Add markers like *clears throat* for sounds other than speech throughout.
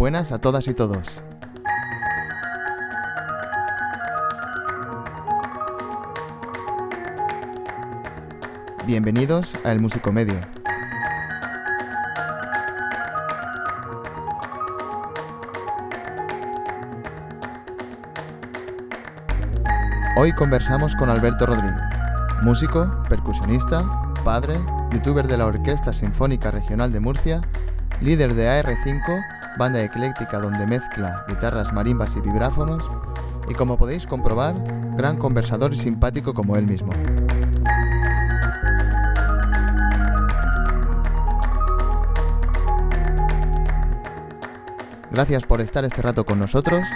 Buenas a todas y todos. Bienvenidos a El Músico Medio. Hoy conversamos con Alberto Rodríguez, músico, percusionista, padre, youtuber de la Orquesta Sinfónica Regional de Murcia, líder de AR5, banda ecléctica donde mezcla guitarras, marimbas y vibráfonos, y como podéis comprobar, gran conversador y simpático como él mismo. Gracias por estar este rato con nosotros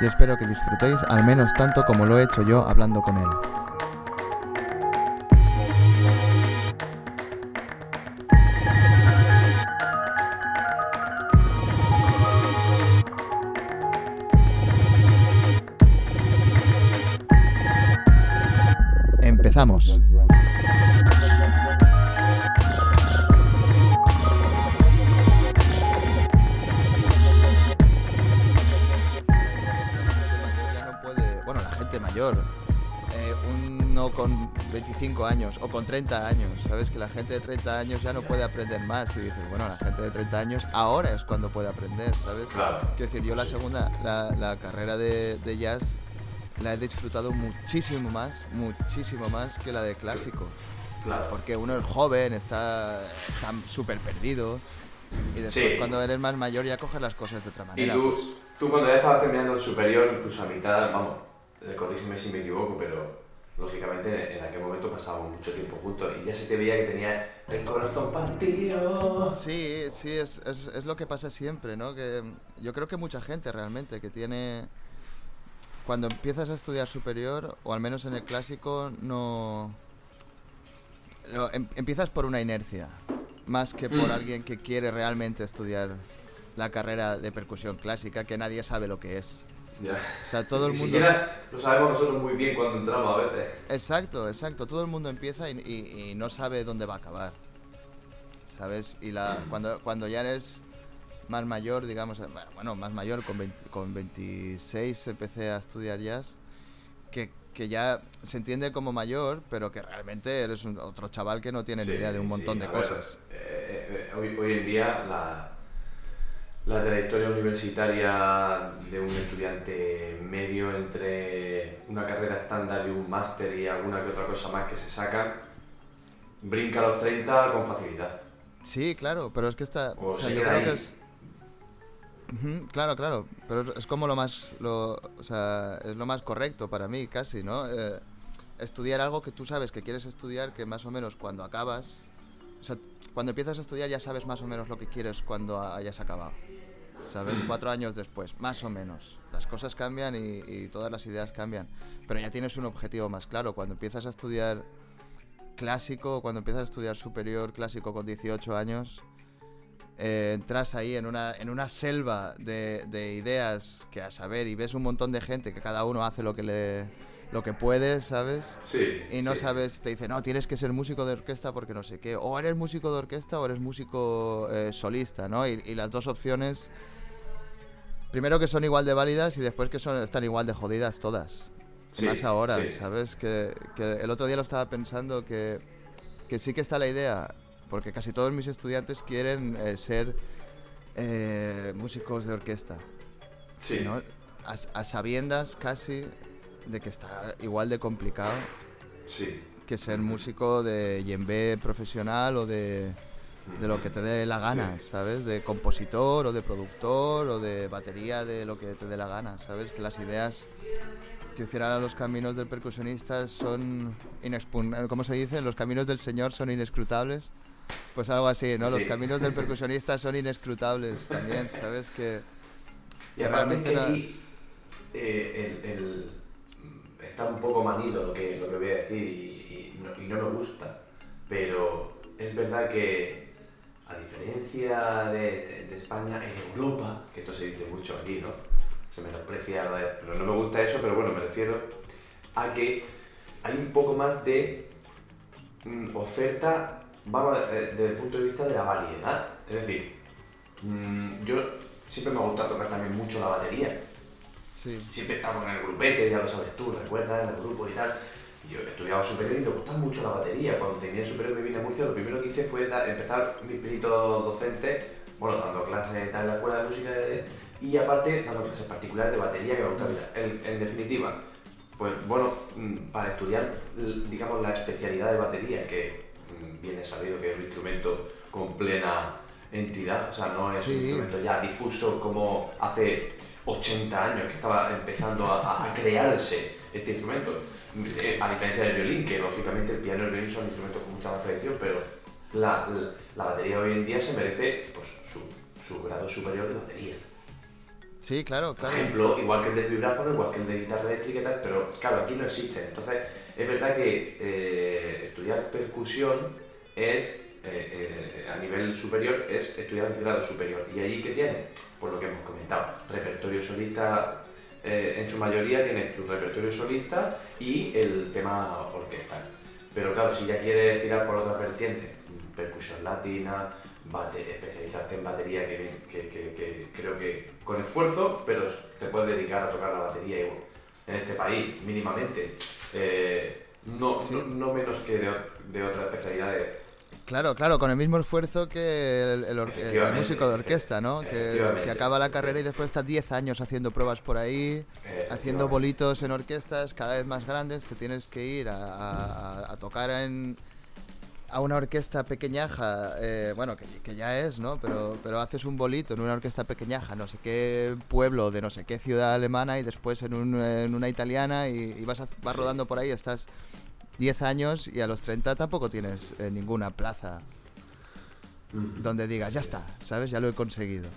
y espero que disfrutéis al menos tanto como lo he hecho yo hablando con él. O con 30 años, sabes que la gente de 30 años ya no puede aprender más y dices, bueno, la gente de 30 años ahora es cuando puede aprender, ¿sabes? Claro. Quiero decir, yo la segunda, la, la carrera de, de jazz la he disfrutado muchísimo más, muchísimo más que la de clásico. Claro. Porque uno es joven, está está súper perdido. Y después Sí. cuando eres más mayor ya coges las cosas de otra Y manera. tú, pues. tú cuando ya estabas terminando el superior, incluso a mitad, vamos, eh, corrígeme si me equivoco, pero lógicamente en aquel momento pasábamos mucho tiempo juntos y ya se te veía que tenía el corazón partido. Sí, sí, es, es, es lo que pasa siempre, ¿no? Que yo creo que mucha gente realmente que tiene... Cuando empiezas a estudiar superior, o al menos en el clásico, no... em- empiezas por una inercia, más que por Mm. alguien que quiere realmente estudiar la carrera de percusión clásica, que nadie sabe lo que es. Ya. O sea, todo *laughs* el Ni mundo... lo sabemos nosotros muy bien cuando entramos a veces. Exacto, exacto. Todo el mundo empieza y, y- y no sabe dónde va a acabar. ¿Sabes? Y la, cuando, cuando ya eres más mayor, digamos, eh, bueno, más mayor, con, 20 con 26 empecé a estudiar jazz, que, que ya se entiende como mayor, pero que realmente eres un- otro chaval que no tiene ni Sí, idea de un sí, montón de a ver, cosas. eh, eh, hoy, hoy en día la, la trayectoria universitaria de un estudiante medio entre una carrera estándar y un máster y alguna que otra cosa más que se saca, brinca a los 30 con facilidad. Sí, claro, pero es que está... O o sea, se yo creo ahí. que es... Claro, claro, pero es, como lo más, lo, o sea, es lo más correcto para mí, casi, ¿no? Eh, estudiar algo que tú sabes que quieres estudiar, que más o menos cuando acabas, o sea, cuando empiezas a estudiar ya sabes más o menos lo que quieres cuando ha- hayas acabado, ¿sabes? Mm. Cuatro años después, más o menos. Las cosas cambian y, y todas las ideas cambian, pero ya tienes un objetivo más claro. Cuando empiezas a estudiar clásico, cuando empiezas a estudiar superior clásico con 18 años, eh, entras ahí en una, en una selva de, de ideas que a saber y ves un montón de gente que cada uno hace lo que le lo que puede, ¿sabes? Sí. Y no sí. sabes, te dicen, no, tienes que ser músico de orquesta porque no sé qué. O eres músico de orquesta o eres músico eh, solista, ¿no? Y, y las dos opciones, primero que son igual de válidas y después que son, están igual de jodidas todas. Sí, más ahora, sí. ¿sabes? Que, que el otro día lo estaba pensando que, que sí que está la idea, porque casi todos mis estudiantes quieren eh, ser eh, músicos de orquesta, Sí. ¿no? A, a sabiendas casi de que está igual de complicado Sí. que ser músico de yembe profesional o de, de lo que te dé la gana, Sí. ¿sabes? De compositor o de productor o de batería de lo que te dé la gana, ¿sabes? Que las ideas que hicieran los caminos del percusionista son inexpugnables, ¿cómo se dice? Los caminos del Señor son inescrutables. Pues algo así, ¿no? Los caminos del *laughs* percusionista son inescrutables también, ¿sabes? Que, Y que realmente que no- eh, el, el- está un poco manido lo que, lo que voy a decir y, y no, y no me gusta, pero es verdad que a diferencia de, de España, en Europa, que esto se dice mucho aquí, ¿no? Se menosprecia, la- pero no me gusta eso, pero bueno, me refiero a que hay un poco más de mm, oferta, vamos, eh, desde el punto de vista de la variedad. Es decir, mm, yo siempre me ha gustado tocar también mucho la batería. Sí. Siempre estamos en el grupete, ya lo sabes tú, recuerdas, en el grupo y tal. Yo estudiaba superior y me gustaba mucho la batería. Cuando tenía superior me vine a Murcia, lo primero que hice fue empezar mi perito docente, bueno, dando clases en la escuela de música y aparte dando clases particulares de batería que me gustaba. En, en definitiva, pues bueno, mm, para estudiar, digamos, la especialidad de batería, que mm, viene sabido que es un instrumento con plena entidad, o sea, no es un instrumento ya difuso como hace 80 años que estaba empezando a, a crearse este instrumento eh, a diferencia del violín, que lógicamente el piano y el violín son instrumentos con mucha más tradición, pero la, la, batería hoy en día se merece pues, su, su, grado superior de batería. Sí, claro, claro. Por ejemplo, igual que el de vibráfono, igual que el de guitarra eléctrica y tal, pero claro, aquí no existe. Entonces, es verdad que eh, estudiar percusión es, eh, a nivel superior, es estudiar el grado superior. ¿Y ahí qué tiene? Pues lo que hemos comentado, repertorio solista eh, en su mayoría tienes tu repertorio solista y el tema orquestal. Pero claro, si ya quieres tirar por otra vertiente, percusión latina, especializarte en batería, que, que, creo que con esfuerzo, pero te puedes dedicar a tocar la batería en este país, mínimamente. Eh, no, no, menos que de, de otras especialidades Claro, claro, con el mismo esfuerzo que el, músico de orquesta, ¿no? Que, acaba la carrera y después está 10 años haciendo pruebas por ahí, haciendo bolitos en orquestas cada vez más grandes. Te tienes que ir a, tocar en, a una orquesta pequeñaja, eh, bueno, que, ya es, ¿no? Pero, pero haces un bolito en una orquesta pequeñaja, no sé qué pueblo de no sé qué ciudad alemana y después en, una italiana y, vas, vas rodando por ahí, estás 10 años y a los 30 tampoco tienes eh, ninguna plaza donde digas, ya está, ¿sabes? Ya lo he conseguido.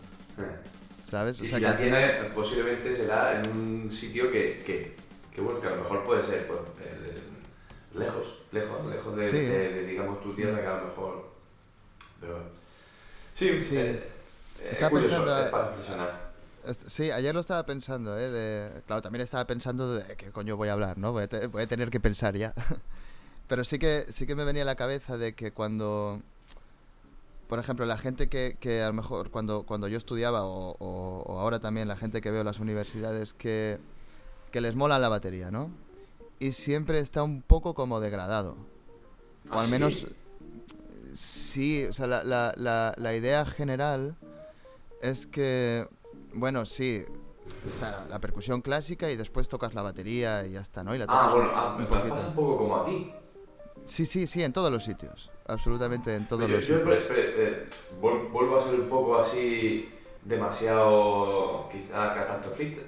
¿Sabes? O sea, si que tiene, posiblemente será en un sitio que, que, que, bueno, que a lo mejor puede ser pues, lejos, lejos, lejos de, digamos, tu tierra, que a lo mejor... Pero... Sí, sí. Eh, Está pensando, es para. Sí, ayer lo estaba pensando, ¿eh? De, claro, también estaba pensando de qué coño voy a hablar, ¿no? Voy a, tener que pensar ya. *laughs* Pero sí que, sí que me venía a la cabeza de que cuando, por ejemplo, la gente que, que a lo mejor cuando, cuando yo estudiaba o, o, ahora también la gente que veo en las universidades que, que les mola la batería, ¿no? Y siempre está un poco como degradado. O al ¿Ah, menos, sí, o sea, la, la, la, la idea general es que bueno, sí. Está la percusión clásica y después tocas la batería y ya está, ¿no? Y la ah, bueno, ah, un, pasa un poco como aquí. Sí, sí, sí, en todos los sitios. Absolutamente en todos los sitios. Eh, vuelvo a ser un poco así demasiado quizá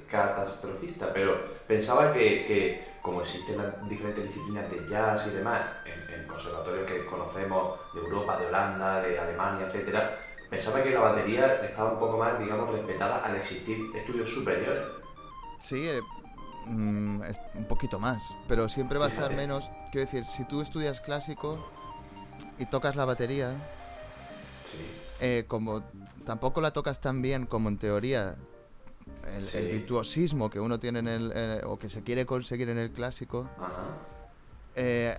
catastrofista, pero pensaba que, que como existen las diferentes disciplinas de jazz y demás en, en conservatorios que conocemos de Europa, de Holanda, de Alemania, etcétera, Pensaba que la batería estaba un poco más, digamos, respetada al existir estudios superiores. Sí, eh, mm, un poquito más, pero siempre va a estar menos. Quiero decir, si tú estudias clásico y tocas la batería, eh, como tampoco la tocas tan bien como en teoría, el, virtuosismo que uno tiene en el, eh, o que se quiere conseguir en el clásico, eh,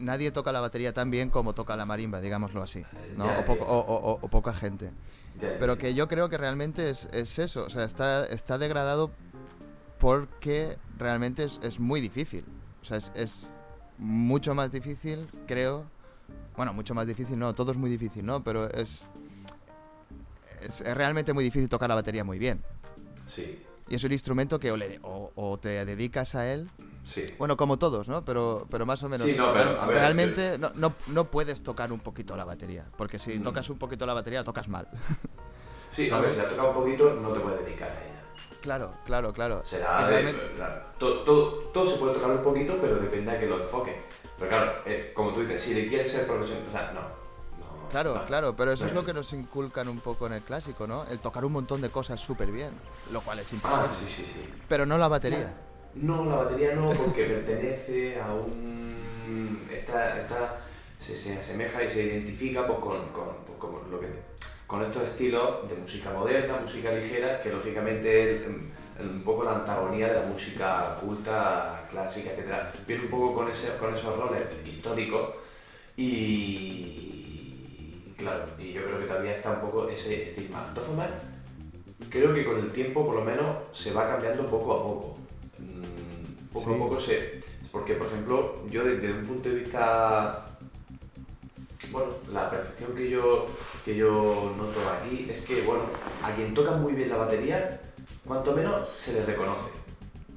nadie toca la batería tan bien como toca la marimba, digámoslo así, ¿no? o, poca gente. Pero que yo creo que realmente es, eso, o sea, está, está degradado porque realmente es, muy difícil. O sea, es, mucho más difícil, creo. Bueno, mucho más difícil, no, todo es muy difícil, ¿no? Pero es, es, realmente muy difícil tocar la batería muy bien. Sí. Y es un instrumento que o te dedicas a él bueno, como todos, ¿no? Pero, pero más o menos. realmente no, no, no, puedes tocar un poquito la batería, porque si mm. tocas un poquito la batería, tocas mal. *laughs* Sí, a ver, si la tocas un poquito, no te puedes dedicar a ella. Claro, claro, claro. Será, todo, todo, se puede tocar un poquito, pero depende de que lo enfoque. Pero claro, eh, como tú dices, si le quieres ser profesional, o sea, no. Claro, claro, pero eso es lo que nos inculcan un poco en el clásico, ¿no? El tocar un montón de cosas súper bien, lo cual es imposible. Ah, sí, sí, sí. Pero no la batería. No, la batería no, porque pertenece a un... Esta, esta se, se, asemeja y se identifica pues, con, con, con, lo que, con estos estilos de música moderna, música ligera, que lógicamente es un poco la antagonía de la música culta, clásica, etc. Viene un poco con, ese, con esos roles históricos y, claro, y yo creo que todavía está un poco ese estigma. De creo que con el tiempo por lo menos se va cambiando poco a poco. Mm, poco a poco se... Porque, por ejemplo, yo desde un punto de vista... Bueno, la percepción que yo, que yo noto aquí es que, bueno, a quien toca muy bien la batería, cuanto menos se le reconoce.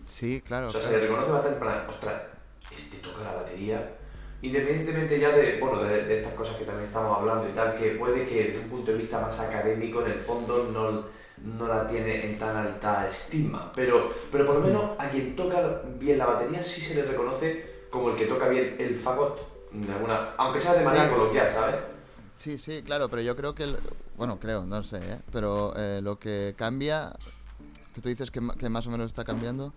Sí, claro. O sea, se le reconoce bastante para, ostras, este toca la batería. Independientemente ya de, bueno, de, de estas cosas que también estamos hablando y tal, que puede que desde un punto de vista más académico, en el fondo no, no la tiene en tan alta estima. Pero, pero por lo menos a quien toca bien la batería sí se le reconoce como el que toca bien el fagot. De alguna, aunque sea de manera Sí. coloquial, ¿sabes? Sí, sí, claro, pero yo creo que, el- bueno, creo, no sé, ¿eh? pero eh, lo que cambia, que tú dices que, que más o menos está cambiando,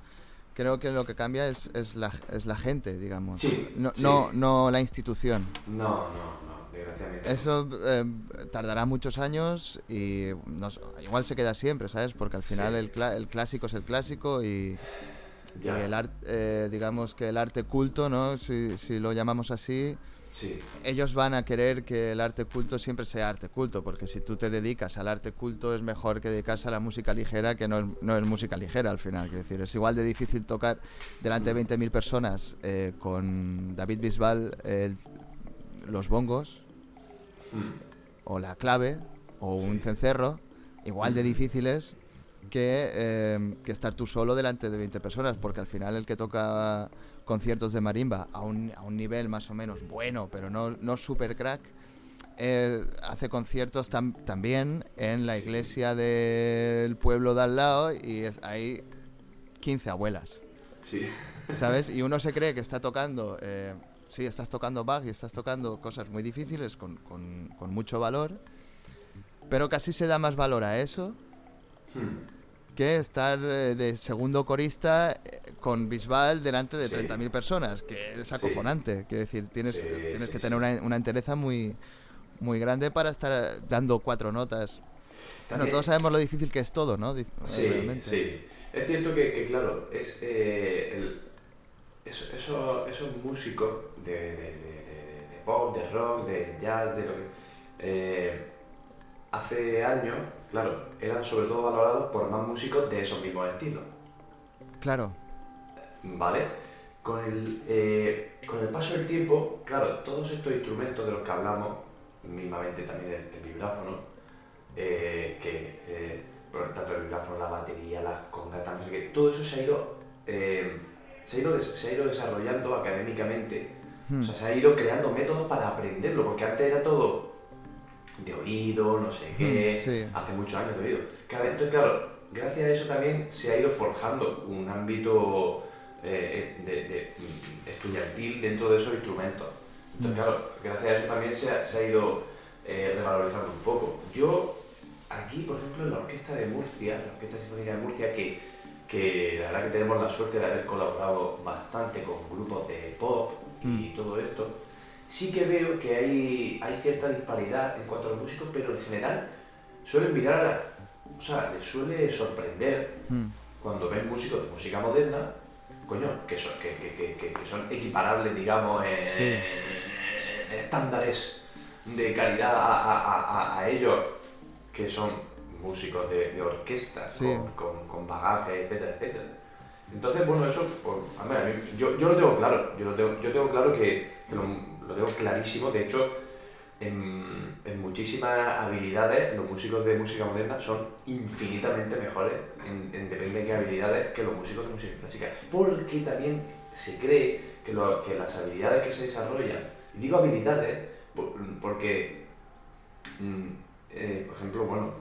creo que lo que cambia es, es, la, es la gente, digamos. Sí, no, sí. no, no la institución. No, no, no, desgraciadamente. Eso eh, tardará muchos años y no sé, igual se queda siempre, ¿sabes? Porque al final Sí. el, cla- el clásico es el clásico y, y el arte, digamos que el arte culto, ¿no? Si, si lo llamamos así, sí, ellos van a querer que el arte culto siempre sea arte culto, porque si tú te dedicas al arte culto es mejor que dedicarse a la música ligera, que no es, no es música ligera al final. Quiero decir, es igual de difícil tocar delante de 20.000 personas eh, con David Bisbal eh, los bongos, Mm, o la clave, o un cencerro, igual de difíciles que, eh, que estar tú solo delante de 20 personas, porque al final el que toca conciertos de marimba a un, a un nivel más o menos bueno, pero no, no super crack, eh, hace conciertos tam- también en la iglesia del pueblo de al lado y es- hay 15 abuelas. sí, ¿Sabes? Y uno se cree que está tocando, eh, sí, estás tocando Bach y estás tocando cosas muy difíciles con, con- con mucho valor, pero casi se da más valor a eso Mm, que estar eh, de segundo corista eh, con Bisbal delante de Sí. 30.000 personas, que es acojonante. Quiero decir, tienes, Sí, tienes sí, que sí. tener una, una entereza muy, muy grande para estar eh, dando cuatro notas. Bueno, También- todos sabemos lo difícil que es todo, ¿no? Sí, realmente. sí. Es cierto que, que, claro, es, eh, el- eso- eso- esos músicos de, de- de- de- de pop, de rock, de jazz, de lo que... eh, hace años, claro, eran sobre todo valorados por más músicos de esos mismos estilos, Claro, ¿vale? Con el, eh, con el paso del tiempo, claro, todos estos instrumentos de los que hablamos, mismamente también el, el vibráfono, eh, que eh, por tanto el vibráfono, la batería, las congas, no sé qué, todo eso se ha ido, eh, se ha ido, se ha ido desarrollando académicamente, Hmm. o sea, se ha ido creando métodos para aprenderlo, porque antes era todo de oído, no sé qué, Hmm, sí. hace muchos años de oído. Entonces, claro, gracias a eso también se ha ido forjando un ámbito eh, de, de- mm, estudiantil dentro de esos instrumentos. Entonces, Mm. claro, gracias a eso también se ha, se ha ido eh, revalorizando un poco. Yo, aquí, por ejemplo, en la Orquesta de Murcia, la Orquesta Sinfónica de Murcia, que, que la verdad que tenemos la suerte de haber colaborado bastante con grupos de pop y todo esto, sí que veo que hay, hay cierta disparidad en cuanto a los músicos, pero en general suelen mirar a la... O sea, les suele sorprender Hmm. cuando ven músicos de música moderna, coño, que son, que, que, que, que- son equiparables, digamos, en, Sí. en estándares de calidad a, a- a- a ellos, que son músicos de, de orquesta, Sí. con, con, con bagaje, etcétera, etcétera. Entonces, bueno, eso, pues, a mí- yo, yo lo tengo claro, yo, lo tengo, yo tengo claro que, lo tengo clarísimo, de hecho, en, muchísimas habilidades, los músicos de música moderna son infinitamente mejores en, en depende de qué habilidades que los músicos de música clásica. Porque también se cree que, las habilidades que se desarrollan, y digo habilidades por- porque, mm, eh, por ejemplo, bueno,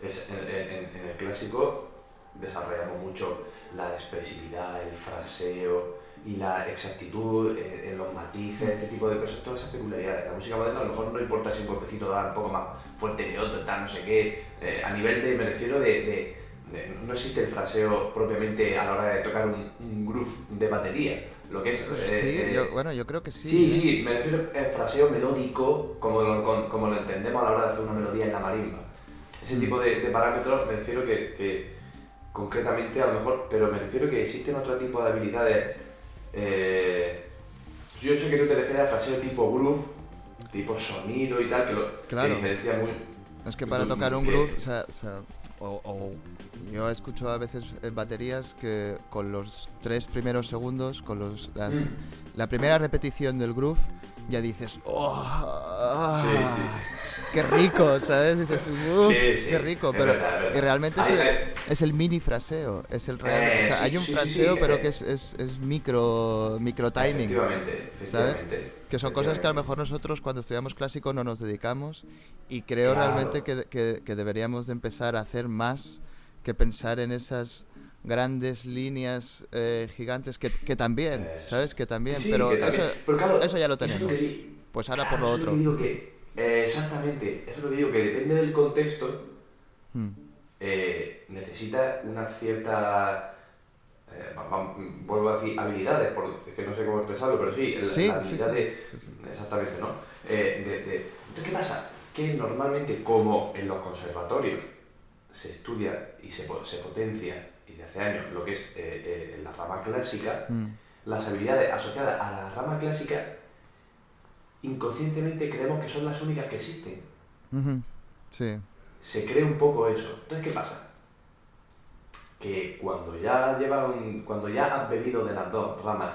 en el clásico desarrollamos mucho la expresividad, el fraseo y la exactitud eh, en los matices, este tipo de cosas, todas esas peculiaridades. La música moderna a lo mejor no importa si un golpecito da un poco más fuerte que otro, tal, no sé qué. Eh, a nivel de, me refiero de, de- de- no existe el fraseo propiamente a la hora de tocar un, un groove de batería. Lo que es... eh, Sí, eh, yo, bueno, yo creo que sí. Sí, ¿eh? sí, me refiero al fraseo melódico, como lo, como lo entendemos a la hora de hacer una melodía en la marimba. Ese Mm. tipo de, de parámetros me refiero que, que concretamente a lo mejor, pero me refiero que existen otro tipo de habilidades. Eh, yo sé que tú te refieres al fraseo tipo groove, tipo sonido y tal, que lo que Claro. diferencia muy. Es que para Mm, tocar un que- groove, o sea, o sea, o, o yo escucho a veces en baterías que con los tres primeros segundos, con los, las- Mm. la primera repetición del groove, ya dices, ¡oh! ah, Sí, sí. ¡Qué rico! ¿Sabes? Dices, ¡uff! Sí, sí, ¡Qué rico! Pero verdad, es verdad. y realmente es el, hay- es el mini fraseo, es el real. Eh, o sea, sí, hay un fraseo, pero que es, es, es micro, micro timing. Efectivamente, ¿sabes? efectivamente. Que son cosas que a lo mejor nosotros cuando estudiamos clásico no nos dedicamos y creo Claro. realmente que, que- que deberíamos de empezar a hacer más que pensar en esas grandes líneas eh, gigantes que, que también. ¿sabes? Que también, Sí, pero, que también. Eso, Pero claro, eso ya lo eso tenemos. que pues ahora claro, por lo otro. digo que, eh, exactamente, eso es lo que digo, que depende del contexto, Mm, eh, necesita una cierta... eh, vuelvo a decir habilidades, es que no sé cómo expresarlo, pero sí, el- Sí, la habilidad sí, de, sí. Exactamente, ¿no? De- de- Entonces, ¿qué pasa? Que normalmente, como en los conservatorios se estudia y se, se potencia, y de hace años, lo que es la rama clásica, Mm, las habilidades asociadas a la rama clásica, inconscientemente creemos que son las únicas que existen. Sí. Se cree un poco eso. Entonces, ¿qué pasa? Que cuando ya llevas un- cuando ya has bebido de las dos ramas,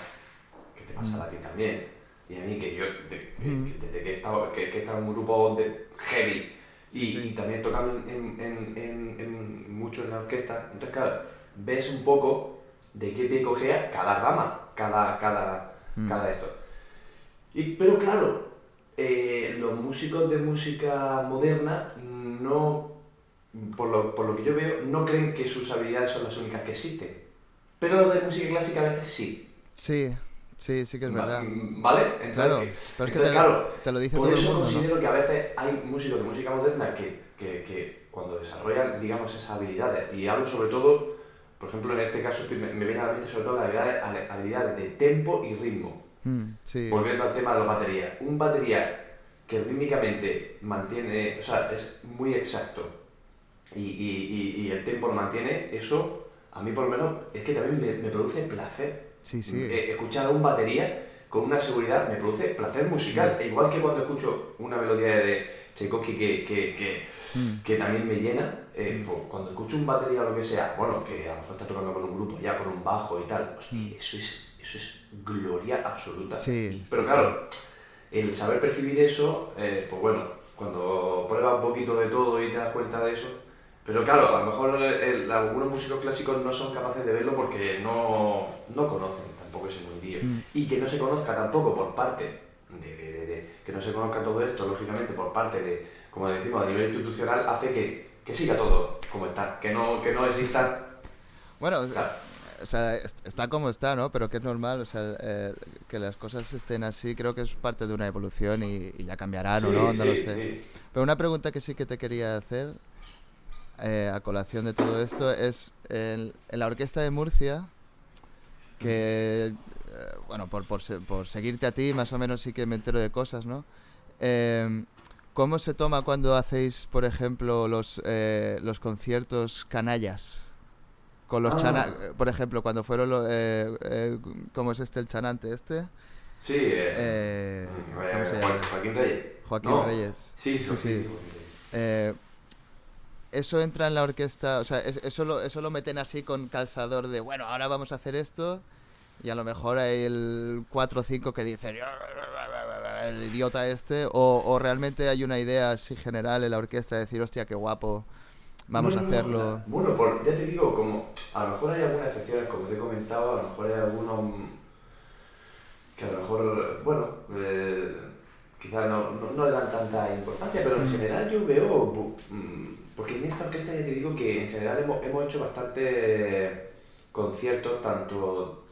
que te pasa a ti también, y a mí que yo, de- que- Mm. que desde que he estado, que, que he estado en un grupo de heavy y, Sí, sí. y también tocando en, en- en- en- mucho en la orquesta, entonces claro, ves un poco de qué pie cogea cada rama, cada, cada, Mm. cada esto. Y, pero claro, eh, los músicos de música moderna no, por lo, por lo que yo veo, no creen que sus habilidades son las únicas que existen. Pero los de música clásica a veces sí. Sí, sí, sí que es verdad. ¿Vale? Entonces, Claro, pero es que entonces, te, claro, te lo dice por todo el eso mundo, ¿no? considero que a veces hay músicos de música moderna que, que, que cuando desarrollan, digamos, esas habilidades, y hablo sobre todo, por ejemplo, en este caso me, me viene a la mente sobre todo las habilidades, habilidades de tempo y ritmo. Mm, sí. Volviendo al tema de la batería. Un batería que rítmicamente mantiene, o sea, es muy exacto y, y- y- y el tempo lo mantiene, eso a mí por lo menos es que también me, me produce placer. Sí, sí. Eh, escuchar a un batería con una seguridad me produce placer musical. E igual que cuando escucho una melodía de Tchaikovsky que, que, que, Mm, que también me llena, eh, pues, cuando escucho un batería o lo que sea, bueno, que a lo mejor está tocando con un grupo ya, con un bajo y tal, hostia, Mm. eso es, eso es gloria absoluta. Sí, Pero sí, claro, el saber percibir eso, eh, pues bueno, cuando pruebas un poquito de todo y te das cuenta de eso, pero claro, a lo mejor el- algunos músicos clásicos no son capaces de verlo porque no, no conocen tampoco ese mundillo. Mm. Y que no se conozca tampoco por parte de, de- de- de- que no se conozca todo esto, lógicamente, por parte de, como decimos, a nivel institucional, hace que, que siga todo como está, que no, que no exista... Bueno, Claro. O sea, est- está como está, ¿no? Pero que es normal, o sea, eh, que las cosas estén así, creo que es parte de una evolución y, y ya cambiarán o no, no lo sé. sí. Pero una pregunta que sí que te quería hacer, eh, a colación de todo esto, es en, en la Orquesta de Murcia, que, eh, bueno, por, por, se- por seguirte a ti, más o menos sí que me entero de cosas, ¿no? Eh, ¿Cómo se toma cuando hacéis, por ejemplo, los, eh, los conciertos canallas? Con los Ah. eh, por ejemplo, cuando fueron los... Eh, eh, ¿Cómo es este, el chanante este? Sí, eh, Eh, ¿Cómo eh, se llama? Joaquín Reyes. Joaquín No. Reyes. Sí, Sí, sí, sí. sí. Eh, eso entra en la orquesta, o sea, es- eso lo, eso lo meten así con calzador de, bueno, ahora vamos a hacer esto, y a lo mejor hay el 4 o 5 que dicen, el idiota este, o, o realmente hay una idea así general en la orquesta de decir, hostia, qué guapo, vamos No, a no, hacerlo. bueno, por- ya te digo, como a lo mejor hay algunas excepciones, como te he comentado, a lo mejor hay algunos mm, que a lo mejor, bueno, eh, quizás no, no, no le dan tanta importancia, pero en Mm. general yo veo, mm, porque en esta orquesta ya te digo que en general hemos, hemos hecho bastante conciertos, tanto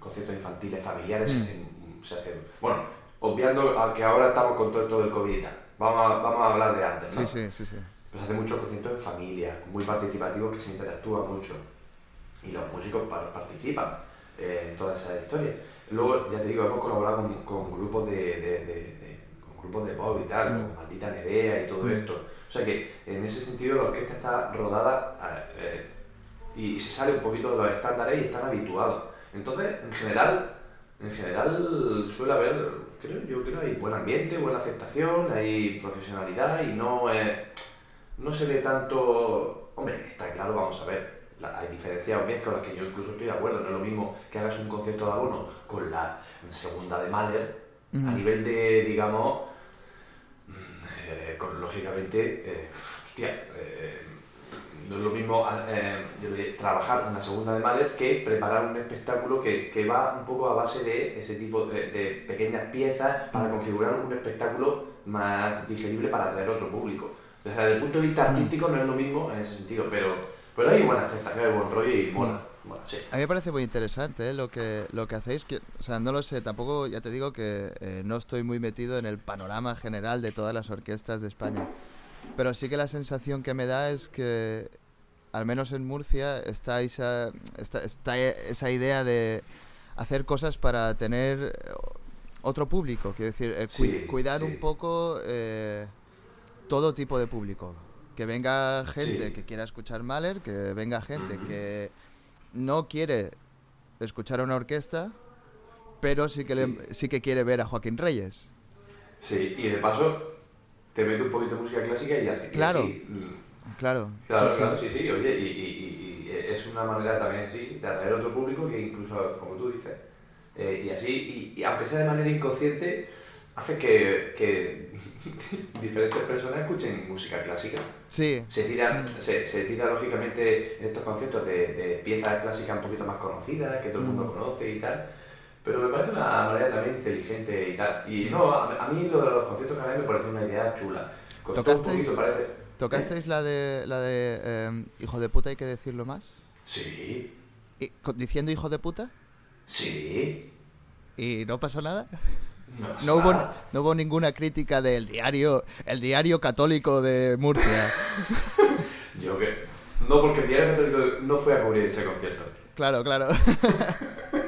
conciertos infantiles, familiares, se Mm. hacen, se hacen- bueno, obviando a que ahora estamos con todo esto del COVID y tal, vamos a, vamos a hablar de antes, ¿no? Sí, sí, sí, sí. Pues hace muchos conciertos en familia, muy participativos que se interactúa mucho. Y los músicos pa- participan eh, en toda esa historia. Luego, ya te digo, hemos colaborado con, con grupos de, de- de- de- con grupos de pop y tal, Mm. con Maldita Nerea y todo Mm. esto. O sea que en ese sentido la orquesta está rodada eh, y se sale un poquito de los estándares y están habituados. Entonces, en general, en general suele haber, creo, yo creo hay buen ambiente, buena aceptación, hay profesionalidad y no, eh, no se ve tanto hombre, está claro, vamos a ver, hay diferencias obvias con las que yo incluso estoy de acuerdo. No es lo mismo que hagas un concierto de abono con la segunda de Mahler, a nivel de, digamos, mm, eh, con, lógicamente, eh, hostia, eh, no es lo mismo trabajar una segunda de Mahler que preparar un espectáculo que, que, va un poco a base de ese tipo de, de pequeñas piezas para configurar un espectáculo más digerible para atraer a otro público. Desde el punto de vista artístico no es lo mismo en ese sentido, pero, pero hay buenas tentaciones, buen rollo y mola. A mí me parece muy interesante ¿eh? lo, que, lo que hacéis. Que, o sea, no lo sé, tampoco, ya te digo que eh, no estoy muy metido en el panorama general de todas las orquestas de España. Pero sí que la sensación que me da es que, al menos en Murcia, está esa, está, está esa idea de hacer cosas para tener otro público. Quiero decir, eh, cuidar un poco todo tipo de público. Que venga gente que quiera escuchar Mahler, que venga gente que no quiere escuchar a una orquesta, pero sí que, sí. que quiere ver a Joaquín Reyes. Sí, y de paso te mete un poquito de música clásica y hace claro, mm. claro. Claro, sí, claro, sí, sí, oye, y, es una manera también, sí, de atraer otro público que incluso, como tú dices, eh, y así, y, aunque sea de manera inconsciente, hace que, que *laughs* diferentes personas escuchen música clásica. Sí. Se tiran, mm. se, se tira lógicamente estos conceptos de, de, piezas clásicas un poquito más conocidas, que todo el mundo mm. conoce y tal. Pero me parece una manera también inteligente y tal. Y no, a, mí lo de los conciertos canales me parece una idea chula. ¿Tocasteis, parece, ¿tocasteis la de, la de eh, Hijo de puta hay que decirlo más? Sí. ¿Y, ¿Diciendo hijo de puta? Sí. ¿Y no pasó nada? No, hubo, no hubo ninguna crítica del diario, el diario católico de Murcia. *laughs* Yo que. No, porque el diario católico no fue a cubrir ese concierto. Claro, claro. *laughs*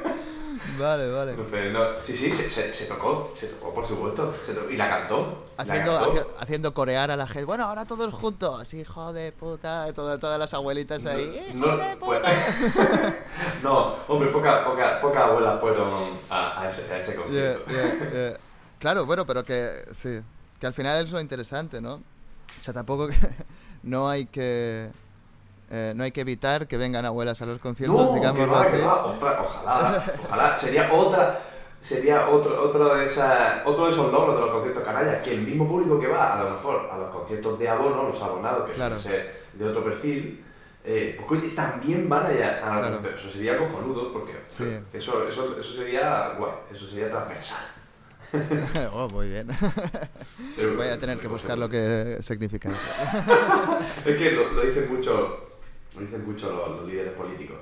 vale, vale. sí, sí, se, se, tocó, se tocó, por supuesto. y la cantó. Haciendo, haciendo corear a la gente. Bueno, ahora todos juntos, hijo de puta. Todas, todas las abuelitas ahí. No, pues, *laughs* no, hombre, pocas poca, poca abuelas fueron a, a, ese, a ese, concierto. claro, bueno, pero que sí. Que al final es lo interesante, ¿no? O sea, tampoco *laughs* no hay que eh, no hay que evitar que vengan abuelas a los conciertos, no, digámoslo así. ojalá, ojalá, sería otra sería otro, otro, de esa, otro de esos logros de los conciertos canallas, que el mismo público que va a lo mejor a los conciertos de abono, los abonados, que suelen ser de otro perfil, eh, pues oye, también van allá a los conciertos. Eso sería cojonudo, porque eso, eso, eso sería guay, eso sería transversal. *laughs* oh, muy bien. Voy a tener que buscar lo que significa eso. *laughs* es que lo, lo dicen mucho lo dicen mucho los, líderes políticos.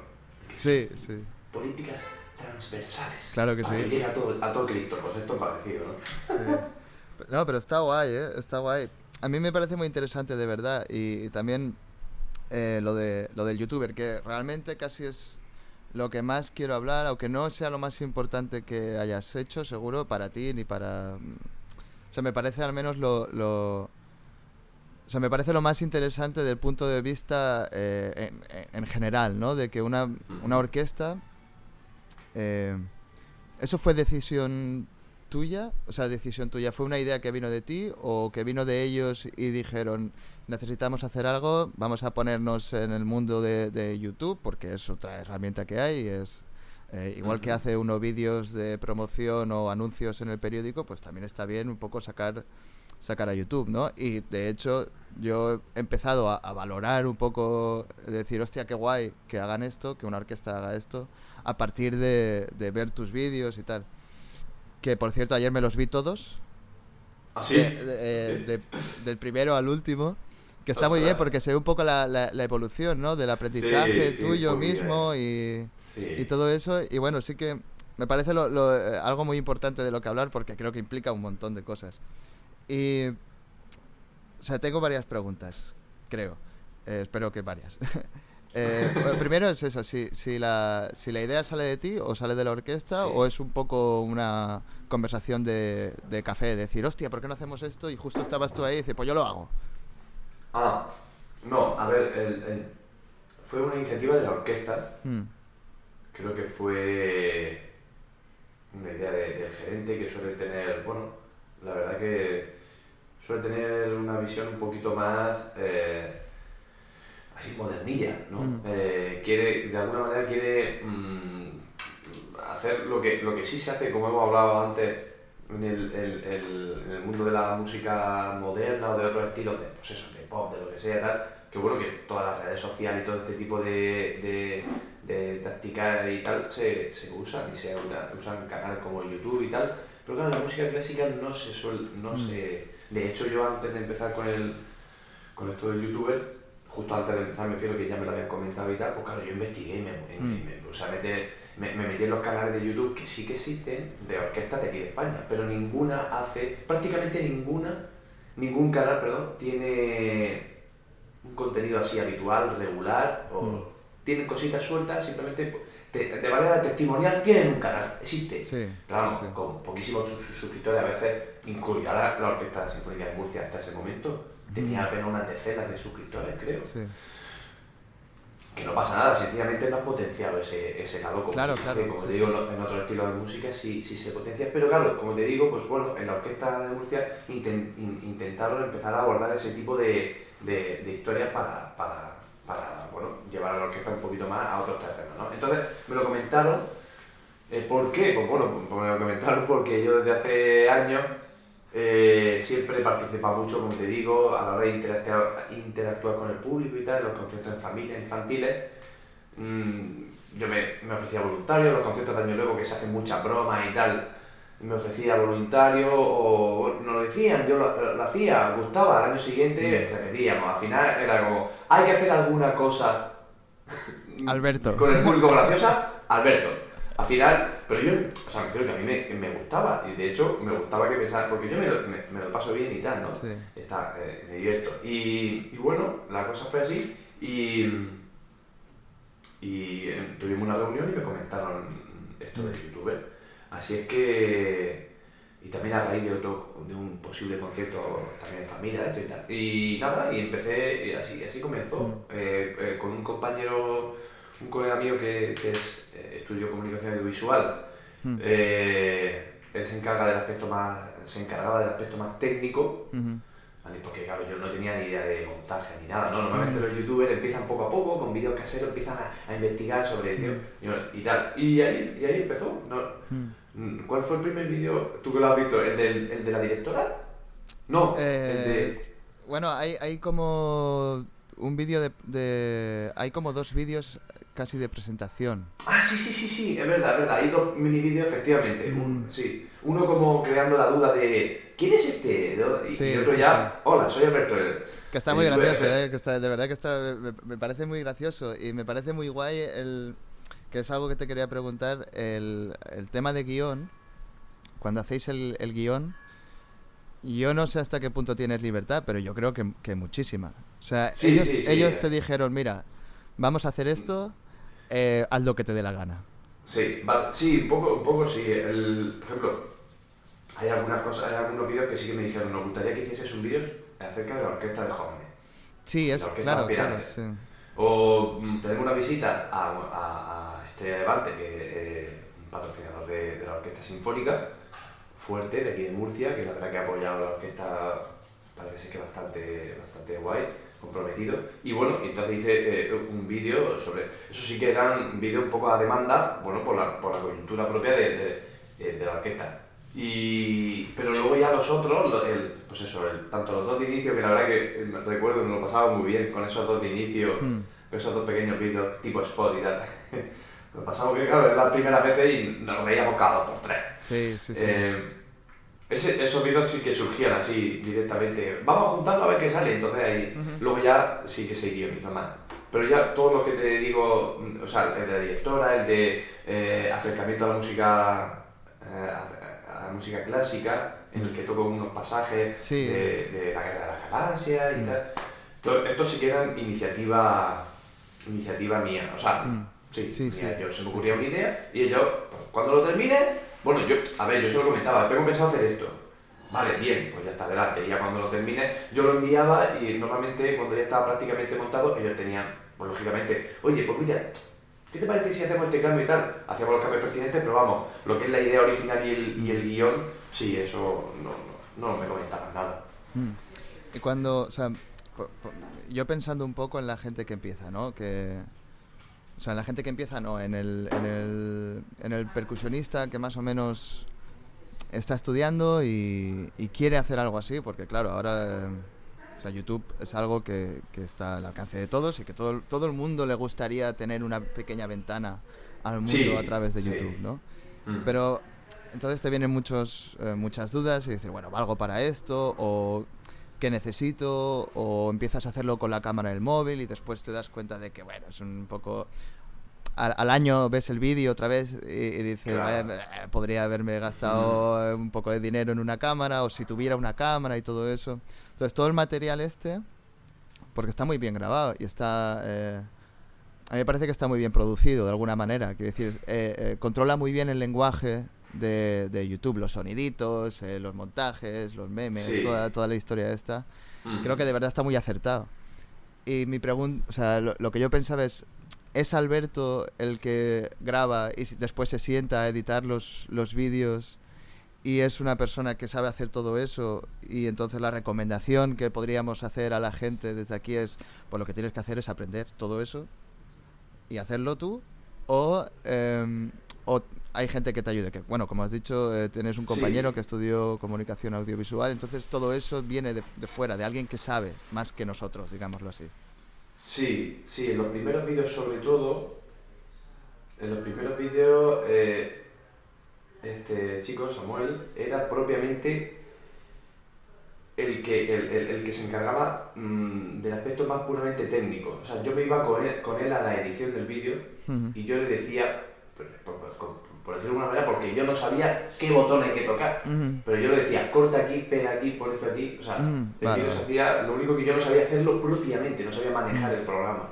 Sí, sí. Políticas transversales. Claro que para sí. Que a todo, a todo Cristo, pues esto es parecido, ¿no? Sí. No, pero está guay, ¿eh? Está guay. A mí me parece muy interesante, de verdad. Y, también eh, lo, de, lo del youtuber, que realmente casi es lo que más quiero hablar, aunque no sea lo más importante que hayas hecho, seguro, para ti ni para... O sea, me parece al menos lo, lo, o sea, me parece lo más interesante del punto de vista eh, en, general, ¿no? De que una, una orquesta... Eh, ¿Eso fue decisión tuya? O sea, decisión tuya, ¿fue una idea que vino de ti o que vino de ellos y dijeron, necesitamos hacer algo, vamos a ponernos en el mundo de, YouTube, porque es otra herramienta que hay, es... Eh, igual que hace uno vídeos de promoción o anuncios en el periódico, pues también está bien un poco sacar sacar a YouTube, ¿no? Y de hecho yo he empezado a, valorar un poco, decir, hostia, qué guay que hagan esto, que una orquesta haga esto, a partir de, ver tus vídeos y tal. Que por cierto, ayer me los vi todos. ¿Ah, sí? Eh, del primero al último. Que está muy bien porque se ve un poco la, la, evolución, ¿no? Del aprendizaje tuyo mismo y, y, todo eso. Y bueno, sí que me parece lo, eh, algo muy importante de lo que hablar porque creo que implica un montón de cosas. Y. O sea, tengo varias preguntas, creo. Eh, espero que varias. *laughs* eh, primero es eso, si, si, la, si la idea sale de ti o sale de la orquesta o es un poco una conversación de, de café, decir, hostia, ¿por qué no hacemos esto? Y justo estabas tú ahí y dices, pues yo lo hago. Ah, no, a ver, el, fue una iniciativa de la orquesta. Hmm. Creo que fue una idea del gerente que suele tener, bueno, la verdad que suele tener una visión un poquito más... Eh, así modernilla, ¿no? Mm. Eh, quiere, de alguna manera quiere mm, hacer lo que, lo que sí se hace, como hemos hablado antes, en el, el- el- en el mundo de la música moderna o de otros estilos, de, pues eso, de pop, de lo que sea, tal, que bueno que todas las redes sociales y todo este tipo de, de, de tácticas y tal se, se usan y se una- usan canales como YouTube y tal, pero claro, la música clásica no se suele, no Mm. se... De hecho, yo antes de empezar con el con esto del youtuber, justo antes de empezar me refiero que ya me lo habían comentado y tal, pues claro, yo investigué y me, me- Mm. me puse a meter- me, me metí en los canales de YouTube que sí que existen de orquestas de aquí de España, pero ninguna hace, prácticamente ninguna, ningún canal, perdón, tiene un contenido así habitual, regular, o Mm. tienen cositas sueltas, simplemente te- de manera testimonial tienen un canal, existe. Sí, Pero vamos, sí, sí. con poquísimos sus- sus suscriptores, a veces, incluida la, la Orquesta Sinfónica de Murcia hasta ese momento, tenía Mm. apenas unas decenas de suscriptores, creo. Sí. Que no pasa nada, sencillamente no has potenciado ese, ese lado como, Claro, claro, como sí, te digo, sí. en otro estilo de música sí, sí se potencia, pero claro, como te digo, pues bueno, en la Orquesta de Murcia inten- in- intentaron empezar a abordar ese tipo de, de, de historias para, para, para, bueno, llevar a la orquesta un poquito más a otros terrenos, ¿no? Entonces me lo comentaron, eh, ¿por qué? Pues bueno, pues me lo comentaron porque yo desde hace años eh, siempre he participado mucho, como te digo, a la hora de interactuar, interactuar con el público y tal, en los conciertos en familia, infantiles. Mm, yo me, me ofrecía voluntario, los conciertos de Año Nuevo que se hacen muchas bromas y tal, me ofrecía voluntario o no lo decían, yo lo, lo hacía, gustaba, al año siguiente repetíamos, al final era como, hay que hacer alguna cosa Alberto. con el público graciosa, Alberto. Al final, pero yo, o sea, me refiero que a mí me, me gustaba, y de hecho me gustaba que pensara, porque yo me lo, me, me lo paso bien y tal, ¿no? Sí. Está, eh, me divierto. Y, y bueno, la cosa fue así, y, y eh, tuvimos una reunión y me comentaron esto de youtuber. Así es que, y también a raíz de otro, de un posible concierto también en familia, esto y tal. Y nada, y empecé, y así, así comenzó, eh, eh, con un compañero, un colega mío que, que es, eh, estudió comunicación audiovisual. Mm. Eh, él se encarga del aspecto más, se encargaba del aspecto más técnico, porque claro, yo no tenía ni idea de montaje ni nada, ¿no? Normalmente los youtubers empiezan poco a poco, con vídeos caseros, empiezan a, a investigar sobre edición y, y tal. Y ahí, y ahí empezó, ¿no? Mm. Mm, ¿Cuál fue el primer vídeo, tú que lo has visto, el, del, el de la directora? No, el Eh, de... Bueno, hay, hay como un vídeo de, de- Hay como dos vídeos casi de presentación. Ah, sí, sí, sí, sí, es verdad, es verdad. Hay dos mini vídeos, efectivamente. Un- sí. Uno como creando la duda de ¿quién es este? Y, Sí, y otro sí, ya, hola, soy Alberto. Que está muy gracioso, ¿eh? Que está, de verdad que está, me, me parece muy gracioso y me parece muy guay el... Que es algo que te quería preguntar, el, el tema de guion. Cuando hacéis el, el guion, yo no sé hasta qué punto tienes libertad, pero yo creo que, que muchísima. O sea, Sí, ellos, sí, sí, ellos eh. te dijeron, mira, vamos a hacer esto, eh, haz lo que te dé la gana. Sí, sí, un poco, un poco sí. El, por ejemplo, hay algunas cosas, hay algunos vídeos que sí que me dijeron, nos gustaría que hicieses un vídeo acerca de la orquesta de jóvenes. Sí, es La orquesta claro, claro, sí. O mm, tenemos una visita a, a- a este que es eh, un patrocinador de, de la Orquesta Sinfónica, fuerte, de aquí de Murcia, que la verdad que ha apoyado la orquesta, parece que bastante, bastante guay, comprometido. Y bueno, entonces hice eh, un vídeo sobre, eso sí que era un vídeo un poco a demanda, bueno, por la, por la coyuntura propia de, de- de- de la orquesta. Y, pero luego ya los otros, el, pues eso, el- tanto los dos de inicio, que la verdad que eh, recuerdo que me lo pasaba muy bien con esos dos de inicio, Mm. esos dos pequeños vídeos tipo spot y tal. *laughs* Lo pasamos bien, claro, las primeras veces y nos reíamos cada dos por tres. Sí, sí, sí. Eh, ese- esos vídeos sí que surgían así directamente. Vamos a juntarlo a ver qué sale. Entonces ahí, Ujú. luego ya sí que se guioniza más. Pero ya todo lo que te digo, mm, o sea, el de la directora, el de eh, acercamiento a la música, eh, a, a la música clásica, en el que toco unos pasajes Sí. de, de la Guerra de las Galaxias y Mm. tal. Todo, esto sí que eran iniciativa, iniciativa mía. O sea, Mm. sí, Sí, mía, sí, yo se me ocurría una idea y yo, pues, cuando lo termine, bueno, yo, a ver, yo se lo comentaba, tengo pensado hacer esto. Vale, bien, pues ya está adelante. Y ya cuando lo termine, yo lo enviaba y normalmente cuando ya estaba prácticamente montado, ellos tenían, pues lógicamente, oye, pues mira, ¿qué te parece si hacemos este cambio y tal? Hacíamos los cambios pertinentes, pero vamos, lo que es la idea original y el, y el guion, sí, eso no, no, no me comentaban nada. Mm. Y cuando, o sea, yo pensando un poco en la gente que empieza, ¿no? Que, o sea, en la gente que empieza, no, en el, en el, en el percusionista que más o menos está estudiando y, quiere hacer algo así, porque claro, ahora o sea, YouTube es algo que, que, está al alcance de todos y que todo, todo el mundo le gustaría tener una pequeña ventana al mundo a través de YouTube, ¿no? Mm. Pero entonces te vienen muchos, eh, muchas dudas y dices, bueno, ¿valgo para esto? ¿O qué necesito? ¿O empiezas a hacerlo con la cámara del móvil y después te das cuenta de que, bueno, es un poco al, año ves el vídeo otra vez y, dices, eh, podría haberme gastado un poco de dinero en una cámara o si tuviera una cámara y todo eso. Entonces todo el material este, porque está muy bien grabado y está... Eh, a mí me parece que está muy bien producido de alguna manera. Quiero decir, eh, controla muy bien el lenguaje de, YouTube, los soniditos, los montajes, los memes, toda, toda la historia esta. Creo que de verdad está muy acertado. Y mi pregunta, o sea, lo, que yo pensaba es, ¿Es Alberto el que graba y después se sienta a editar los, los vídeos y es una persona que sabe hacer todo eso y entonces la recomendación que podríamos hacer a la gente desde aquí es, pues lo que tienes que hacer es aprender todo eso y hacerlo tú o, em, hay gente que te ayude, que bueno, como has dicho, eh, tienes un compañero que estudió comunicación audiovisual, entonces todo eso viene de, de fuera, de alguien que sabe más que nosotros, digámoslo así. Sí, sí, en los primeros vídeos sobre todo, en los primeros vídeos, eh, este chico, Samuel, era propiamente el que, el, que se encargaba mm, del aspecto más puramente técnico. O sea, yo me iba con él, con él a la edición del vídeo y yo le decía, por decirlo de alguna manera, porque yo no sabía qué botón hay que tocar. Pero yo le decía, corta aquí, pega aquí, pon esto aquí. O sea, hacía, lo único que yo no sabía hacerlo propiamente, no sabía manejar el programa.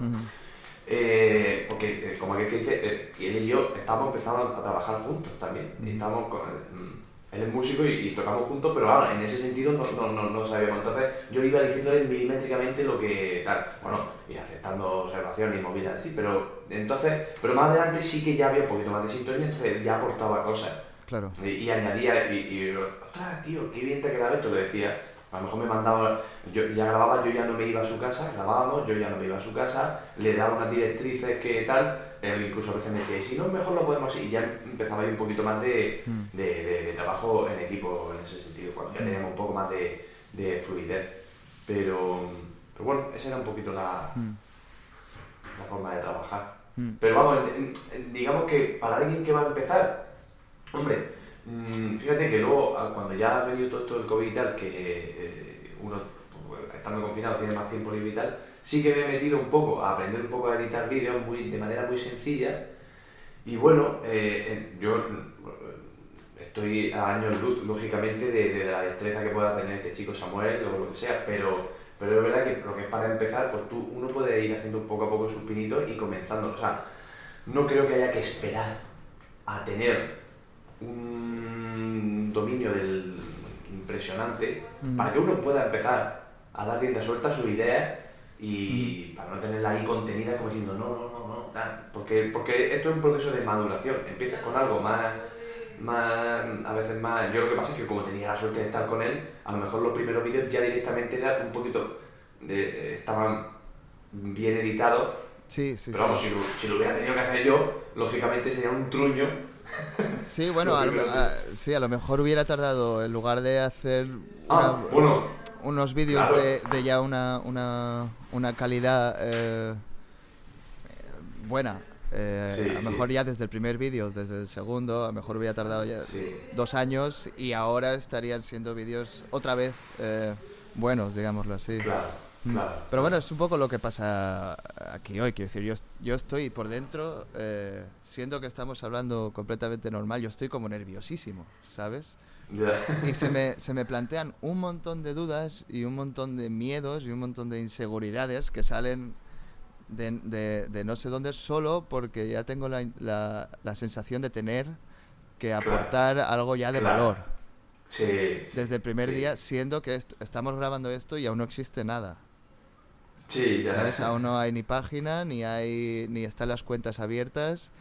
Eh, porque, eh, como aquel que dice, eh, él y yo estábamos empezando a trabajar juntos también. estábamos con, él es músico y, tocamos juntos, pero ahora en ese sentido no, no, no, no, sabíamos. Entonces yo iba diciéndole milimétricamente lo que tal, bueno, y aceptando observaciones y movidas así, pero entonces, pero más adelante sí que ya había un poquito más de sintonía, entonces ya aportaba cosas. Claro. Y, añadía, y, y, ostras, tío, qué bien te ha quedado esto, le decía. A lo mejor me mandaba, yo ya grababa, yo ya no me iba a su casa, grabábamos, yo ya no me iba a su casa, le daba unas directrices que tal, él incluso a veces me decía, y si no, mejor lo podemos, y ya empezaba a ir un poquito más de, mm. de, de, trabajo en equipo en ese sentido, cuando ya mm. teníamos un poco más de, de fluidez. Pero, pero, bueno, esa era un poquito la, mm. la forma de trabajar. Pero vamos, digamos que para alguien que va a empezar, hombre, fíjate que luego, cuando ya ha venido todo esto del COVID y tal, que eh, uno, pues, estando confinado, tiene más tiempo libre y tal, sí que me he metido un poco a aprender un poco a editar vídeos muy, de manera muy sencilla. Y bueno, eh, yo eh, estoy a años luz, lógicamente, de, la destreza que pueda tener este chico Samuel o lo que sea, pero, pero es verdad que lo que es para empezar, pues tú, uno puede ir haciendo poco a poco sus pinitos y comenzando. O sea, no creo que haya que esperar a tener un dominio del impresionante mm. para que uno pueda empezar a dar rienda suelta a sus ideas y para no tenerla ahí contenida como diciendo no, no, no, no, Porque, porque esto es un proceso de maduración. Empiezas con algo más, más, a veces más... Yo lo que pasa es que como tenía la suerte de estar con él, a lo mejor los primeros vídeos ya directamente eran un poquito... De, estaban bien editados. Sí, sí, Pero vamos, Si, lo, si, lo, hubiera tenido que hacer yo, lógicamente sería un truño. *laughs* Sí, bueno, a, sí, a lo mejor hubiera tardado, en lugar de hacer... Ah, bueno unos vídeos de, de, ya una, una, una calidad eh, buena. Eh, a lo mejor ya desde el primer vídeo, desde el segundo, a lo mejor hubiera tardado ya dos años y ahora estarían siendo vídeos otra vez eh, buenos, digámoslo así. Mm. Pero bueno, es un poco lo que pasa aquí hoy. Quiero decir, yo, yo estoy por dentro, siendo que estamos hablando completamente normal, yo estoy como nerviosísimo, ¿sabes? Y se me, se me plantean un montón de dudas y un montón de miedos y un montón de inseguridades que salen de, de, no sé dónde solo porque ya tengo la, la, la sensación de tener que aportar algo ya de valor. Sí, Desde el primer día, siendo que estamos grabando esto y aún no existe nada. Sí, ya. ¿Sabes? Aún no hay ni página, ni hay ni están las cuentas abiertas,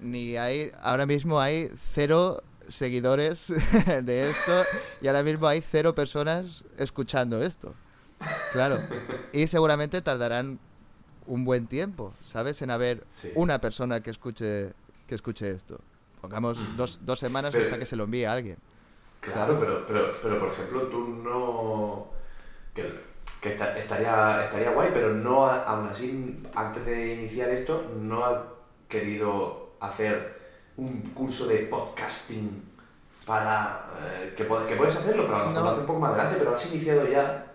ni hay ahora mismo hay cero seguidores *laughs* de esto y ahora mismo hay cero personas escuchando esto. Claro. Y seguramente tardarán un buen tiempo, ¿sabes? En haber Sí. una persona que escuche, que escuche esto. Pongamos dos, dos semanas Pero- hasta que se lo envíe a alguien. Claro, pero, pero, pero por ejemplo, tú no. Que, que esta- estaría, estaría guay, pero no, ha- aún así, antes de iniciar esto, no has querido hacer un curso de podcasting para. eh, que, que puedes hacerlo, pero a lo mejor No. lo haces un poco más adelante, pero has iniciado ya.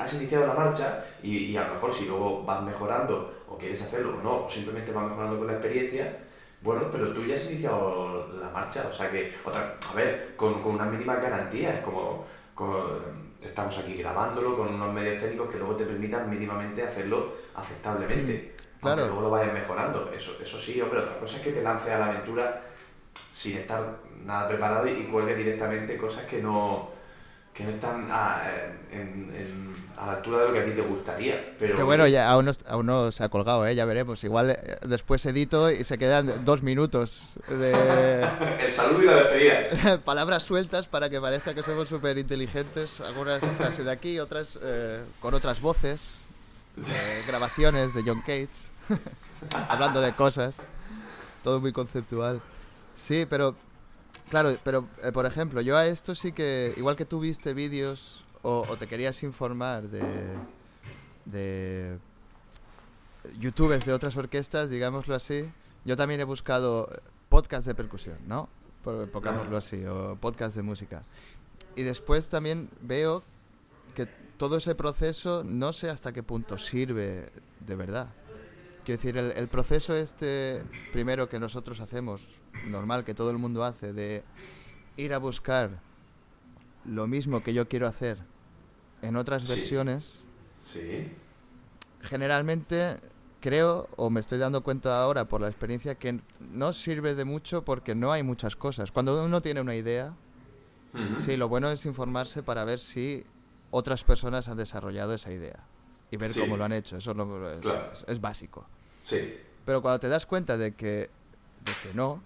Has iniciado la marcha y, y a lo mejor si luego vas mejorando o quieres hacerlo o no, o simplemente vas mejorando con la experiencia, bueno, pero tú ya has iniciado la marcha, o sea que, otra, a ver, con, con unas mínimas garantías, como, con- estamos aquí grabándolo con unos medios técnicos que luego te permitan mínimamente hacerlo aceptablemente. Claro. Luego lo vayas mejorando, eso, eso sí, hombre, otra cosa es que te lances a la aventura sin estar nada preparado y, y cuelgues directamente cosas que no, que no están a, en- en- a la altura de lo que a ti te gustaría. Pero, Que bueno, ya aún no, aún no se ha colgado, ¿eh? ya veremos. Igual eh, después edito y se quedan dos minutos de *laughs* El saludo y la despedida. *laughs* palabras sueltas para que parezca que somos súper inteligentes. Algunas frases de aquí, otras eh, con otras voces, eh, grabaciones de John Cage, *laughs* hablando de cosas. Todo muy conceptual. Sí, pero Claro, pero eh, por ejemplo, yo a esto sí que, igual que tú viste vídeos o, o te querías informar de, de youtubers de otras orquestas, digámoslo así, yo también he buscado podcast de percusión, ¿no? Por, pongámoslo así, o podcast de música. Y después también veo todo ese proceso no sé hasta qué punto sirve de verdad. Quiero decir, el, el proceso este primero que nosotros hacemos, normal, que todo el mundo hace, de ir a buscar lo mismo que yo quiero hacer en otras Sí. versiones, Sí. generalmente creo, o me estoy dando cuenta ahora por la experiencia, que no sirve de mucho porque no hay muchas cosas. Cuando uno tiene una idea, sí, lo bueno es informarse para ver si otras personas han desarrollado esa idea y ver Sí. cómo lo han hecho. Eso es, es- Claro. es- es básico. Sí. Pero cuando te das cuenta de que, de que no,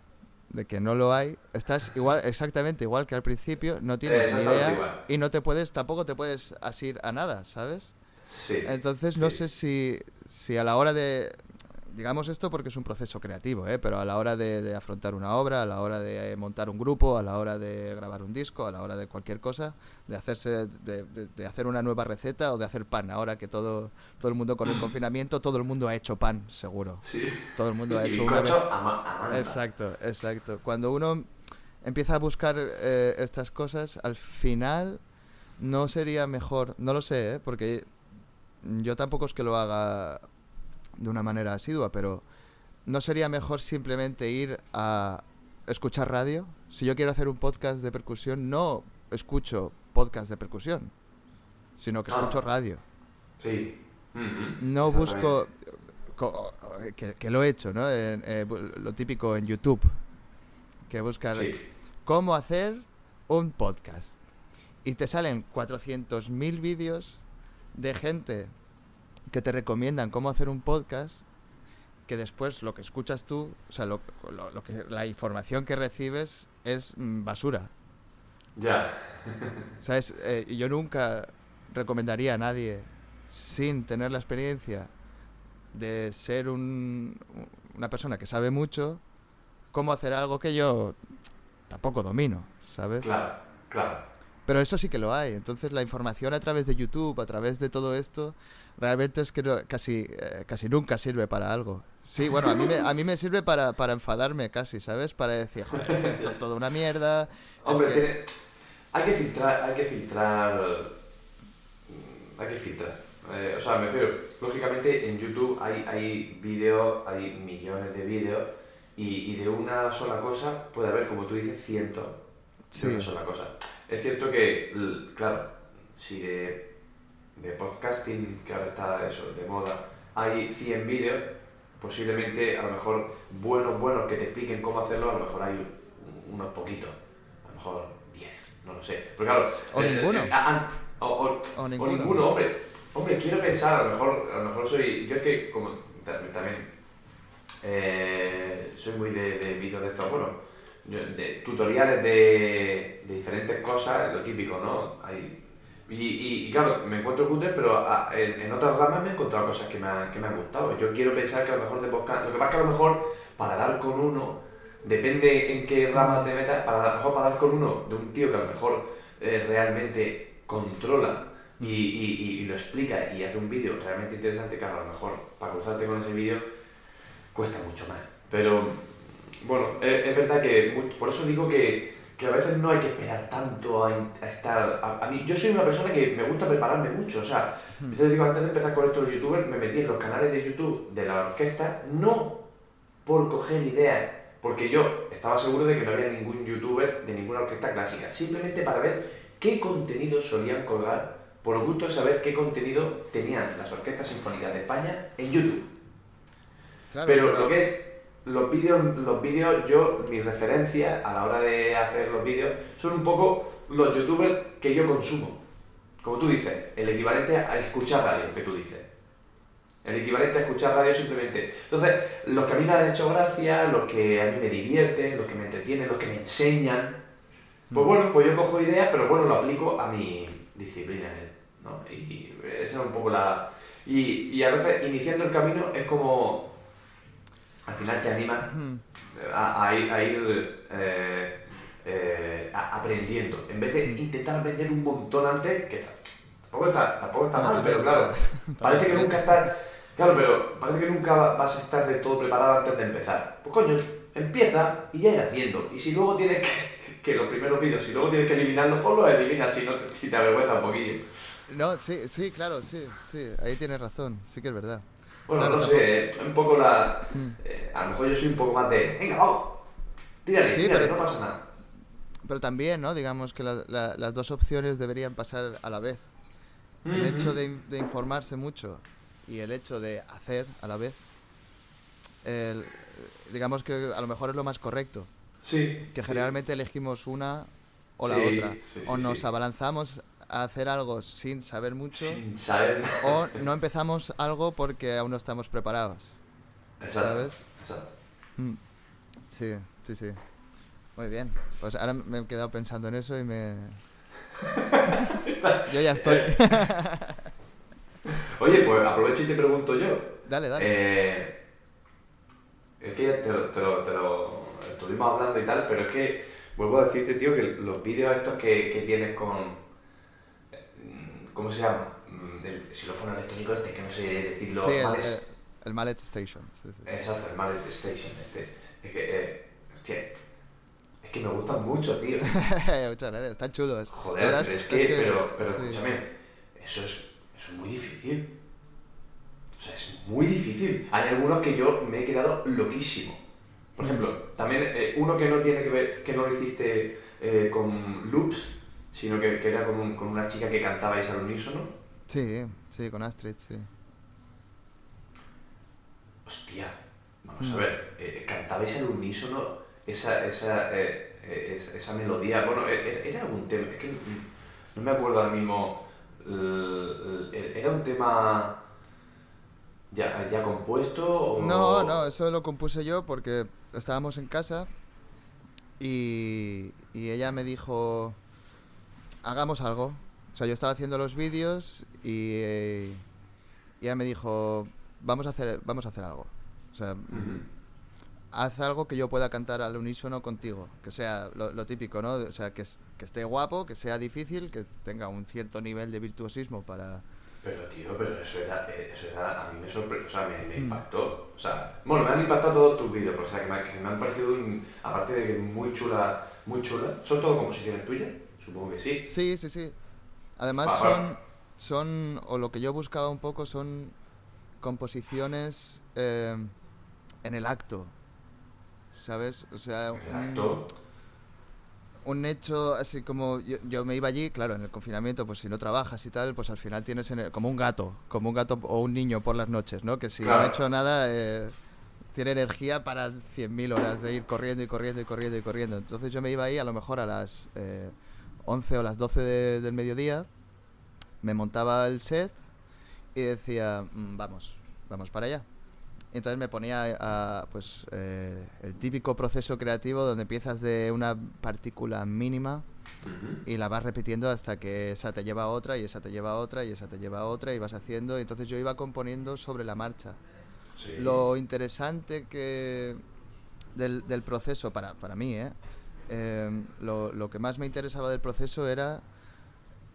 de que no lo hay, estás igual, exactamente igual que al principio, no tienes ni idea igual. y no te puedes, tampoco te puedes asir a nada, ¿sabes? Sí. Entonces no Sí. sé si, si a la hora de, digamos esto porque es un proceso creativo, ¿eh? pero a la hora de, de afrontar una obra, a la hora de eh, montar un grupo, a la hora de grabar un disco, a la hora de cualquier cosa, de hacerse, de, de- de hacer una nueva receta o de hacer pan. Ahora que todo, todo el mundo con el Mm. confinamiento, todo el mundo ha hecho pan, seguro. Sí. Todo el mundo ha hecho una vez. a a. Exacto, exacto. Cuando uno empieza a buscar eh, estas cosas, al final no sería mejor, no lo sé, ¿eh? porque yo tampoco es que lo haga de una manera asidua, pero no sería mejor simplemente ir a escuchar radio. Si yo quiero hacer un podcast de percusión, no escucho podcast de percusión, sino que Ah. escucho radio. Sí. Ujú. No busco, co- que, que lo he hecho, ¿no? Eh, lo típico en YouTube, que buscar Sí. cómo hacer un podcast. Y te salen 400.000 vídeos de gente que te recomiendan cómo hacer un podcast, que después lo que escuchas tú, o sea, lo, lo- lo que, la información que recibes es mm, basura. Ya. ¿Sabes? Eh, yo nunca recomendaría a nadie, sin tener la experiencia de ser un- una persona que sabe mucho, cómo hacer algo que yo tampoco domino, ¿sabes? Claro, claro. Pero eso sí que lo hay. Entonces la información a través de YouTube, a través de todo esto, realmente es que no- casi, eh, casi nunca sirve para algo. Sí, bueno, a mí me, a mí me sirve para, para enfadarme casi, ¿sabes? Para decir, joder, que esto es toda una mierda. es Hombre, que- tiene- hay que filtrar, hay que filtrar, mm, hay que filtrar. Eh, o sea, me refiero, lógicamente en YouTube hay, hay vídeos, hay millones de vídeos y, y de una sola cosa puede haber, como tú dices, cientos Sí. de una sola cosa. Es cierto que, claro, si de, de podcasting, que ahora está eso, de moda, hay 100 vídeos, posiblemente a lo mejor buenos, buenos que te expliquen cómo hacerlo, a lo mejor hay un- unos poquitos, a lo mejor 10, no lo sé. Pero claro, O eh, ninguno. eh, ah, ah, o, o- O o ninguno. ninguno, hombre. Hombre, quiero pensar, a lo mejor, a lo mejor soy. Yo es que, como ta- también. eh, soy muy de, de vídeos de estos, bueno, de tutoriales de, de diferentes cosas, lo típico, ¿no? Hay Y, y, claro, me encuentro cúter, pero en, en, otras ramas me he encontrado cosas que me, que me han gustado. Yo quiero pensar que a lo mejor de podcast, lo que pasa es que a lo mejor para dar con uno, depende en qué ramas te metas, para, a lo mejor para dar con uno de un tío que a lo mejor eh, realmente controla y, y, lo explica y hace un vídeo realmente interesante, que a lo mejor para cruzarte con ese vídeo cuesta mucho más. Pero bueno, es, verdad que por eso digo que, que, a veces no hay que esperar tanto a, estar... A, mí, yo soy una persona que me gusta prepararme mucho, o sea, te digo, antes de empezar con esto de youtuber, me metí en los canales de YouTube de la orquesta, no por coger ideas, porque yo estaba seguro de que no había ningún youtuber de ninguna orquesta clásica, simplemente para ver qué contenido solían colgar, por gusto de saber qué contenido tenían las orquestas sinfónicas de España en YouTube. pero, lo que es los vídeos, los vídeos, yo, mi referencia a la hora de hacer los vídeos son un poco los youtubers que yo consumo. Como tú dices, el equivalente a escuchar radio, que tú dices. El equivalente a escuchar radio simplemente. Entonces, los que a mí me han hecho gracia, los que a mí me divierten, los que me entretienen, los que me enseñan, pues mm. bueno, pues yo cojo ideas, pero bueno, lo aplico a mi disciplina. ¿no? Y esa es un poco la... Y, y a veces iniciando el camino es como al final te anima a, ir, eh, eh, aprendiendo. En vez de intentar aprender un montón antes, que tampoco está, tampoco está mal, pero claro, parece que nunca estás. Claro, pero parece que nunca vas a estar de todo preparado antes de empezar. Pues coño, empieza y ya irás viendo. Y si luego tienes que, *laughs* que los primeros vídeos, si luego tienes que eliminarlos, pues los eliminas si, no, si te avergüenza un poquillo. No, sí, sí, claro, sí, sí, ahí tienes razón, sí que es verdad. Bueno, no sé, un poco la. Hmm. Eh, a lo mejor yo soy un poco más de. ¡Venga, vamos! Tírale, sí, tírale, no pasa nada. Pero también, ¿no? Digamos que las dos opciones deberían pasar a la vez. El hecho de, informarse mucho y el hecho de hacer a la vez, digamos que a lo mejor es lo más correcto. Sí. Que generalmente elegimos una o la otra. o nos abalanzamos a hacer algo sin saber mucho o no empezamos algo porque aún no estamos preparados. Exacto, ¿Sabes? Exacto. Mm. Sí, sí, sí. Muy bien. Pues ahora me he quedado pensando en eso y me... *laughs* yo ya estoy. *laughs* Oye, pues aprovecho y te pregunto yo. Dale, dale. Eh, es que te lo, te, lo, te lo, estuvimos hablando y tal, pero es que vuelvo a decirte, tío, que los vídeos estos que, que tienes con ¿Cómo se llama? Mm, el xilófono electrónico este, que no sé decirlo. Sí, el, el, Mallet Station. Exacto, el Mallet Station. Este. Es que, eh, hostia, es que me gustan mucho, tío. *laughs* Muchas gracias, están chulos. Joder, pero es, que, pero, pero escúchame, eso es, eso es muy difícil. O sea, es muy difícil. Hay algunos que yo me he quedado loquísimo. Por ejemplo, también eh, uno que no tiene que ver, que no lo hiciste eh, con loops, sino que, que era con, un, con, una chica que cantabais al unísono. Sí, sí, con Astrid, sí. Hostia, vamos a ver, eh, cantabais al unísono esa, esa, eh, eh esa melodía. Bueno, e, e, era algún tema, es que no me acuerdo ahora mismo. ¿Era un tema ya, ya compuesto? O... No, no, eso lo compuse yo porque estábamos en casa y, y ella me dijo hagamos algo. O sea, yo estaba haciendo los vídeos y, eh, ella me dijo, vamos a hacer, vamos a hacer algo. O sea, haz algo que yo pueda cantar al unísono contigo, que sea lo, típico, ¿no? O sea, que, que, esté guapo, que sea difícil, que tenga un cierto nivel de virtuosismo para... Pero tío, pero eso era, eh, eso era a mí me sorprendió, o sea, me, me mm. impactó. O sea, bueno, me han impactado todos tus vídeos, porque o sea, que, me, que me han parecido, aparte de que muy chula, muy chula, ¿son todo composiciones tuyas? Supongo que sí. Sí, sí, sí. Además son, son, o lo que yo buscaba un poco son composiciones eh, en el acto, ¿sabes? O sea, un, un, hecho así como yo, me iba allí, claro, en el confinamiento, pues si no trabajas y tal, pues al final tienes como un gato, como un gato o un niño por las noches, ¿no? Que si no ha hecho nada... Eh, tiene energía para 100.000 horas de ir corriendo y corriendo y corriendo y corriendo. Entonces yo me iba ahí a lo mejor a las eh, 11 o las 12 del mediodía, me montaba el set y decía, mm, vamos, vamos para allá. Entonces me ponía a, pues, eh, el típico proceso creativo donde empiezas de una partícula mínima y la vas repitiendo hasta que esa te lleva a otra y esa te lleva a otra y esa te lleva a otra y vas haciendo. Entonces yo iba componiendo sobre la marcha. Lo interesante que del, del proceso, para, para mí, ¿eh? Em, lo, lo, que más me interesaba del proceso era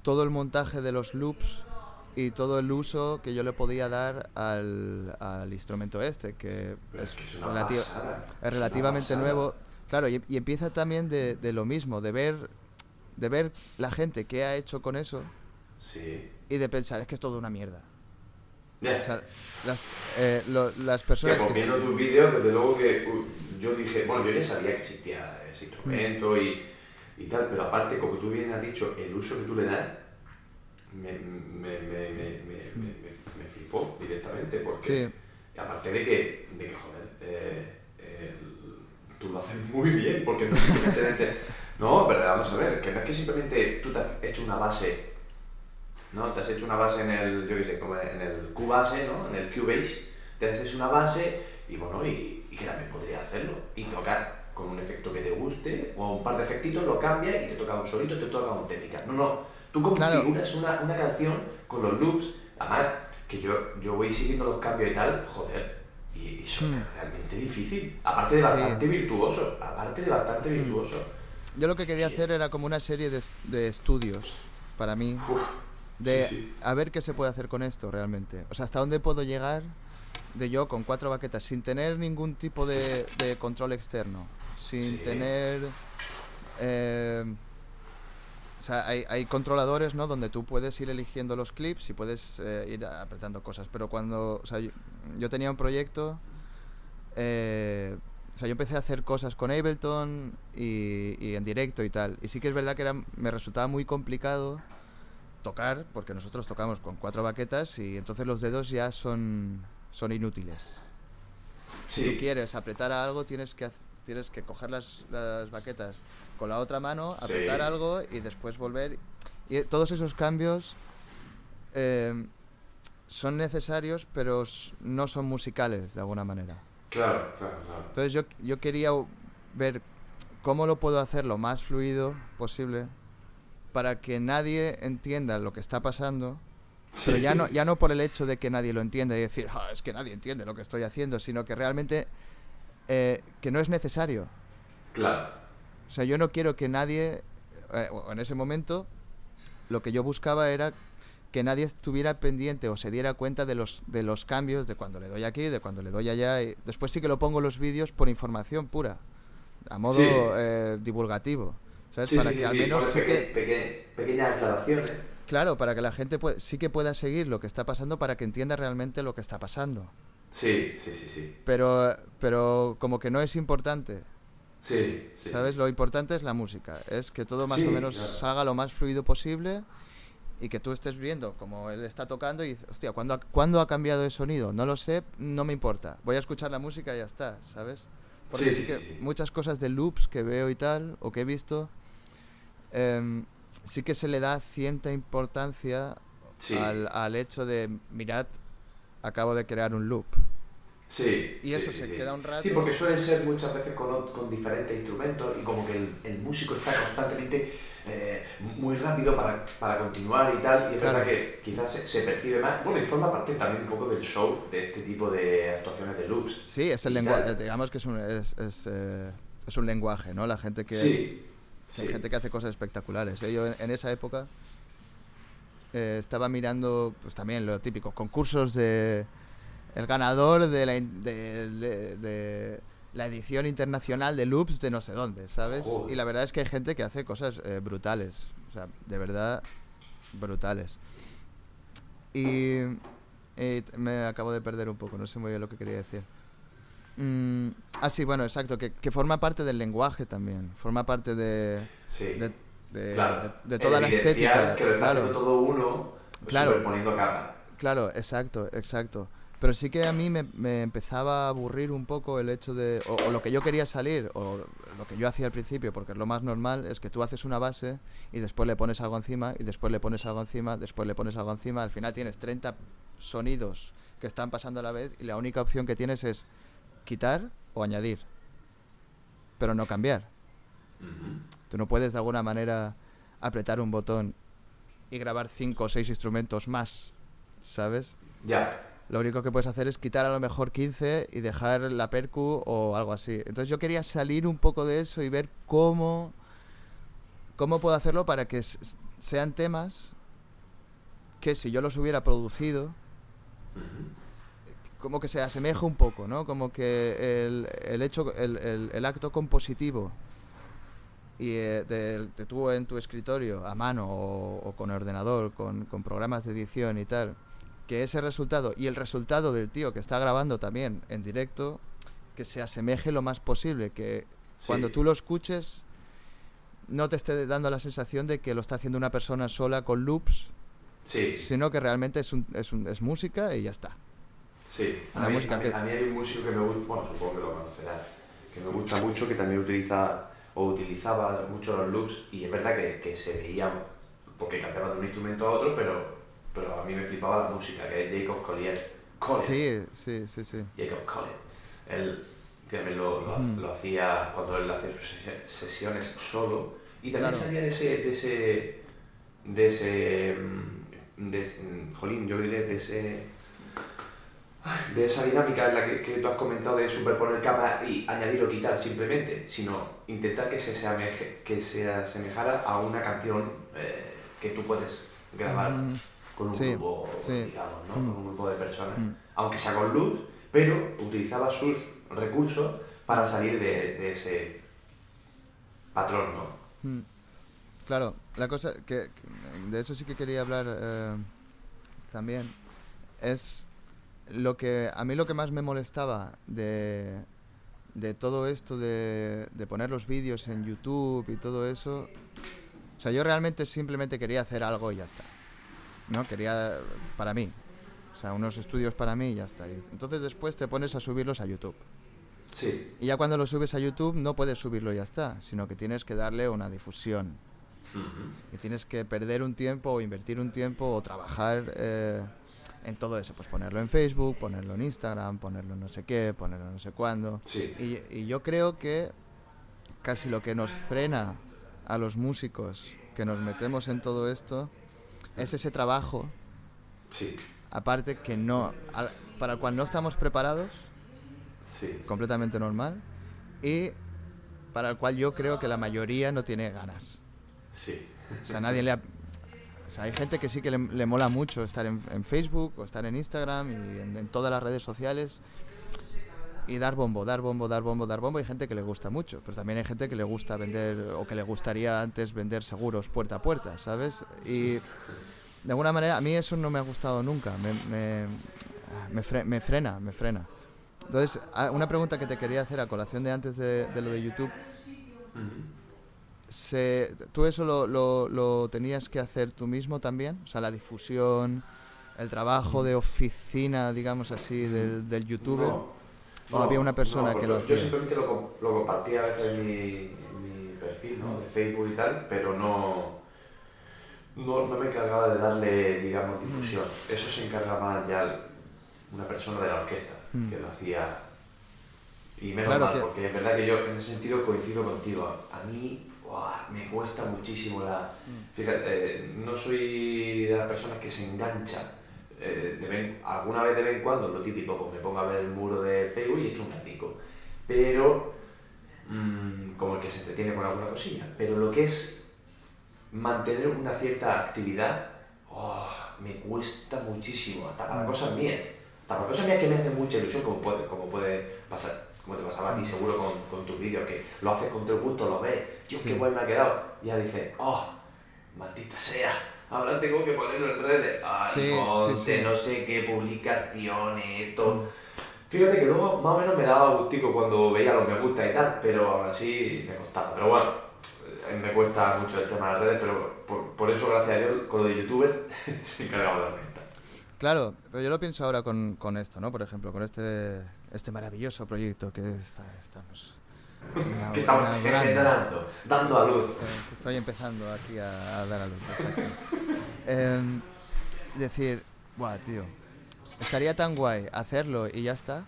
todo el montaje de los loops y todo el uso que yo le podía dar al, al instrumento este, que es, es, relativamente nuevo. Claro, y, y, empieza también de, de, lo mismo, de ver, de ver la gente que ha hecho con eso sí. y de pensar, es que es todo una mierda. O sea, las, eh, lo, las personas que... tus vídeos, desde luego que yo dije, bueno, yo ya sabía que existía ese instrumento y, y, tal, pero aparte, como tú bien has dicho, el uso que tú le das me, me, me, me flipó directamente, porque sí. aparte de que, de que joder, eh, eh, tú lo haces muy bien, porque no simplemente... *laughs* no, pero vamos a ver, que no es que simplemente tú te has hecho una base ¿no? Te has hecho una base en el, yo qué sé, como en el Cubase, ¿no? En el Cubase, te haces una base y bueno, y, y que también podría hacerlo. Y tocar con un efecto que te guste, o un par de efectitos, lo cambia y te toca un solito, te toca un técnica. No, no, tú configuras una, una canción con los loops, además, que yo, yo voy siguiendo los cambios y tal, joder, y eso es hmm. realmente difícil. Aparte de bastante sí. virtuoso, aparte de bastante hmm. virtuoso. Yo lo que quería sí. hacer era como una serie de, de estudios, para mí. Uf de sí. a ver qué se puede hacer con esto realmente. O sea, hasta dónde puedo llegar de yo con cuatro baquetas sin tener ningún tipo de, de control externo, sin Sí. tener... eh, o sea, hay, hay controladores, ¿no? Donde tú puedes ir eligiendo los clips y puedes eh, ir apretando cosas. Pero cuando... O sea, yo, yo tenía un proyecto... eh, o sea, yo empecé a hacer cosas con Ableton y, y en directo y tal. Y sí que es verdad que era, me resultaba muy complicado tocar, porque nosotros tocamos con cuatro baquetas y entonces los dedos ya son, son inútiles. Sí. Si tú quieres apretar a algo, tienes que, tienes que coger las, las baquetas con la otra mano, Sí. apretar algo y después volver. Y todos esos cambios eh, son necesarios, pero no son musicales de alguna manera. Claro, claro, claro. Entonces yo, yo quería ver cómo lo puedo hacer lo más fluido posible para que nadie entienda lo que está pasando, pero Sí. ya no, ya no por el hecho de que nadie lo entienda y decir, "Ah, es que nadie entiende lo que estoy haciendo, sino que realmente eh, que no es necesario. Claro. O sea, yo no quiero que nadie, eh, en ese momento, lo que yo buscaba era que nadie estuviera pendiente o se diera cuenta de los, de los cambios de cuando le doy aquí, de cuando le doy allá. Y después sí que lo pongo los vídeos por información pura, a modo Sí. eh, divulgativo. ¿Sabes? Sí, para que al menos peque- que, peque- pequeñas aclaraciones. Claro, para que la gente sí que pueda seguir lo que está pasando para que entienda realmente lo que está pasando. Sí, sí, sí, sí. Pero, pero como que no es importante, Sí, sí. ¿Sabes? Lo importante es la música. Es que todo más Sí, o menos claro. salga lo más fluido posible y que tú estés viendo como él está tocando y dices, hostia, ¿cuándo ha, ¿cuándo ha cambiado de sonido? No lo sé, no me importa. Voy a escuchar la música y ya está, ¿sabes? Porque Sí, sí, que muchas cosas de loops que veo y tal, o que he visto, em, sí que se le da cierta importancia Sí. al, al hecho de, mirad, acabo de crear un loop. Sí. Y sí, eso sí, se sí. queda un rato. Sí, porque suelen ser muchas veces con, con diferentes instrumentos y como que el, el músico está constantemente eh, muy rápido para, para continuar y tal. Y es Claro. verdad que quizás se, se percibe más. Bueno, y forma parte también un poco del show de este tipo de actuaciones de loops. Sí, es el lenguaje, tal. digamos que es un, es, es, eh, es un lenguaje, ¿no? La gente que, Sí. Hay gente que hace cosas espectaculares. ¿eh? Yo en, esa época eh, estaba mirando, pues también lo típico, concursos de el ganador de la, de, de- de la edición internacional de loops de no sé dónde, ¿sabes? Joder. Y la verdad es que hay gente que hace cosas eh, brutales, o sea, de verdad brutales. Y, me acabo de perder un poco, no sé muy bien lo que quería decir. Mm, ah, sí, bueno, exacto, que, que forma parte del lenguaje también, forma parte de, Sí. de, de- claro. de- de toda la estética. Que lo está claro. todo uno, Claro. superponiendo capas. Claro, exacto, exacto. Pero sí que a mí me, me empezaba a aburrir un poco el hecho de, o, o lo que yo quería salir, o lo que yo hacía al principio, porque es lo más normal, es que tú haces una base y después le pones algo encima, y después le pones algo encima, después le pones algo encima, al final tienes 30 sonidos que están pasando a la vez y la única opción que tienes es quitar o añadir, pero no cambiar. Tú no puedes de alguna manera apretar un botón y grabar cinco o seis instrumentos más, ¿sabes? Ya. Lo único que puedes hacer es quitar a lo mejor 15 y dejar la percu o algo así. Entonces yo quería salir un poco de eso y ver cómo, cómo puedo hacerlo para que sean temas que si yo los hubiera producido. Como que se asemeja un poco, ¿no? Como que el, el hecho, el, el- el acto compositivo y eh, de, de tú en tu escritorio a mano o, o con ordenador, con, con programas de edición y tal, que ese resultado y el resultado del tío que está grabando también en directo, que se asemeje lo más posible, que cuando tú lo escuches no te esté dando la sensación de que lo está haciendo una persona sola con loops, Sí, sino que realmente es, un, es, un- es música y ya está. Sí. A mí, música a mí- que- a mí hay un músico que me gusta, bueno, supongo que lo conocerás, que me gusta mucho, que también utiliza o utilizaba mucho los loops y es verdad que, que se veía, porque cambiaba de un instrumento a otro, pero, pero a mí me flipaba la música, que es Jacob Collier. Collier. Sí, sí, sí, sí. Jacob Collier. Él también lo, lo, Mm. lo hacía cuando él hace sus sesi- sesiones solo y también Claro. salía de ese, de ese, de ese, mm, de, mm, jolín, yo diré de ese, de esa dinámica en la que, que tú has comentado de superponer capas y añadir o quitar simplemente, sino intentar que se que se asemejara a una canción eh, que tú puedes grabar Mm, con un sí, grupo, sí. digamos, ¿no? Mm. Con un grupo de personas mm. aunque sea con luz, pero utilizaba sus recursos para salir de, de ese patrón, ¿no? Claro, la cosa que, que de eso sí que quería hablar eh, también es lo que a mí lo que más me molestaba de, de todo esto de, de poner los vídeos en YouTube y todo eso. O sea, yo realmente simplemente quería hacer algo y ya está. ¿No? Quería para mí. O sea, unos estudios para mí y ya está. Entonces después te pones a subirlos a YouTube. Sí. Y ya cuando lo subes a YouTube no puedes subirlo y ya está, sino que tienes que darle una difusión. Y tienes que perder un tiempo o invertir un tiempo o trabajar eh, en todo eso. Pues ponerlo en Facebook, ponerlo en Instagram, ponerlo en no sé qué, ponerlo en no sé cuándo. Sí. Y, y yo creo que casi lo que nos frena a los músicos que nos metemos en todo esto es ese trabajo, Sí. aparte que no, al- para el cual no estamos preparados Sí. completamente normal y para el cual yo creo que la mayoría no tiene ganas. Sí. O sea, nadie le... ha- o sea, hay gente que sí que le, le mola mucho estar en, en Facebook o estar en Instagram y en, en todas las redes sociales y dar bombo, dar bombo, dar bombo, dar bombo. Hay gente que le gusta mucho, pero también hay gente que le gusta vender o que le gustaría antes vender seguros puerta a puerta, ¿sabes? Y de alguna manera a mí eso no me ha gustado nunca, me, me, me, fre- me frena, me frena. Entonces, a- una pregunta que te quería hacer a colación de antes de, de lo de YouTube, se, ¿tú eso lo, lo, lo tenías que hacer tú mismo también? O sea, la difusión, el trabajo de oficina, digamos así, del, del youtuber. No, ¿O había una persona no, que lo porque Yo hacía? simplemente lo, lo compartía a veces en mi, en mi perfil, ¿no? De Facebook y tal, pero no, no, no me encargaba de darle, digamos, difusión. Eso se encargaba ya una persona de la orquesta, Mm. que lo hacía. Y menos Claro mal, que- porque es verdad que yo en ese sentido coincido contigo. A mí me cuesta muchísimo la... Mm. Fíjate, eh, no soy de las personas que se engancha. eh, de vez- alguna vez de vez en cuando, lo típico, pues me pongo a ver el muro de Facebook y echo un ratico. Pero, mm, como el que se entretiene con alguna cosilla. Pero lo que es mantener una cierta actividad, ¡oh! me cuesta muchísimo, hasta para Mm. cosas mías. Hasta para cosas mías que me hacen mucha ilusión, como puede, como puede pasar, como te pasaba a ti seguro con, con tus vídeos, que lo haces con todo el gusto, lo ves, Dios, Sí. qué guay me ha quedado. Y ya dices, ¡oh! Maldita sea, ahora tengo que ponerlo en redes. Ay, Sí, sí, monte, sí. no sé qué, publicaciones, esto. Mm. Fíjate que luego más o menos me daba gustico cuando veía los me gusta y tal, pero aún así me costaba. Pero bueno, eh, me cuesta mucho el tema de las redes, pero por, por eso, gracias a Dios, con lo de youtuber *laughs* se encargaba de la. Claro, pero yo lo pienso ahora con, con esto, ¿no? Por ejemplo, con este, este maravilloso proyecto que es- estamos... ina- Que estamos engendrando, dando a luz. Estoy, que estoy empezando aquí a, a dar a luz, exacto. *laughs* Em, decir, buah, tío, estaría tan guay hacerlo y ya está.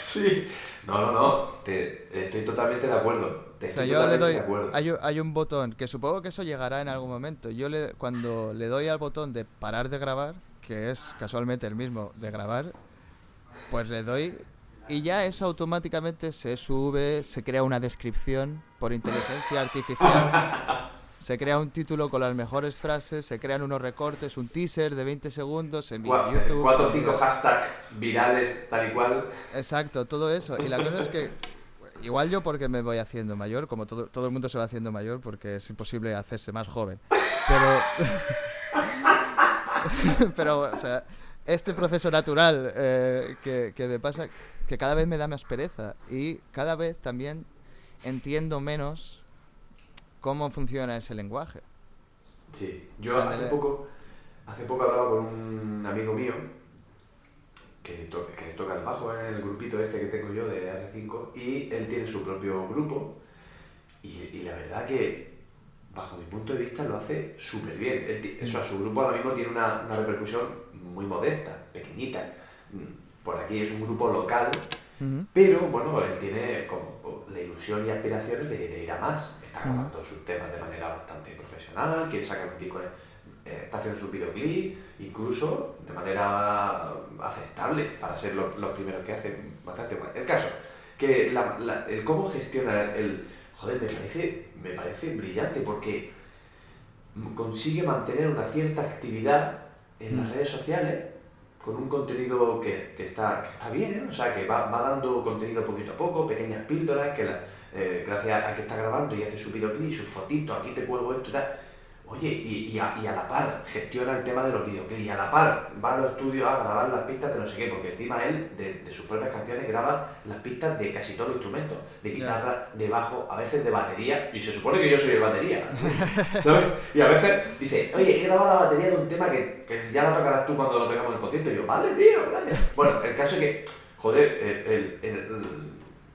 Sí, No, no, no, te, estoy totalmente de acuerdo. o sea, yo le doy, hay, hay, un botón, que supongo que eso llegará en algún momento. Yo le, cuando le doy al botón de parar de grabar, que es casualmente el mismo de grabar, pues le doy y ya eso automáticamente se sube, se crea una descripción por inteligencia artificial. Se crea un título con las mejores frases, se crean unos recortes, un teaser de 20 segundos en YouTube. Cuatro o cinco hashtags virales, tal y cual. Exacto, todo eso. Y la cosa es que, igual yo porque me voy haciendo mayor, como todo, todo el mundo se va haciendo mayor porque es imposible hacerse más joven. Pero. *laughs* pero, o sea, este proceso natural eh, que, que me pasa, que cada vez me da más pereza y cada vez también entiendo menos cómo funciona ese lenguaje. Sí, yo hace, poco, hace poco hablaba con un amigo mío que, que toca el bajo en el grupito este que tengo yo de R5 y él tiene su propio grupo y, la verdad que bajo mi punto de vista lo hace súper bien. Eso, su grupo ahora mismo tiene una, una, repercusión muy modesta, pequeñita. Por aquí es un grupo local, pero bueno, él tiene como la ilusión y aspiraciones de ir a más está grabando sus temas de manera bastante profesional, quiere sacar un disco, eh, está haciendo su videoclip, incluso de manera aceptable para ser los primeros que hacen bastante bueno. El caso, que el cómo gestiona el... Joder, me parece, me parece brillante porque consigue mantener una cierta actividad en las mm. redes sociales con un contenido que, que, está, que está bien, o sea, que va, va, dando contenido poquito a poco, pequeñas píldoras, que la, eh, gracias a que está grabando y hace su videoclip, sus fotitos, aquí te cuelgo esto y tal. Oye, y, a, la par gestiona el tema de los videoclips, y a la par va a los estudios a grabar las pistas de no sé qué, porque encima él, de, sus propias canciones, graba las pistas de casi todos los instrumentos, de guitarra, de bajo, a veces de batería, y se supone que yo soy el batería, *laughs* ¿sabes? Y a veces dice, oye, he grabado la batería de un tema que, ya la tocarás tú cuando lo tengamos en el concierto, y yo, vale, tío, gracias. Bueno, el caso es que, joder, el, el,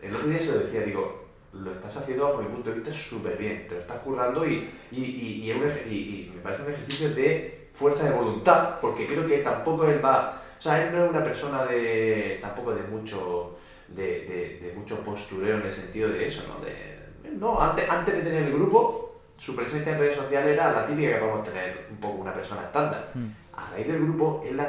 el otro día se lo decía, digo, lo estás haciendo bajo mi punto de vista súper bien, te lo estás currando y, y, y, y, me parece un ejercicio de fuerza de voluntad, porque creo que tampoco él va, o sea, él no es una persona de, tampoco de mucho, de, de, mucho postureo en el sentido de eso, ¿no? De, no, antes, antes de tener el grupo, su presencia en redes sociales era la típica que podemos tener un poco una persona estándar. Hmm. A raíz del grupo, él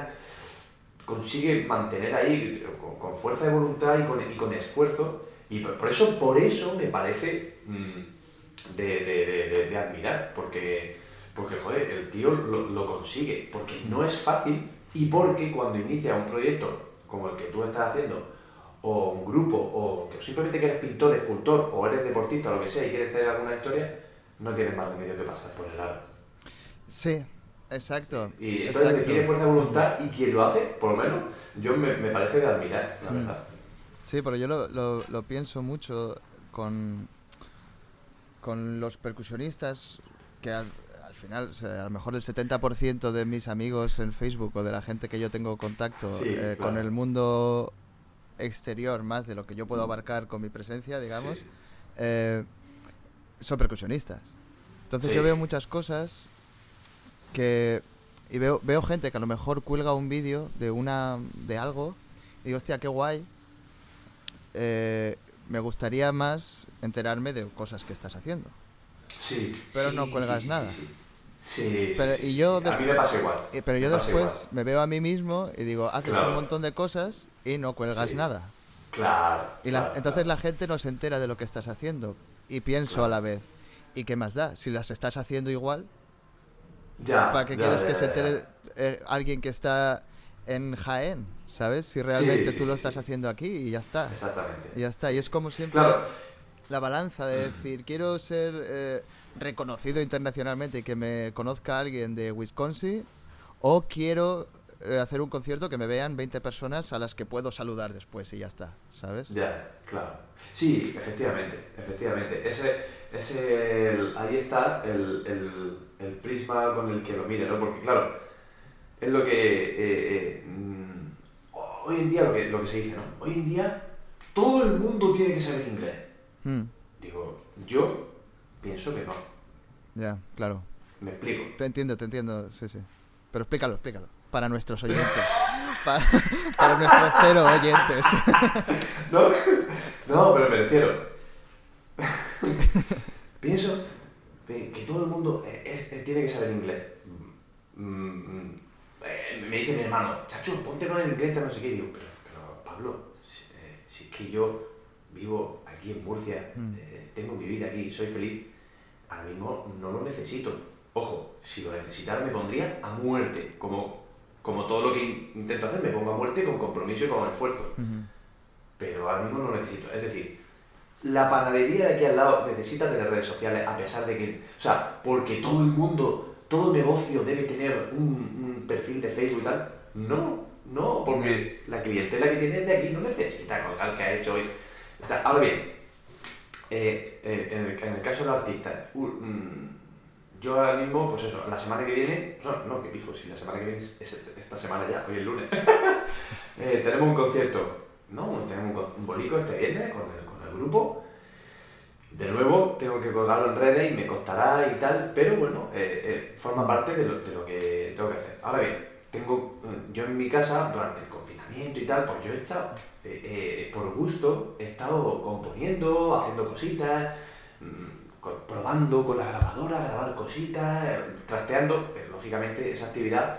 consigue mantener ahí con, con, fuerza de voluntad y con, y con esfuerzo y por, eso, por eso me parece mm, de, admirar, porque, porque, joder, el tío lo, consigue, porque no es fácil y porque cuando inicia un proyecto como el que tú estás haciendo, o un grupo, o que simplemente que eres pintor, escultor, o eres deportista, o lo que sea, y quieres hacer alguna historia, no tienes más remedio que pasar por el aro. Sí, exacto. Y entonces tiene fuerza de voluntad y quien lo hace, por lo menos, yo me, me parece de admirar, la mm. verdad. Sí, pero yo lo, lo, pienso mucho con, con los percusionistas que al, final, a lo mejor el 70% de mis amigos en Facebook o de la gente que yo tengo contacto eh, con el mundo exterior, más de lo que yo puedo abarcar con mi presencia, digamos, eh, son percusionistas. Entonces yo veo muchas cosas que... Y veo, veo gente que a lo mejor cuelga un vídeo de, una, de algo y digo, hostia, qué guay, eh, me gustaría más enterarme de cosas que estás haciendo. Sí. Pero no cuelgas nada. Sí, pero, y yo a mí me pasa igual. pero yo después me veo a mí mismo y digo, haces un montón de cosas y no cuelgas nada. Claro. Y entonces la gente no se entera de lo que estás haciendo. Y pienso a la vez, ¿y qué más da? Si las estás haciendo igual, ya, ¿para qué quieres que se entere eh, alguien que está en Jaén, ¿sabes? Si realmente tú lo estás haciendo aquí y ya está. Exactamente. Y ya está. Y es como siempre la balanza de decir, quiero ser eh, reconocido internacionalmente y que me conozca alguien de Wisconsin o quiero eh, hacer un concierto que me vean 20 personas a las que puedo saludar después y ya está, ¿sabes? Ya, claro. Sí, efectivamente, efectivamente. Ese, ese, ahí está el, el, el prisma con el que lo mire, ¿no? Porque claro, es lo que eh, eh, mm, hoy en día lo que, lo que se dice, ¿no? Hoy en día todo el mundo tiene que saber inglés. Hmm. Digo, yo pienso que no. Ya, claro. Me explico. Te entiendo, te entiendo, sí, sí. Pero explícalo, explícalo. Para nuestros *laughs* oyentes. para nuestros cero oyentes. *laughs* no, no, pero me refiero. *laughs* Pienso que todo el mundo eh, tiene que saber inglés. Mm, mm, eh, me dice mi hermano, chacho, ponte con el inglés, no sé qué. Y digo, pero, pero Pablo, eh, si, es que yo vivo aquí en Murcia, mm. tengo mi vida aquí, soy feliz, ahora mismo no lo necesito. Ojo, si lo necesitara me pondría a muerte, como, como todo lo que intento hacer, me pongo a muerte con compromiso y con esfuerzo. Pero ahora mismo no lo necesito. Es decir, la panadería de aquí al lado necesita tener redes sociales a pesar de que, o sea, porque todo el mundo, todo negocio debe tener un, perfil de Facebook y tal. No, no, porque la clientela que tiene de aquí no necesita colgar que ha hecho hoy. Ahora bien, eh, eh, en, el, caso de los artistas, mm, yo ahora mismo, pues eso, la semana que viene, no, que pijo, si la semana que viene es, esta semana ya, hoy es lunes, *laughs* eh, tenemos un concierto, ¿no? Tenemos un, bolico este viernes con el grupo. De nuevo, tengo que colgarlo en redes y me costará y tal, pero bueno, eh, eh, forma parte de lo, de lo, que tengo que hacer. Ahora bien, tengo, eh, yo en mi casa, durante el confinamiento y tal, pues yo he estado, por gusto, he estado componiendo, haciendo cositas, mm, probando con la grabadora, grabar cositas, trasteando. lógicamente, esa actividad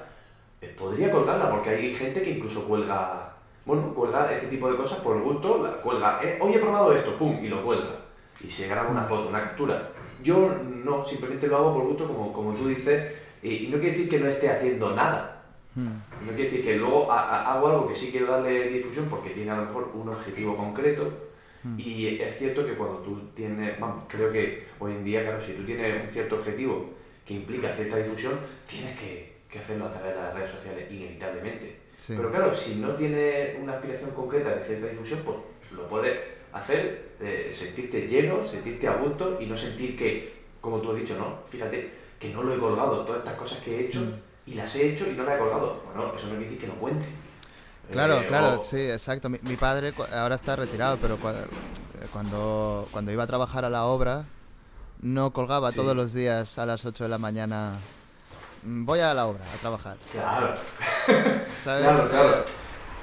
podría colgarla, porque hay gente que incluso cuelga bueno, cuelga este tipo de cosas por gusto, la cuelga, hoy he probado esto, pum, y lo cuelga. Y se graba una foto, una captura. Yo no, simplemente lo hago por gusto, como, como tú dices, y, no quiere decir que no esté haciendo nada. Hmm. No quiere decir que luego hago algo que sí quiero darle difusión porque tiene a lo mejor un objetivo concreto. Hmm. Y es cierto que cuando tú tienes, vamos, creo que hoy en día, claro, si tú tienes un cierto objetivo que implica cierta difusión, tienes que, que hacerlo a través de las redes sociales, inevitablemente. Pero claro, si no tiene una aspiración concreta de cierta difusión, pues lo puedes hacer, eh, sentirte lleno, sentirte a gusto y no sentir que, como tú has dicho, ¿no? Fíjate, que no lo he colgado, todas estas cosas que he hecho mm. y las he hecho y no las he colgado. Bueno, eso no quiere decir que no cuente. Claro, eh, claro, sí, exacto. Mi, padre ahora está retirado, pero cuando, cuando iba a trabajar a la obra, no colgaba todos los días a las 8 de la mañana Mm, voy a la obra, a trabajar. Claro. *laughs* ¿Sabes? Claro, claro.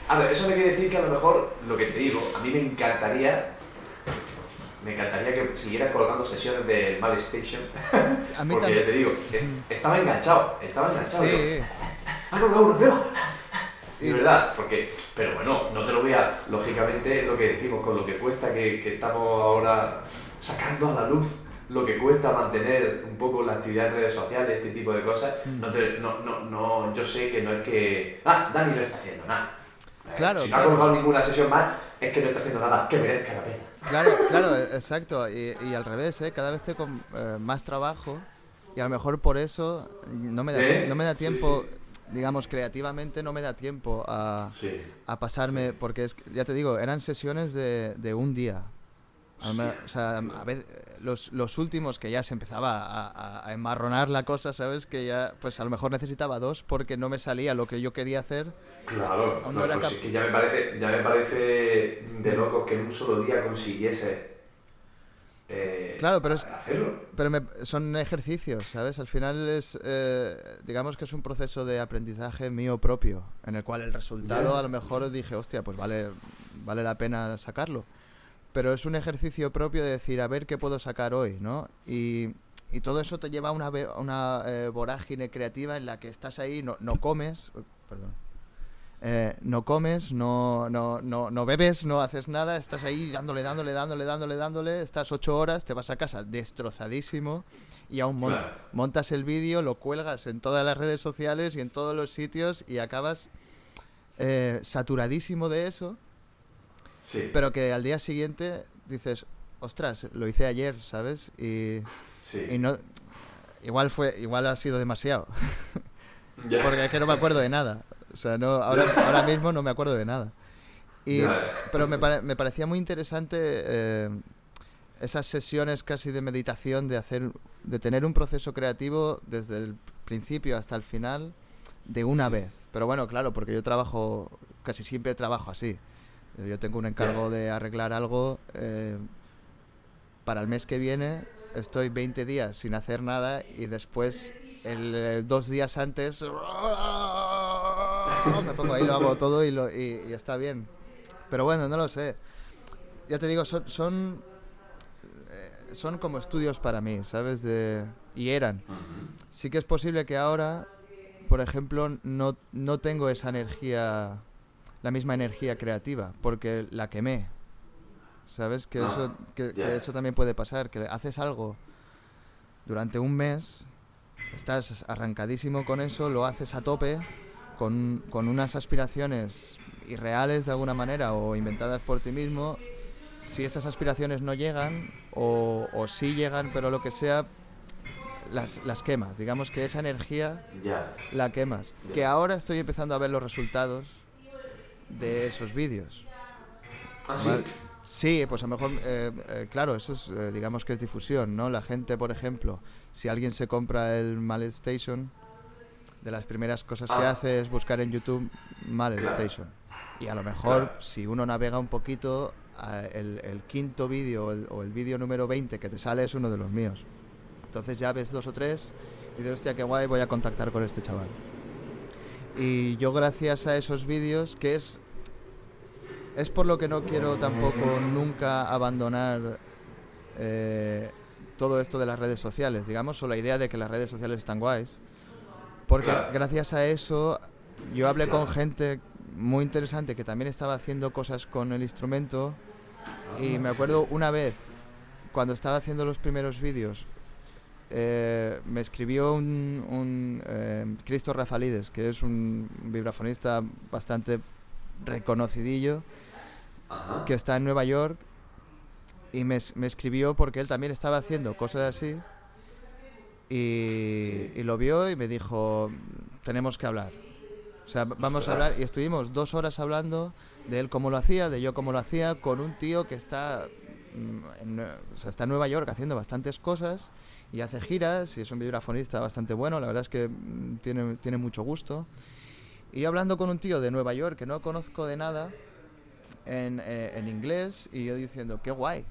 A ver, eso me quiere decir que a lo mejor, lo que te digo, a mí me encantaría me encantaría que siguieras colgando sesiones de Mal Station. A mí porque ya te digo, mm. estaba enganchado, estaba enganchado. Sí. ¡Ah, colgado uno! De verdad, porque, pero bueno, no te lo voy a, lógicamente, lo que decimos, con lo que cuesta que, que estamos ahora sacando a la luz lo que cuesta mantener un poco la actividad en redes sociales, este tipo de cosas, mm. no, no, no, no, yo sé que no es que, ah, Dani no está haciendo nada. Eh, claro, si no ha colgado ninguna sesión más, es que no está haciendo nada que merezca la pena. Claro, *laughs* claro, exacto. Y, y al revés, ¿eh? cada vez estoy con eh, más trabajo y a lo mejor por eso no me da, no me da tiempo, digamos, creativamente no me da tiempo a, a pasarme, porque es, ya te digo, eran sesiones de, de un día. o sea, a veces, los, los últimos que ya se empezaba a, a, enmarronar la cosa, ¿sabes? Que ya, pues a lo mejor necesitaba dos porque no me salía lo que yo quería hacer. Claro, no, pues que ya me, parece, ya me parece de loco que en un solo día consiguiese eh, claro, pero, es, pero son ejercicios, ¿sabes? Al final es, eh, digamos que es un proceso de aprendizaje mío propio, en el cual el resultado a lo mejor dije, hostia, pues vale, vale la pena sacarlo pero es un ejercicio propio de decir, a ver qué puedo sacar hoy, ¿no? Y, y todo eso te lleva a una, una eh, vorágine creativa en la que estás ahí, no, no comes, perdón, eh, no comes, no, no, no, no, bebes, no haces nada, estás ahí dándole, dándole, dándole, dándole, dándole, estás ocho horas, te vas a casa destrozadísimo y aún montas el vídeo, lo cuelgas en todas las redes sociales y en todos los sitios y acabas eh, saturadísimo de eso pero que al día siguiente dices, ostras, lo hice ayer, ¿sabes? Y, y no, igual fue, igual ha sido demasiado. *laughs* Porque es que no me acuerdo de nada. O sea, no, ahora, ahora mismo no me acuerdo de nada. Y, pero me, me, parecía muy interesante eh, esas sesiones casi de meditación, de hacer, de tener un proceso creativo desde el principio hasta el final de una vez. Pero bueno, claro, porque yo trabajo, casi siempre trabajo así. Yo tengo un encargo de arreglar algo eh, para el mes que viene. Estoy 20 días sin hacer nada y después, el, dos días antes, me pongo ahí, lo hago todo y, lo, y, y está bien. Pero bueno, no lo sé. Ya te digo, son, son, eh, son como estudios para mí, ¿sabes? De, y eran. Sí que es posible que ahora, por ejemplo, no, no tengo esa energía, la misma energía creativa, porque la quemé. ¿Sabes? Que, Ah, eso, que, eso también puede pasar, que haces algo durante un mes, estás arrancadísimo con eso, lo haces a tope, con, con unas aspiraciones irreales de alguna manera o inventadas por ti mismo. Si esas aspiraciones no llegan, o, o sí llegan, pero lo que sea, las, las quemas. Digamos que esa energía Ya. la quemas. Que ahora estoy empezando a ver los resultados de esos vídeos. Ah, sí. Vale. Sí, pues a lo mejor, eh, eh, claro, eso es, eh, digamos que es difusión, ¿no? La gente, por ejemplo, si alguien se compra el Mallet Station, de las primeras cosas que Ah. hace es buscar en YouTube Mallet Claro. Station. Y a lo mejor, Claro. si uno navega un poquito, el, el quinto vídeo o el, o el vídeo número 20 que te sale es uno de los míos. Entonces ya ves dos o tres y dices, hostia, qué guay, voy a contactar con este chaval. Y yo gracias a esos vídeos, que es es por lo que no quiero tampoco nunca abandonar eh, todo esto de las redes sociales, digamos, o la idea de que las redes sociales están guays. Porque gracias a eso yo hablé con gente muy interesante que también estaba haciendo cosas con el instrumento y me acuerdo una vez, cuando estaba haciendo los primeros vídeos, eh, me escribió un, un eh, Cristo Rafalides, que es un vibrafonista bastante reconocidillo, Ajá. que está en Nueva York y me, me escribió porque él también estaba haciendo cosas así y, Sí. y lo vio y me dijo, tenemos que hablar. O sea, vamos a hablar y estuvimos dos horas hablando de él cómo lo hacía, de yo cómo lo hacía, con un tío que está, mm, en, o sea, está en Nueva York haciendo bastantes cosas y hace giras y es un vibrafonista bastante bueno, la verdad es que mm, tiene, tiene mucho gusto. Y hablando con un tío de Nueva York que no conozco de nada, en, eh, en inglés y yo diciendo, qué guay.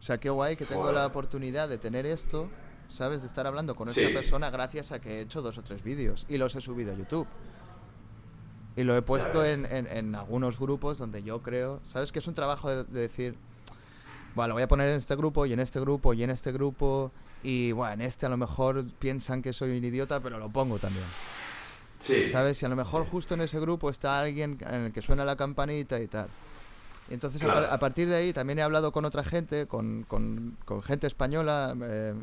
O sea, qué guay que tengo Joder. la oportunidad de tener esto, ¿sabes? De estar hablando con Sí. esa persona gracias a que he hecho dos o tres vídeos y los he subido a YouTube. Y lo he puesto en, en- en algunos grupos donde yo creo, ¿sabes? Que es un trabajo de, de decir, bueno, lo voy a poner en este grupo y en este grupo y en este grupo y bueno, en este a lo mejor piensan que soy un idiota, pero lo pongo también. Sí. ¿Sabes? Y a lo mejor justo en ese grupo está alguien en el que suena la campanita y tal. Entonces Claro. a, partir de ahí también he hablado con otra gente, con, con- con gente española, eh,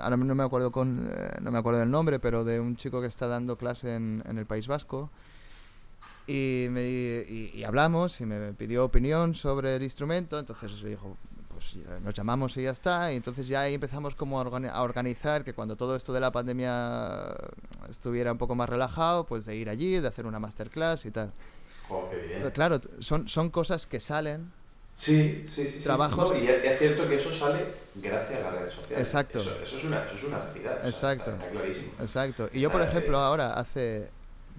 ahora no me acuerdo con, eh, no me acuerdo del nombre, pero de un chico que está dando clase en, en el País Vasco. Y, me, y, y hablamos y me pidió opinión sobre el instrumento, entonces le dijo, pues ya nos llamamos y ya está, y entonces ya ahí empezamos como a, organi- a organizar que cuando todo esto de la pandemia estuviera un poco más relajado, pues de ir allí, de hacer una masterclass y tal. Joder, qué bien. Entonces, claro, son, son cosas que salen, Sí, sí, sí. sí. Trabajos- No, y es cierto que eso sale gracias a las redes sociales. Exacto. Eso, eso es, una, eso es una realidad. o sea, Exacto. está, está clarísimo. exacto. Y yo, por Eh, ejemplo, ahora hace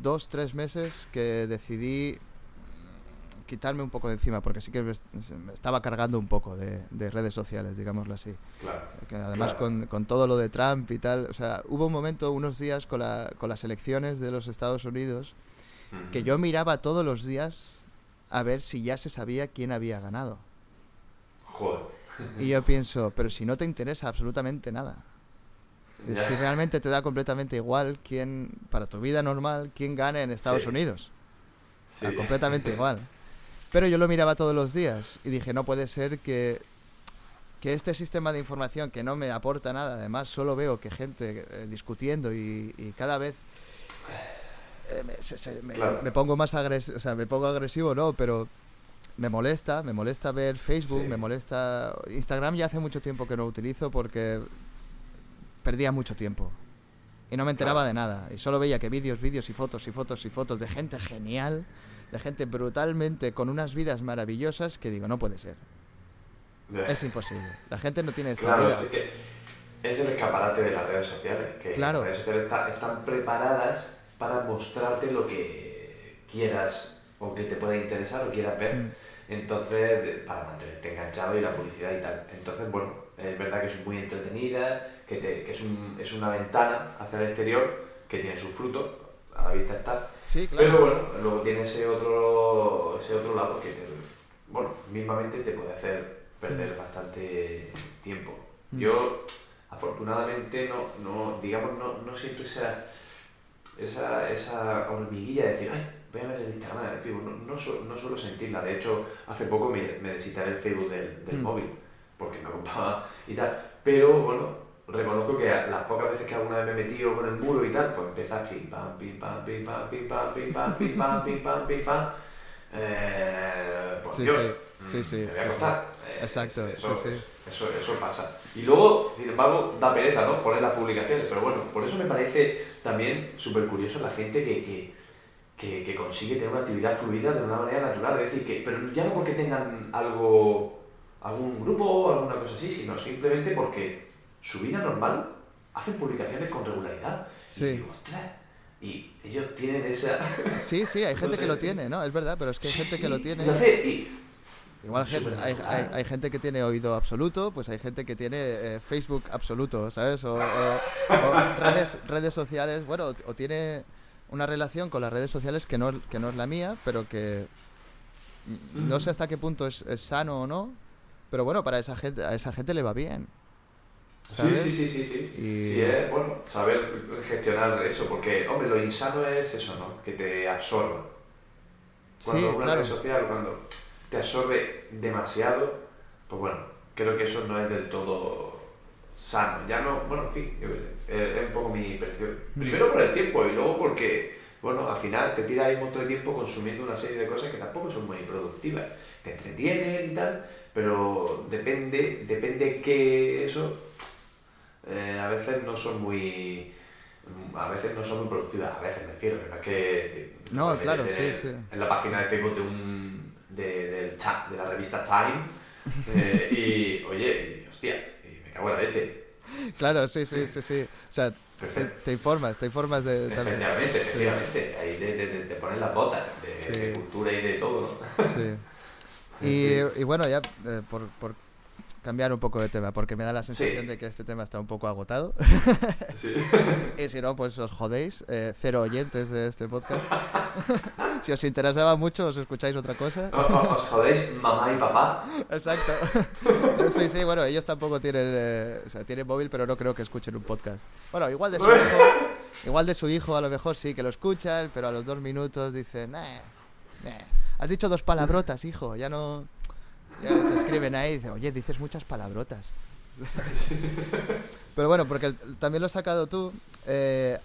dos, tres meses que decidí quitarme un poco de encima, porque sí que me, estaba cargando un poco de, de redes sociales, digámoslo así. Claro. Que además Claro. con, con todo lo de Trump y tal, o sea, hubo un momento, unos días con, la, con las elecciones de los Estados Unidos, que Ujú. yo miraba todos los días a ver si ya se sabía quién había ganado. Joder. Y yo pienso, pero si no te interesa absolutamente nada. Ya. Si realmente te da completamente igual quién, para tu vida normal, quién gane en Estados Sí. Unidos. Sí. Da completamente *laughs* igual. Pero yo lo miraba todos los días y dije, no puede ser que, que este sistema de información que no me aporta nada, además solo veo que gente eh, discutiendo y, y cada vez eh, me, se- se- me- Claro. me pongo más agresivo, o sea, me pongo agresivo, no, pero me molesta, me molesta ver Facebook, Sí. me molesta... Instagram ya hace mucho tiempo que no utilizo porque perdía mucho tiempo. Y no me enteraba Claro. de nada. Y solo veía que vídeos, vídeos y fotos y fotos y fotos de gente genial, de gente brutalmente con unas vidas maravillosas que digo, no puede ser. Es imposible. La gente no tiene esta Claro, vida. es que es el escaparate de las redes sociales. Que Claro. las redes sociales está- están preparadas para mostrarte lo que quieras o que te pueda interesar o quieras ver. Mm. Entonces, para mantenerte enganchado y la publicidad y tal. Entonces, bueno, es verdad que es muy entretenida, que, te- que es, un- es una ventana hacia el exterior que tiene sus frutos. A la vista está. Sí, claro. Pero bueno, luego tiene ese otro, ese otro lado que, te- bueno, mismamente te puede hacer perder bastante tiempo. Mm. Yo, afortunadamente, no, no digamos, no, no siento esa, esa, esa hormiguilla de decir, ay, voy a ver el Instagram, el Facebook. No, no, su- no suelo sentirla. De hecho, hace poco me, me el Facebook del, del Mm. móvil, porque me ocupaba y tal. Pero bueno, reconozco que las pocas veces que alguna vez me he metido con el muro y tal, pues empieza pim pam, pim pam, pim pam, pim pam, pim pam, pim pam, pim *laughs* pam, pim pam. Eh, pues Sí, yo, sí, mm, sí, me voy a sí, sí. acostar. Eh, Exacto, eso, sí, sí. Eso, eso pasa. Y luego, sin embargo, da pereza, ¿no? Poner las publicaciones. Pero bueno, por eso me parece también súper curioso la gente que, que, que, que consigue tener una actividad fluida de una manera natural. Es decir, que, pero ya no porque tengan algo, algún grupo o alguna cosa así, sino simplemente porque su vida normal hacen publicaciones con regularidad. Sí. Y digo, ostras, y ellos tienen esa... *laughs* Sí, sí, hay No gente sé. que lo tiene, ¿no? Es verdad, pero es que hay gente que lo tiene. y Igual gente- hay, hay- hay gente que tiene oído absoluto, pues hay gente que tiene eh, Facebook absoluto, ¿sabes? O, o- o redes, redes sociales, bueno, o, o tiene una relación con las redes sociales que no, que no es la mía, pero que mm, no sé hasta qué punto es, es sano o no, pero bueno, para esa gente, a esa gente le va bien. Sí, ¿sabes? sí, sí, sí, sí. Y- Sí, es bueno saber gestionar eso, porque, hombre, lo insano es eso, ¿no? Que te absorba. Cuando Sí, una claro. red social, cuando te absorbe demasiado, pues bueno, creo que eso no es del todo sano. Ya no, bueno, en fin, yo qué sé, es, es un poco mi percepción. Mm. Primero por el tiempo y luego porque, bueno, al final te tiras ahí un montón de tiempo consumiendo una serie de cosas que tampoco son muy productivas. Te entretienen y tal, pero depende, depende que eso eh, a veces no son muy a veces no son muy productivas, a veces me refiero, que no es que No, te claro, sí, en- sí. En la página de Facebook de un de, del cha- de la revista Time *laughs* eh, y oye, y, hostia, y me cago en la leche. Claro, sí, sí, sí, sí. O sea, te, te informas, te informas de... también. Efectivamente, efectivamente. Ahí de, de poner las botas de, Sí. de cultura y de todo, ¿no? Sí. *laughs* Y, y bueno, ya eh, por, por cambiar un poco de tema, porque me da la sensación Sí. de que este tema está un poco agotado. Sí. *laughs* y si no, pues os jodéis. eh, cero oyentes de este podcast. *laughs* si os interesaba mucho, os escucháis otra cosa. O- o- Os jodéis mamá y papá. Exacto. *laughs* sí, sí, bueno, ellos tampoco tienen, eh, o sea, tienen móvil, pero no creo que escuchen un podcast. Bueno, igual de su hijo, igual de su hijo a lo mejor sí que lo escuchan, pero a los dos minutos dicen, "Nah, nah, has dicho dos palabrotas, hijo, ya no... Ya te escriben ahí y dicen, oye, dices muchas palabrotas. pero bueno, porque el- también lo has sacado tú. eh,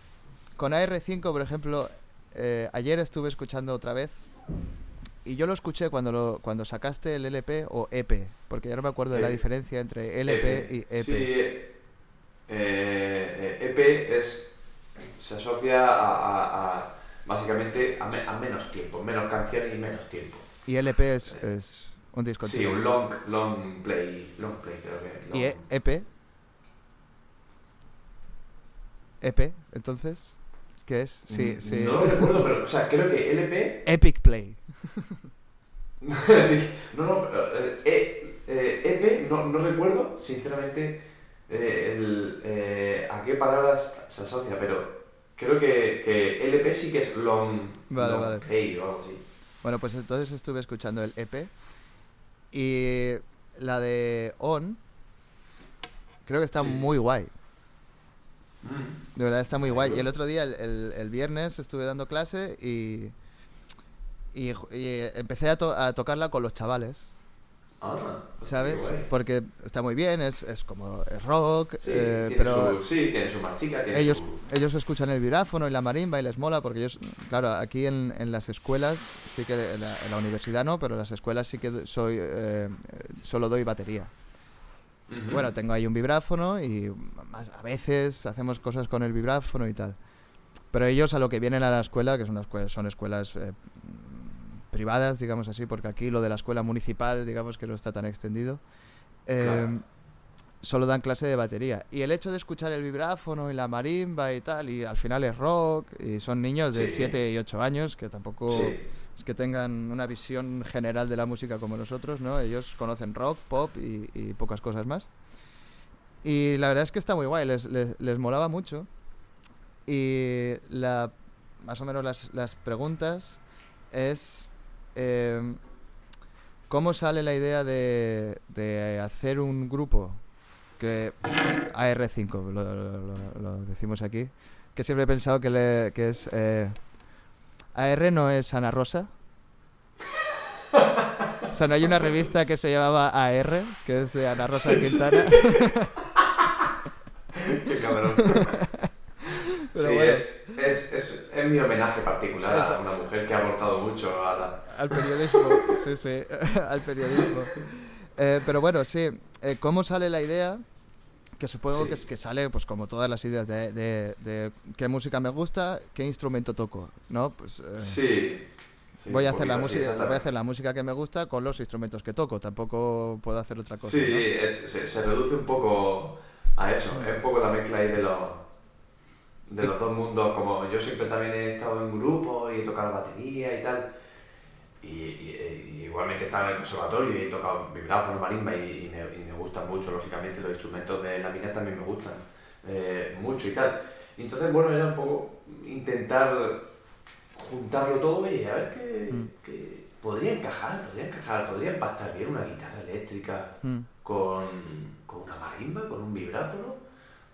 con AR5, por ejemplo, eh, ayer estuve escuchando otra vez y yo lo escuché cuando lo, cuando sacaste el LP o EP, porque ya no me acuerdo de la Eh, diferencia entre LP y EP. Sí, eh, EP es, se asocia a, a- a, básicamente a, me- a menos tiempo, menos canciones y menos tiempo. Y LP es, es un disco Sí, entero. un long, long play, long play creo que. ¿Y long- E- EP? EP, entonces, ¿qué es? Sí, Mm, sí. No lo recuerdo, pero, o sea, creo que LP. *laughs* Epic Play. *laughs* no, no, eh, eh, eh, EP, no, no recuerdo, sinceramente, eh, el, eh, a qué palabras se asocia, pero creo que, que LP sí que es long, Vale, long vale. play o algo así. Bueno, pues entonces estuve escuchando el EP y la de On creo que está Sí. muy guay. Mm. De verdad está muy guay. Y el otro día, el, el- el viernes, estuve dando clase y, y, y, empecé a, to- a tocarla con los chavales, Ah, ¿sabes? Porque está muy bien, es, es como es rock, Sí, eh, pero su, sí, tiene su marchica, tiene ellos, su... ellos escuchan el vibráfono y la marimba y les mola porque ellos, claro, aquí en, en las escuelas, sí que en la, en la universidad no, pero en las escuelas sí que soy, eh, solo doy batería. Bueno, tengo ahí un vibráfono y más, a veces hacemos cosas con el vibráfono y tal. Pero ellos a lo que vienen a la escuela, que son, escuelas, son escuelas eh, mm, privadas, digamos así, porque aquí lo de la escuela municipal, digamos que no está tan extendido, eh, Claro. solo dan clase de batería. Y el hecho de escuchar el vibráfono y la marimba y tal, y al final es rock, y son niños de Sí. 7 y 8 años, que tampoco Sí. es que tengan una visión general de la música como nosotros, ¿no? Ellos conocen rock, pop y, y pocas cosas más. Y la verdad es que está muy guay, les, les, les molaba mucho. Y la más o menos las, las preguntas es em, cómo sale la idea de, de hacer un grupo que AR5 lo, lo- lo decimos aquí que siempre he pensado que, le- que es eh, AR no es Ana Rosa o sea no hay una revista que se llamaba AR que es de Ana Rosa Quintana *laughs* Qué cabrón. *laughs* Pero sí, bueno. es, es, mi homenaje particular a una mujer que ha aportado mucho a la... Al periodismo, *laughs* sí, sí, *laughs* al periodismo. Eh, pero bueno, sí, eh, ¿cómo sale la idea? Que supongo Sí. que, es, que sale, pues como todas las ideas de, de- de qué música me gusta, qué instrumento toco, ¿no? Pues eh, Sí. sí, voy, a hacer la música, voy a hacer la música que me gusta con los instrumentos que toco, tampoco puedo hacer otra cosa. Sí, ¿no? es- se, se reduce un poco a eso, es un poco la mezcla ahí de los, de los dos mundos, como yo siempre también he estado en grupos y he tocado la batería y tal, y, y- y igualmente he estado en el conservatorio y he tocado vibráfono, marimba y, y me, y me gustan mucho, lógicamente los instrumentos de la mina también me gustan eh, mucho y tal. Y entonces, bueno, era un poco intentar juntarlo todo y a ver qué, Mm. qué- podría encajar, podría encajar, podría empastar bien una guitarra eléctrica Mm, con, con una marimba, con un vibráfono,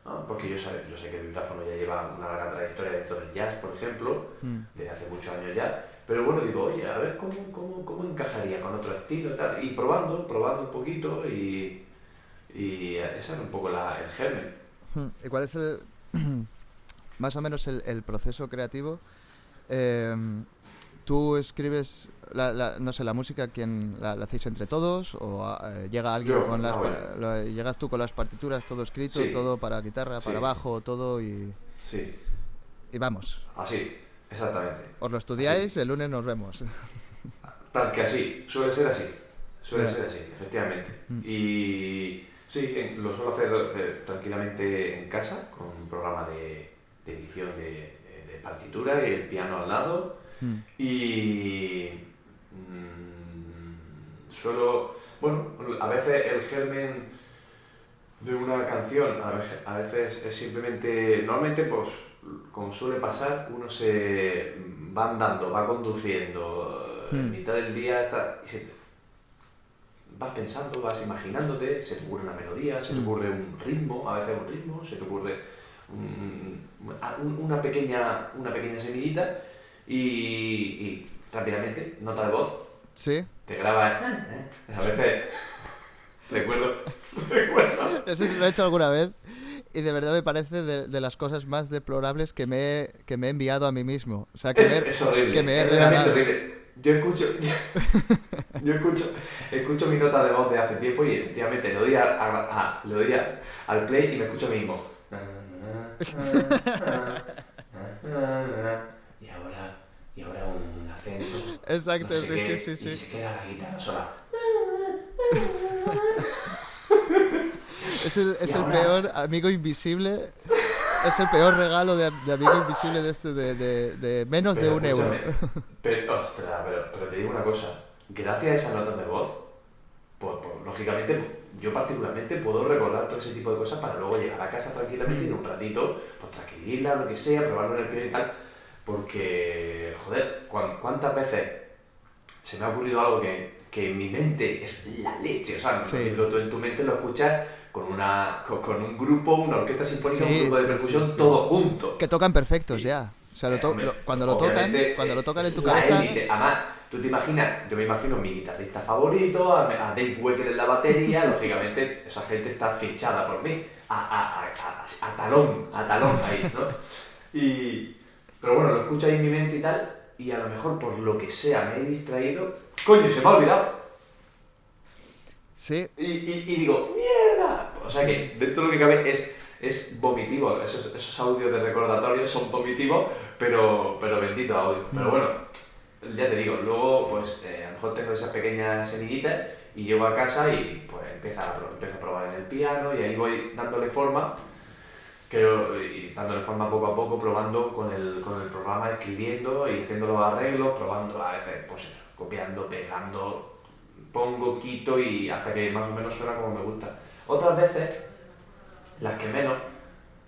¿no? porque yo sé, yo sé que el vibráfono ya lleva una larga trayectoria dentro del jazz, por ejemplo, mm. desde hace muchos años ya, pero bueno, digo, oye, a ver cómo, cómo, cómo encajaría con otro estilo y tal, y probando, probando un poquito, y, y ese era un poco la, el germen. Hmm, ¿Y cuál es el *clears throat* más o menos el, el proceso creativo? Em, ¿Tú escribes, la, la- no sé, la música, quién la, la hacéis entre todos? ¿O eh, llega alguien Yo, con las... ah, lo- llegas tú con las partituras, todo escrito, Sí. todo para guitarra, para bajo, todo y, Sí, y vamos? así, exactamente. Os lo estudiáis, el lunes nos vemos. *laughs* Tal que así, suele ser así, suele ser así, efectivamente. Mm. Y sí, lo suelo hacer tranquilamente en casa, con un programa de, de edición de, de- de partitura y el piano al lado. Mm, Y mm, suelo, bueno, a veces el germen de una canción, a veces, a veces es simplemente, normalmente pues como suele pasar, uno se va andando, va conduciendo, en Hmm. mitad del día está, y se- vas pensando, vas imaginándote, se te ocurre una melodía, se te Hmm. ocurre un ritmo, a veces un ritmo, se te ocurre un- un- una, pequeña, una pequeña semillita y, y rápidamente, nota de voz, ¿Sí? te graba, ¿eh? a veces *laughs* recuerdo, recuerdo, Eso lo he hecho alguna vez y de verdad me parece de, de las cosas más deplorables que me, he- que me he enviado a mí mismo. O sea, que es, me- es horrible, que me he es realmente horrible. Yo escucho, yo escucho, escucho mi nota de voz de hace tiempo y efectivamente le doy, a, a- a- le doy al play y me escucho a mí mismo. *laughs* Y ahora, y ahora un acento. Exacto, no sé sí, qué, sí, sí, Y sí. se queda la guitarra sola. Es el, es el ahora- peor amigo invisible. Es el peor regalo de, de amigo invisible de, este, de, de, de menos de un euro. Pero, ostras, pero, pero te digo una cosa. Gracias a esas notas de voz, pues, pues, lógicamente, yo particularmente puedo recordar todo ese tipo de cosas para luego llegar a casa tranquilamente y en un ratito, pues transcribirla, lo que sea, probarlo en el piano y tal. Porque, joder, ¿cuán- ¿cuántas veces se me ha ocurrido algo que, que en mi mente es la leche? O sea, Sí. decirlo, tú en tu mente lo escuchas con, una, con, con un grupo, una orquesta sinfónica, Sí, un grupo de percusión, sí, todo junto. Que tocan perfectos ya. O sea, lo to- lo- cuando lo tocan, cuando lo eh, tocan en tu cabeza. élite. Además, tú te imaginas, yo me imagino mi guitarrista favorito, a, a Dave Wecker en la batería, *laughs* lógicamente esa gente está fichada por mí, a, a- a talón, a talón ahí, ¿no? Y, pero bueno, lo escucho ahí en mi mente y tal, y a lo mejor por lo que sea me he distraído, coño, se me ha olvidado. Sí, Y, y, y digo, ¡mierda! O sea que dentro de lo que cabe es, es vomitivo. Esos, esos audios de recordatorio son vomitivos, pero, pero bendito audio. Pero Mm. bueno, ya te digo, luego pues eh, a lo mejor tengo esas pequeñas semillitas y llego a casa y pues empiezo a, empiezo a probar en el piano y ahí voy dándole forma. Creo, y dándole forma poco a poco, probando con el, con el programa, escribiendo y haciendo los arreglos, probando a veces, pues eso, copiando, pegando, pongo, quito y hasta que más o menos suena como me gusta. Otras veces, las que menos,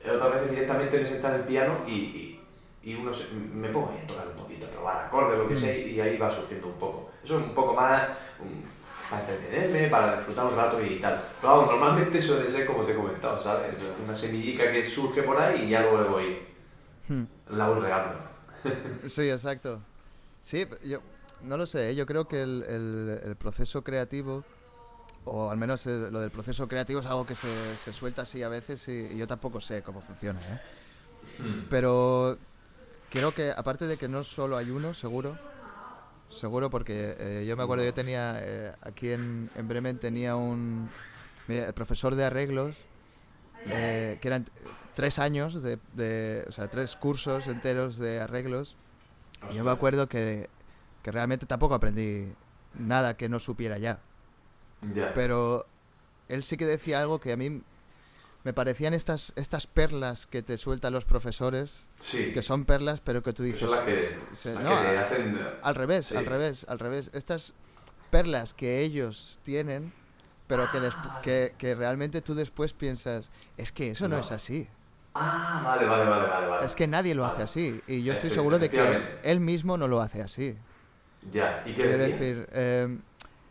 eh, otras veces directamente me sentan en el piano y, y, y uno me pongo ahí a tocar un poquito, a probar acordes, lo que Mm. sea, y ahí va surgiendo un poco. Eso es un poco más un- para entretenerme, para disfrutar un rato y tal. Pero vamos, normalmente suele ser como te he comentado, ¿sabes? Una semillica que surge por ahí y ya luego voy, Hmm. la voy. *laughs* Sí, exacto. Sí, yo no lo sé, ¿eh? yo creo que el, el- el proceso creativo, o al menos el- lo del proceso creativo es algo que se, se suelta así a veces y, y yo tampoco sé cómo funciona. ¿eh? Hmm. Pero creo que aparte de que no solo hay uno, seguro, seguro porque eh, yo me acuerdo, yo tenía, eh, aquí en, en Bremen tenía un, mira, el profesor de arreglos, eh, que eran tres años, de, de- o sea, tres cursos enteros de arreglos. Y yo me acuerdo que, que realmente tampoco aprendí nada que no supiera ya. Ya. Pero él sí que decía algo que a mí me parecían estas, estas perlas que te sueltan los profesores, sí. que son perlas, pero que tú dices... que, se- no, que te a- hacen... al revés, sí. al revés, al revés. Estas perlas que ellos tienen, pero que, Ah, que, que realmente tú después piensas, es que eso no, No. es así. Ah, vale, vale, vale, vale. Es que nadie lo hace así. Y yo estoy seguro de que él mismo no lo hace así. Ya, ¿y qué Quiero decir, eh,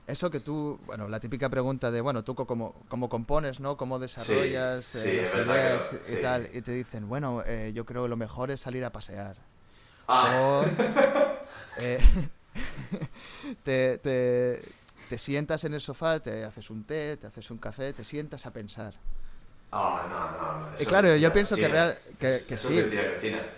eso que tú, bueno, la típica pregunta de, bueno, tú co- cómo, cómo compones, ¿no? ¿Cómo desarrollas sí, eh, es las que ideas y sí. tal? Y te dicen, bueno, eh, yo creo que lo mejor es salir a pasear. Ah, O *laughs* eh, *laughs* te, te, te sientas en el sofá, te haces un té, te haces un café, te sientas a pensar. ah, no, no, no. Y claro, yo pienso que, real, que, que Eso sí.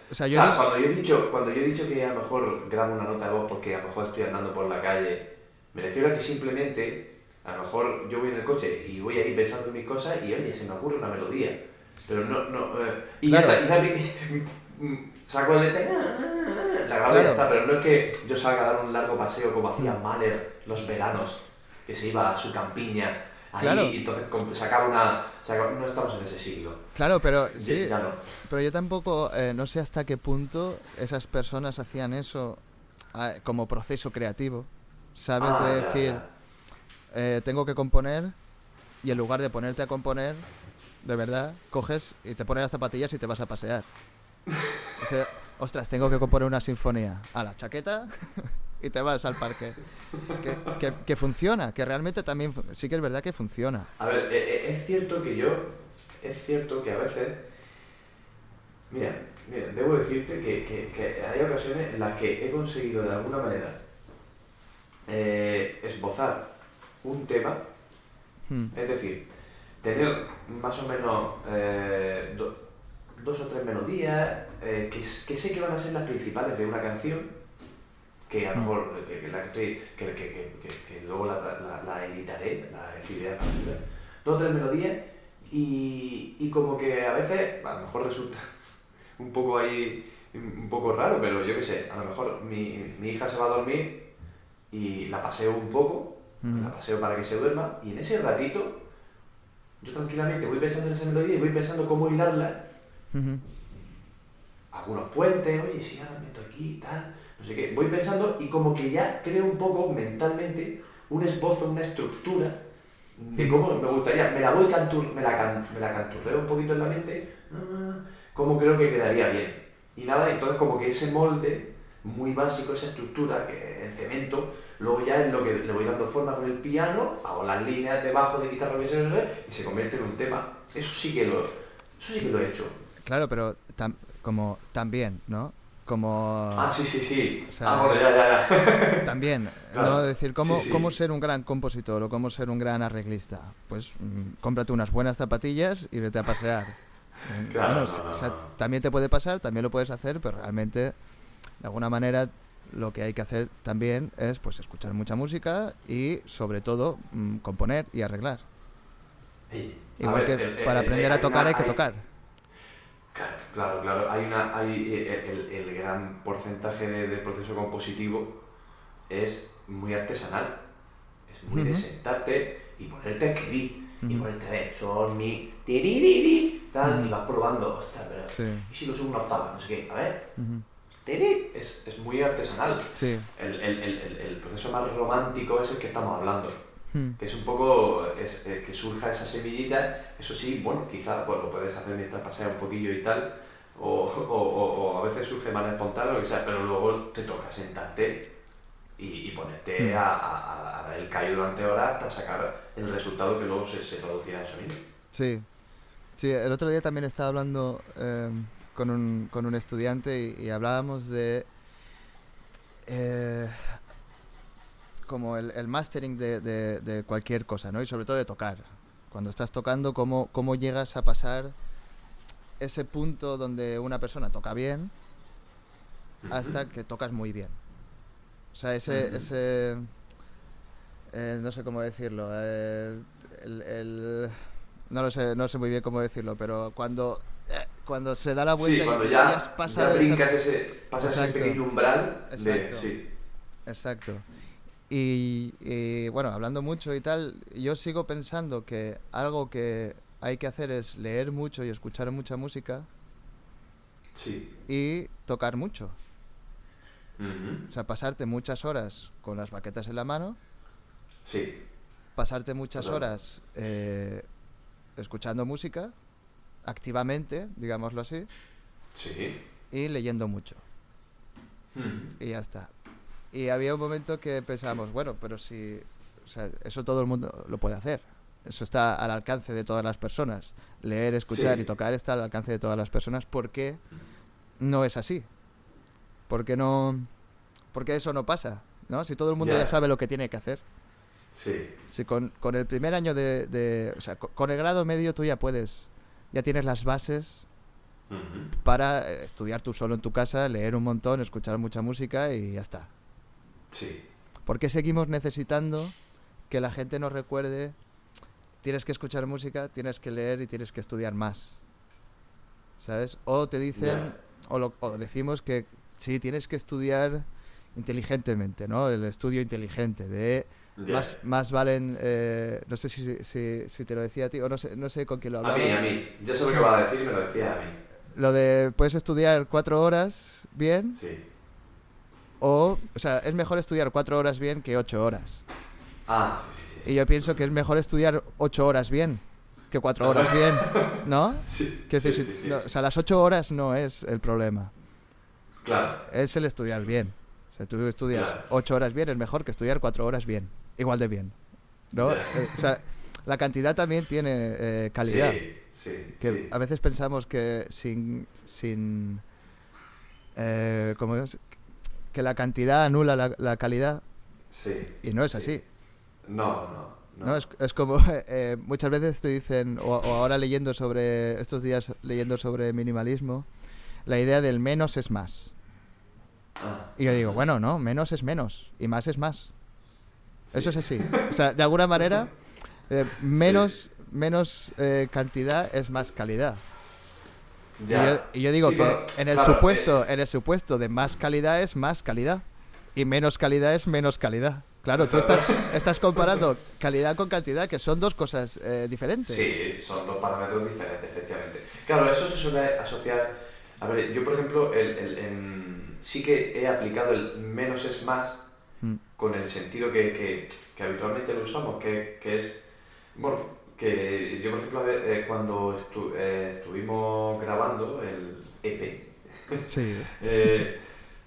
O sea, O yo sea, no- cuando yo he dicho, cuando yo he dicho que a lo mejor grabo una nota de voz porque a lo mejor estoy andando por la calle, me refiero a que simplemente, a lo mejor yo voy en el coche y voy ahí pensando en mis cosas y oye, se me ocurre una melodía. Pero no, no, eh, y Claro. ya y la- *laughs* saco el ET, la grabo Claro. ya está, pero no es que yo salga a dar un largo paseo como hacía Mahler los veranos, que se iba a su campiña ahí Claro. y entonces sacaba una, sacaba- no estamos en ese siglo. Claro, pero sí, ya no. pero yo tampoco, eh, no sé hasta qué punto esas personas hacían eso ah, como proceso creativo. ¿Sabes? Ah, de ya, decir, eh, tengo que componer y en lugar de ponerte a componer, de verdad, coges y te pones las zapatillas y te vas a pasear. *laughs* Dices, ostras, tengo que componer una sinfonía. A la chaqueta *laughs* y te vas al parque. Que, que- que funciona, que realmente también sí que es verdad que funciona. A ver, eh, eh, es cierto que yo, es cierto que a veces, mira, mira debo decirte que hay ocasiones en las que he conseguido de alguna manera eh, esbozar un tema, Hmm, es decir, tener más o menos eh, do- dos o tres melodías eh, que, sé que van a ser las principales de una canción, que a lo Mm. mejor que la que estoy, que, luego la, la, la editaré, la escribiré partitura, dos o tres melodías y, y como que a veces a lo mejor resulta *laughs* un poco ahí un poco raro, pero yo qué sé, a lo mejor mi, mi hija se va a dormir y la paseo un poco, Mm. la paseo para que se duerma y en ese ratito yo tranquilamente voy pensando en esa melodía y voy pensando cómo hilarla, ujú. algunos puentes, oye, si ahora meto aquí, tal, no sé qué, voy pensando y como que ya creo un poco mentalmente un esbozo, una estructura de cómo me gustaría, me la voy cantur, me la, can- me la canturreo un poquito en la mente, ah, cómo creo que quedaría bien. Y nada, entonces como que ese molde muy básico, esa estructura, que en cemento, luego ya es lo que le voy dando forma con el piano, hago las líneas debajo de guitarra y se convierte en un tema. Eso sí que lo, eso sí que lo he hecho. Claro, pero tam- como también, ¿no? Como Ah, sí, sí, sí. O sea, ah, bueno, ya, ya, ya. *laughs* también, Claro. ¿no? Decir, ¿cómo, Sí, sí. ¿cómo ser un gran compositor o cómo ser un gran arreglista? Pues mm, cómprate unas buenas zapatillas y vete a pasear. *laughs* Eh, Claro, bueno, no, no, o sea, también te puede pasar, también lo puedes hacer, pero realmente, de alguna manera, lo que hay que hacer también es pues escuchar mucha música y, sobre todo, mm, componer y arreglar. Igual ver, que el- el- para el- aprender a hay tocar una- hay que hay- tocar. Claro, claro. Hay una, hay eh, el, gran porcentaje de- del proceso compositivo es muy artesanal. Es muy de sentarte y ponerte a escribir. Y ponerte a ver, son mi tiririri, tal, y vas probando, ostras, pero Sí. ¿y si lo subo una octava? No sé qué, a ver, tiri, es, es muy artesanal. Sí. El, el, el, el- proceso más romántico es el que estamos hablando. Mm. que es un poco es, eh, que surja esa semillita, eso sí, bueno, quizá pues, lo puedes hacer mientras paseas un poquillo y tal, o, a veces surge más espontáneo, lo que sea, pero luego te toca sentarte y, ponerte hmm. a, dar el callo durante horas hasta sacar el resultado que luego se, se traducirá en sonido. Sí, sí, el otro día también estaba hablando eh, con, un, con un estudiante y, hablábamos de... Eh, como el, el mastering de, de, de, cualquier cosa, ¿no? Y sobre todo de tocar. Cuando estás tocando, cómo, cómo llegas a pasar ese punto donde una persona toca bien hasta que tocas muy bien. O sea, ese... ese eh, no sé cómo decirlo. Eh, el, no lo sé, no sé muy bien cómo decirlo, pero cuando cuando se da la vuelta sí, cuando ya, has pasado ese, pasas ese pequeño umbral de, sí. Exacto. Y, bueno, hablando mucho y tal, yo sigo pensando que algo que hay que hacer es leer mucho y escuchar mucha música. Sí. Y tocar mucho. O sea, pasarte muchas horas con las baquetas en la mano. Sí. Pasarte muchas horas eh, escuchando música, activamente, digámoslo así. Sí. Y leyendo mucho. Y ya está. Y había un momento que pensábamos, bueno, pero si. O sea, eso todo el mundo lo puede hacer. Eso está al alcance de todas las personas. Leer, escuchar y tocar está al alcance de todas las personas. ¿Por qué no es así? ¿Por qué no.? Porque eso no pasa, ¿no? Si todo el mundo ya sabe lo que tiene que hacer. Sí. Si con, con el primer año de, de, O sea, con el grado medio tú ya puedes. Ya tienes las bases para eh, estudiar tú solo en tu casa, leer un montón, escuchar mucha música y ya está. Sí. ¿Por qué seguimos necesitando que la gente nos recuerde? Tienes que escuchar música, tienes que leer y tienes que estudiar más. ¿Sabes? O te dicen, o, lo, decimos que sí, tienes que estudiar inteligentemente, ¿no? El estudio inteligente, de más, más valen, eh, no sé si, si, si, te lo decía a ti, o no sé, no sé con quién lo hablaba. A mí, a mí. Yo sé lo que va a decir y me lo decía a mí. Lo de, puedes estudiar cuatro horas bien. Sí o, o sea, es mejor estudiar cuatro horas bien que ocho horas. Ah, sí, sí, sí. Y yo pienso que es mejor estudiar ocho horas bien que cuatro horas bien, *laughs* ¿no? Sí. o sea, las ocho horas no es el problema. Claro. Es el estudiar bien. O sea, tú estudias ocho horas bien, es mejor que estudiar cuatro horas bien. Igual de bien. ¿No? Eh, o sea, la cantidad también tiene eh, calidad. Sí, sí. Que a veces pensamos que sin. sin eh, como es, que la cantidad anula la, calidad. Sí. Y no es así. No, no. No, es, es, como *laughs* eh, muchas veces te dicen, o, ahora leyendo sobre, estos días leyendo sobre minimalismo, la idea del menos es más. Ah. Y yo digo, bueno, no, menos es menos y más es más. Eso es así. O sea, de alguna manera, eh, menos, menos eh, cantidad es más calidad. Y yo, digo que en el supuesto, eh. en el supuesto de más calidad es más calidad y menos calidad es menos calidad. Claro, tú estás, comparando calidad con cantidad, que son dos cosas diferentes. Sí, son dos parámetros diferentes, efectivamente. Claro, eso se suele asociar. A ver, yo por ejemplo, el, sí que he aplicado el menos es más mm. con el sentido que, que, habitualmente lo usamos, que, que es. Bueno, que yo, por ejemplo, eh, cuando eh, estuvimos grabando el EP, *laughs* eh,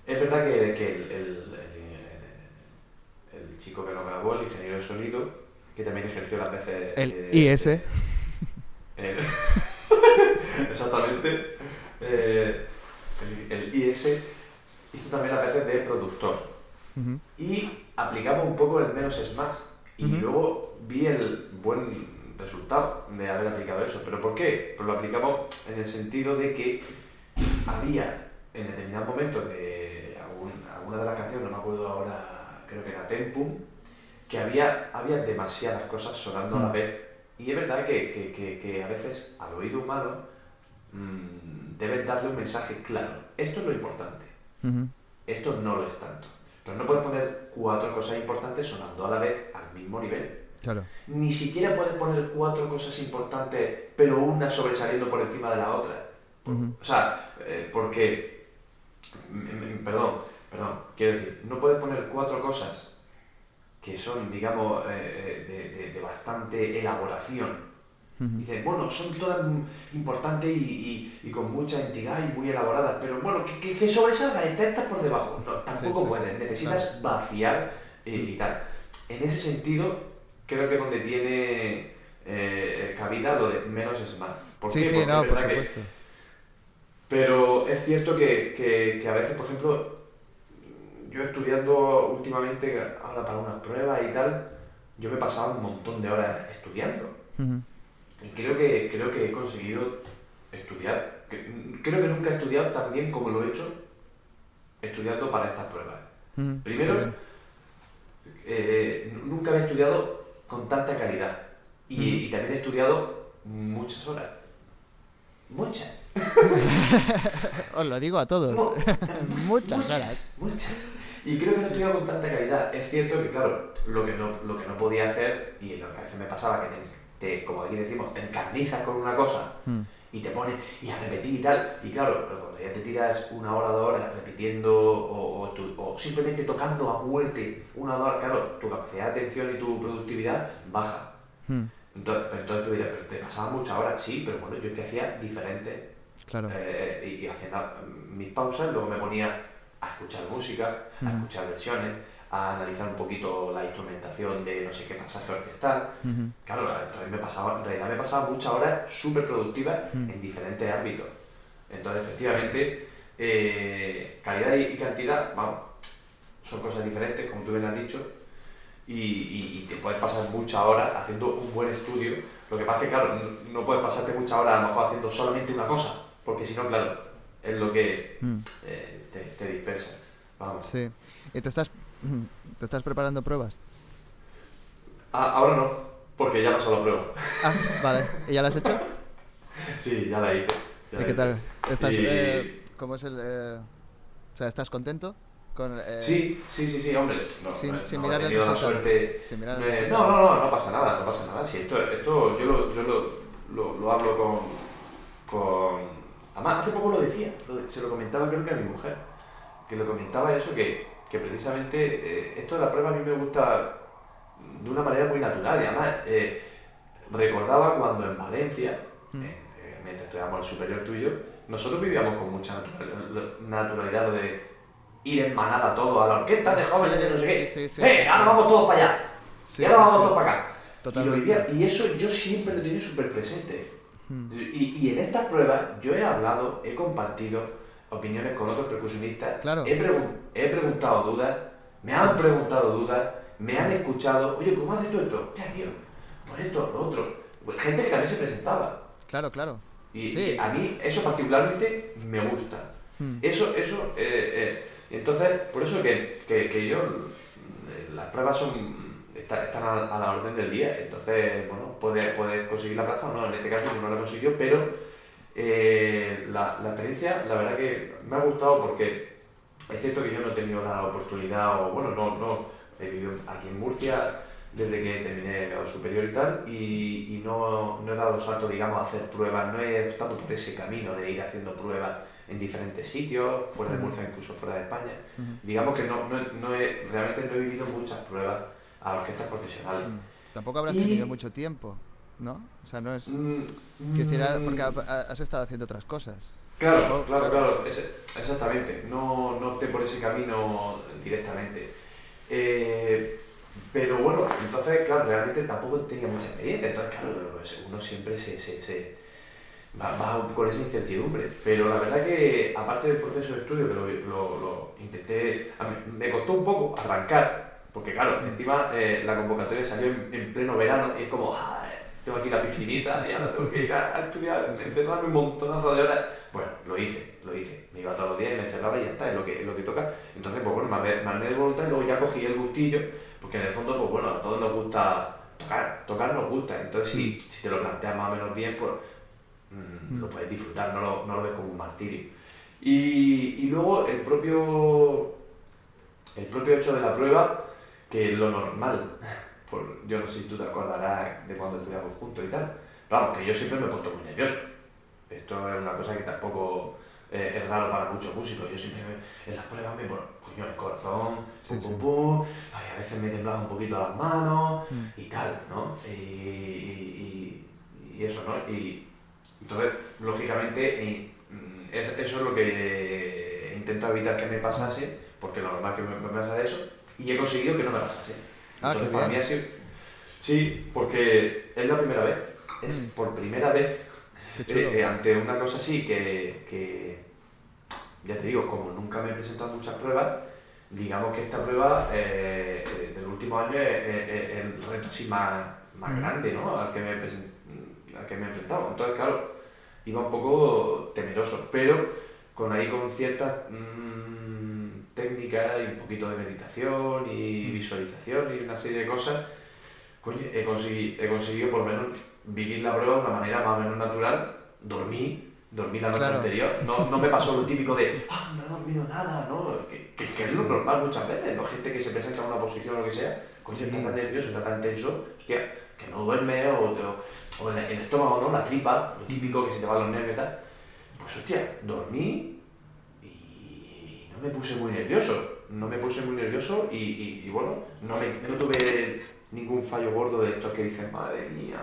es verdad que, que el, el, el, chico que lo grabó, el ingeniero de sonido, que también ejerció las veces... El IS. *laughs* exactamente. el, IS hizo también las veces de productor. Y aplicamos un poco el menos es más. Y luego vi el buen resultado de haber aplicado eso. ¿Pero por qué? Pues lo aplicamos en el sentido de que había en determinados momentos de alguna de las canciones, no me acuerdo ahora, creo que era Tempum, que había, había demasiadas cosas sonando a la mm. vez. Y es verdad que, que, que, a veces al oído humano mmm, debes darle un mensaje claro. Esto es lo importante. Esto no lo es tanto. Pero no puedes poner cuatro cosas importantes sonando a la vez al mismo nivel. Ni siquiera puedes poner cuatro cosas importantes, pero una sobresaliendo por encima de la otra. O sea, eh, porque, perdón, perdón, quiero decir, no puedes poner cuatro cosas que son, digamos, eh, eh, de, bastante elaboración Dicen, bueno, son todas importantes y, y, con mucha entidad y muy elaboradas, pero bueno, que, que, sobresalga, está, por debajo. No, tampoco puedes, necesitas vaciar y, tal. En ese sentido, creo que donde tiene eh, cabida lo de menos es más. ¿Por sí, qué? sí, no, por supuesto. pero es cierto que, que, a veces, por ejemplo, yo estudiando últimamente, ahora para unas pruebas y tal, yo me pasaba un montón de horas estudiando. Y creo que, creo que he conseguido estudiar. Creo que nunca he estudiado tan bien como lo he hecho estudiando para estas pruebas. Primero, eh, nunca he estudiado con tanta calidad. Y, también he estudiado muchas horas. Muchas. *laughs* Os lo digo a todos. *laughs* muchas, muchas, horas. Muchas. Y creo que he estudiado con tanta calidad. Es cierto que, claro, lo que no, lo que no podía hacer, y lo que a veces me pasaba, que te, como aquí decimos, te encarnizas con una cosa mm. y te pones y a repetir y tal. Y claro, cuando ya te tiras una hora, dos horas repitiendo o, o, simplemente tocando a muerte una o dos horas, claro, tu capacidad de atención y tu productividad baja. Mm. Entonces, entonces tú dirás, pero te pasaba muchas horas, sí, pero bueno, yo te hacía diferente. Claro. Eh, y, y haciendo mis pausas, luego me ponía a escuchar música, a mm. escuchar versiones, a analizar un poquito la instrumentación de no sé qué pasaje orquestal. Claro, entonces me pasaba, en realidad me pasaba muchas horas súper productivas en diferentes ámbitos. Entonces, efectivamente, eh, calidad y, cantidad, vamos, son cosas diferentes, como tú bien has dicho, y, te puedes pasar muchas horas haciendo un buen estudio. Lo que pasa es que, claro, no, puedes pasarte muchas horas a lo mejor haciendo solamente una cosa, porque si no, claro, es lo que mm. eh, te, te dispersa. Vamos. Sí. ¿Y te estás ¿Te estás preparando pruebas? Ah, ahora no, porque ya pasó la prueba. Ah, vale. ¿Y ya la has hecho? *laughs* sí, ya la hice. ¿Y qué tal? ¿Estás, eh, ¿Cómo es el...? Eh, o sea, ¿estás contento? Con, eh, sí, sí, sí, sí, hombre. No, sin, no, sin mirar el suerte. Sin mirar el no, no, no, no pasa nada, no pasa nada. Sí, esto, esto yo, lo, yo lo, lo, lo hablo con, con... Además, hace poco lo decía, se lo comentaba creo que a mi mujer, que lo comentaba eso, que que precisamente eh, esto de la prueba a mí me gusta de una manera muy natural y además eh, recordaba cuando en Valencia, mm. eh, mientras estudiábamos el superior tuyo, nosotros vivíamos con mucha naturalidad lo de ir en manada todos a la orquesta de jóvenes de no sé qué. ¡Eh, ahora vamos todos para allá! y ahora vamos todos para acá. Y, y, eso yo siempre lo tenía súper presente. Mm. Y, y en estas pruebas yo he hablado, he compartido opiniones con otros percusionistas. He, preguntado dudas, me han preguntado dudas, me han escuchado. Oye, ¿cómo haces tú esto? Ya, tío, por esto, lo otro. Pues, gente que también se presentaba. Claro, claro. Y, a mí eso particularmente me gusta. Hmm. Eso, eso, eh, eh, entonces, por eso que, que, yo, eh, las pruebas son están a, la orden del día, entonces, bueno, puedes puede conseguir la plaza o no, en este caso no la consiguió, pero eh, la, la, experiencia, la verdad que me ha gustado porque es cierto que yo no he tenido la oportunidad, o bueno, no, no, he vivido aquí en Murcia desde que terminé el grado superior y tal, y, y no, no, he dado salto, digamos, a hacer pruebas, no he estado por ese camino de ir haciendo pruebas en diferentes sitios, fuera de Murcia, incluso fuera de España. Digamos que no, no, no, he, realmente no he vivido muchas pruebas a orquestas profesionales. Tampoco habrás tenido mucho tiempo. ¿No? O sea, no es... Mm, porque has estado haciendo otras cosas. Claro, claro, claro, exactamente. No, no opté por ese camino directamente. Eh, pero bueno, entonces, claro, realmente tampoco tenía mucha experiencia. Entonces, claro, pues uno siempre se, se, se va, con esa incertidumbre. Pero la verdad que, aparte del proceso de estudio, que lo, lo, intenté, me costó un poco arrancar, porque claro, mm. encima eh, la convocatoria salió en, pleno verano y es como, tengo aquí la piscinita, y ahora tengo que ir a, estudiar, encerrarme un montonazo de horas. Bueno, lo hice, lo hice. Me iba todos los días y me encerraba y ya está, es lo que, es lo que toca. Entonces, pues bueno, me armé de voluntad y luego ya cogí el gustillo, porque en el fondo, pues bueno, a todos nos gusta tocar, tocar nos gusta. Entonces, si, si te lo planteas más o menos bien, pues mm, lo mm. puedes disfrutar, no lo, no lo ves como un martirio. Y, y luego el propio, el propio hecho de la prueba, que es lo normal yo no sé si tú te acordarás de cuando estudiamos juntos y tal. Claro, que yo siempre me he puesto muy nervioso. Esto es una cosa que tampoco eh, es raro para muchos músicos. Yo siempre en las pruebas me pongo puño el corazón, pum, pum, pum, a veces me temblaba un poquito las manos mm. y tal, ¿no? Y, y eso, ¿no? Y entonces, lógicamente, mm, eso es lo que intento evitar que me pasase, porque lo normal que me, me pasa eso, y he conseguido que no me pasase. Ah, Entonces, qué para bien. mí ha sido... Sí, porque es la primera vez, es Mm. por primera vez eh, ante una cosa así que, que, ya te digo, como nunca me he presentado muchas pruebas, digamos que esta prueba eh, eh, del último año es, el reto así más, más Ujú. grande ¿no? al, que me he al que me he enfrentado. Entonces, claro, iba un poco temeroso, pero con ahí con ciertas mm, técnicas y un poquito de meditación y Mm. visualización y una serie de cosas, coño, he, consegui- he conseguido por lo menos vivir la prueba de una manera más o menos natural, dormí, dormí la noche Claro. anterior, no, no me pasó lo típico de, *laughs* ah, no he dormido nada, ¿no? Que, que, que es lo normal muchas veces, ¿no? Gente que se presenta en una posición o lo que sea, coño, Sí, está tan nervioso, está tan tenso, hostia, que no duerme o, o, o el, estómago, ¿no? La tripa, lo típico que se te van los nervios y tal. Pues hostia, dormí no me puse muy nervioso. No me puse muy nervioso y, y- y bueno, no, me- no tuve ningún fallo gordo de estos que dicen, madre mía,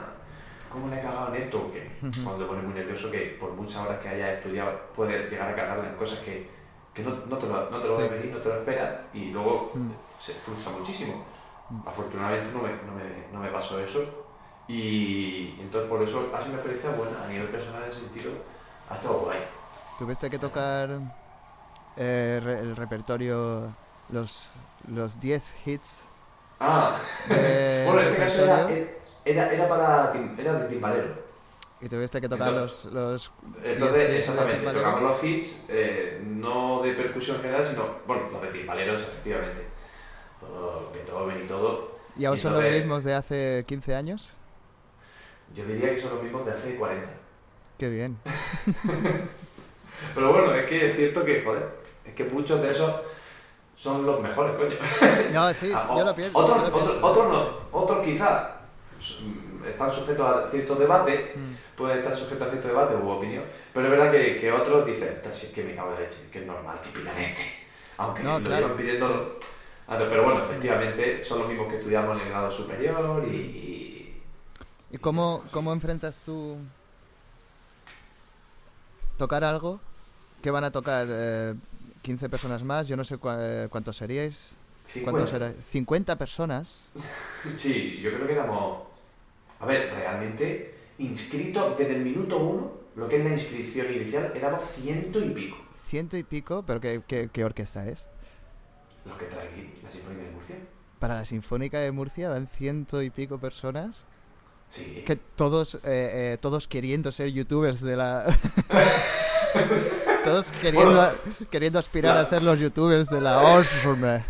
¿cómo le he cagado en esto? Porque cuando te pones muy nervioso, que por muchas horas que hayas estudiado, puedes llegar a cagarla en cosas que, que no, no te lo, no te lo Sí. ves venir, no te lo esperas y luego Mm. se frustra muchísimo. Mm. Afortunadamente no me, no, me, no me pasó eso y entonces por eso ha sido una experiencia buena a nivel personal en ese sentido. Ha estado guay. Tuviste que tocar eh, re- el repertorio, los, los 10 hits Ah, *laughs* *laughs* bueno, en este caso era, era, era, para, era de timbalero. y tuviste que tocar los, los... Entonces, Diez de exactamente, timbalero. tocamos los hits, eh, no de percusión general, sino, bueno, los de timbaleros, efectivamente. Todo, Beethoven y todo. ¿Y aún Y son los mismos de hace 15 años? Yo diría que son los mismos de hace 40. Qué bien. *laughs* Pero bueno, es que es cierto que, joder, que muchos de esos son los mejores, coño. *laughs* No, sí, Ah, yo lo pienso. Otros, yo lo otros, pienso. otros no, otros quizás mm, están sujetos a ciertos debates, Mm. pueden estar sujetos a cierto debate u opinión, pero es verdad que, que otros dicen, "Esta sí es que me cago en leche, que es normal que pidan este. Aunque No, claro, pidiendo. Pero bueno, efectivamente, son los mismos que estudiamos en el grado superior y. y- ¿Y cómo, cómo enfrentas tú tocar algo? que van a tocar? Eh, ¿15 personas más? Yo no sé eh, cuántos seríais. 50. ¿Cuántos será? ¿50 personas? *laughs* Sí, yo creo que éramos. A ver, realmente, inscritos desde el minuto uno, lo que es la inscripción inicial, éramos ciento y pico. Ciento y pico, pero ¿qué, qué, qué orquesta es? Los que trae aquí la Sinfónica de Murcia. Para la Sinfónica de Murcia van ciento y pico personas. Sí. Que todos, eh, eh, todos queriendo ser youtubers de la... *laughs* *laughs* todos queriendo, Bueno, queriendo aspirar la- a ser los youtubers de la Osme.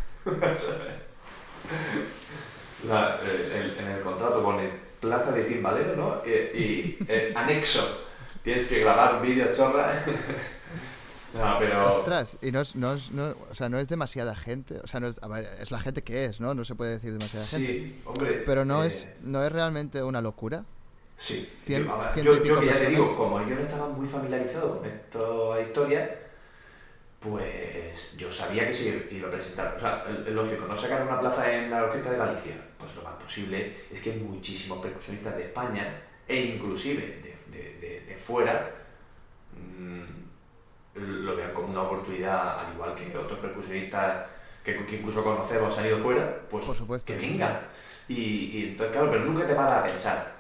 La- eh, el- en el contrato pone plaza de timbalero, ¿no? Eh, y eh, anexo. Tienes que grabar vídeos chorra. *laughs* no, pero. Ostras, y no es, no, es, no, o sea, no es demasiada gente. O sea, no es, es la gente que es, ¿no? No se puede decir demasiada gente. Sí, hombre. Pero no, eh, es, no es realmente una locura. Sí, Cien- yo, yo, que ya te digo, como yo no estaba muy familiarizado con esta historia, pues yo sabía que si iba a presentar, o sea, lógico, no sacar una plaza en la Orquesta de Galicia, pues lo más posible es que muchísimos percusionistas de España e inclusive de, de- de- de fuera mm, lo vean como una oportunidad, al igual que otros percusionistas que, que incluso conocemos han ido fuera, pues Por supuesto, que sí, vengan. Y, y entonces, claro, pero nunca te paras a pensar.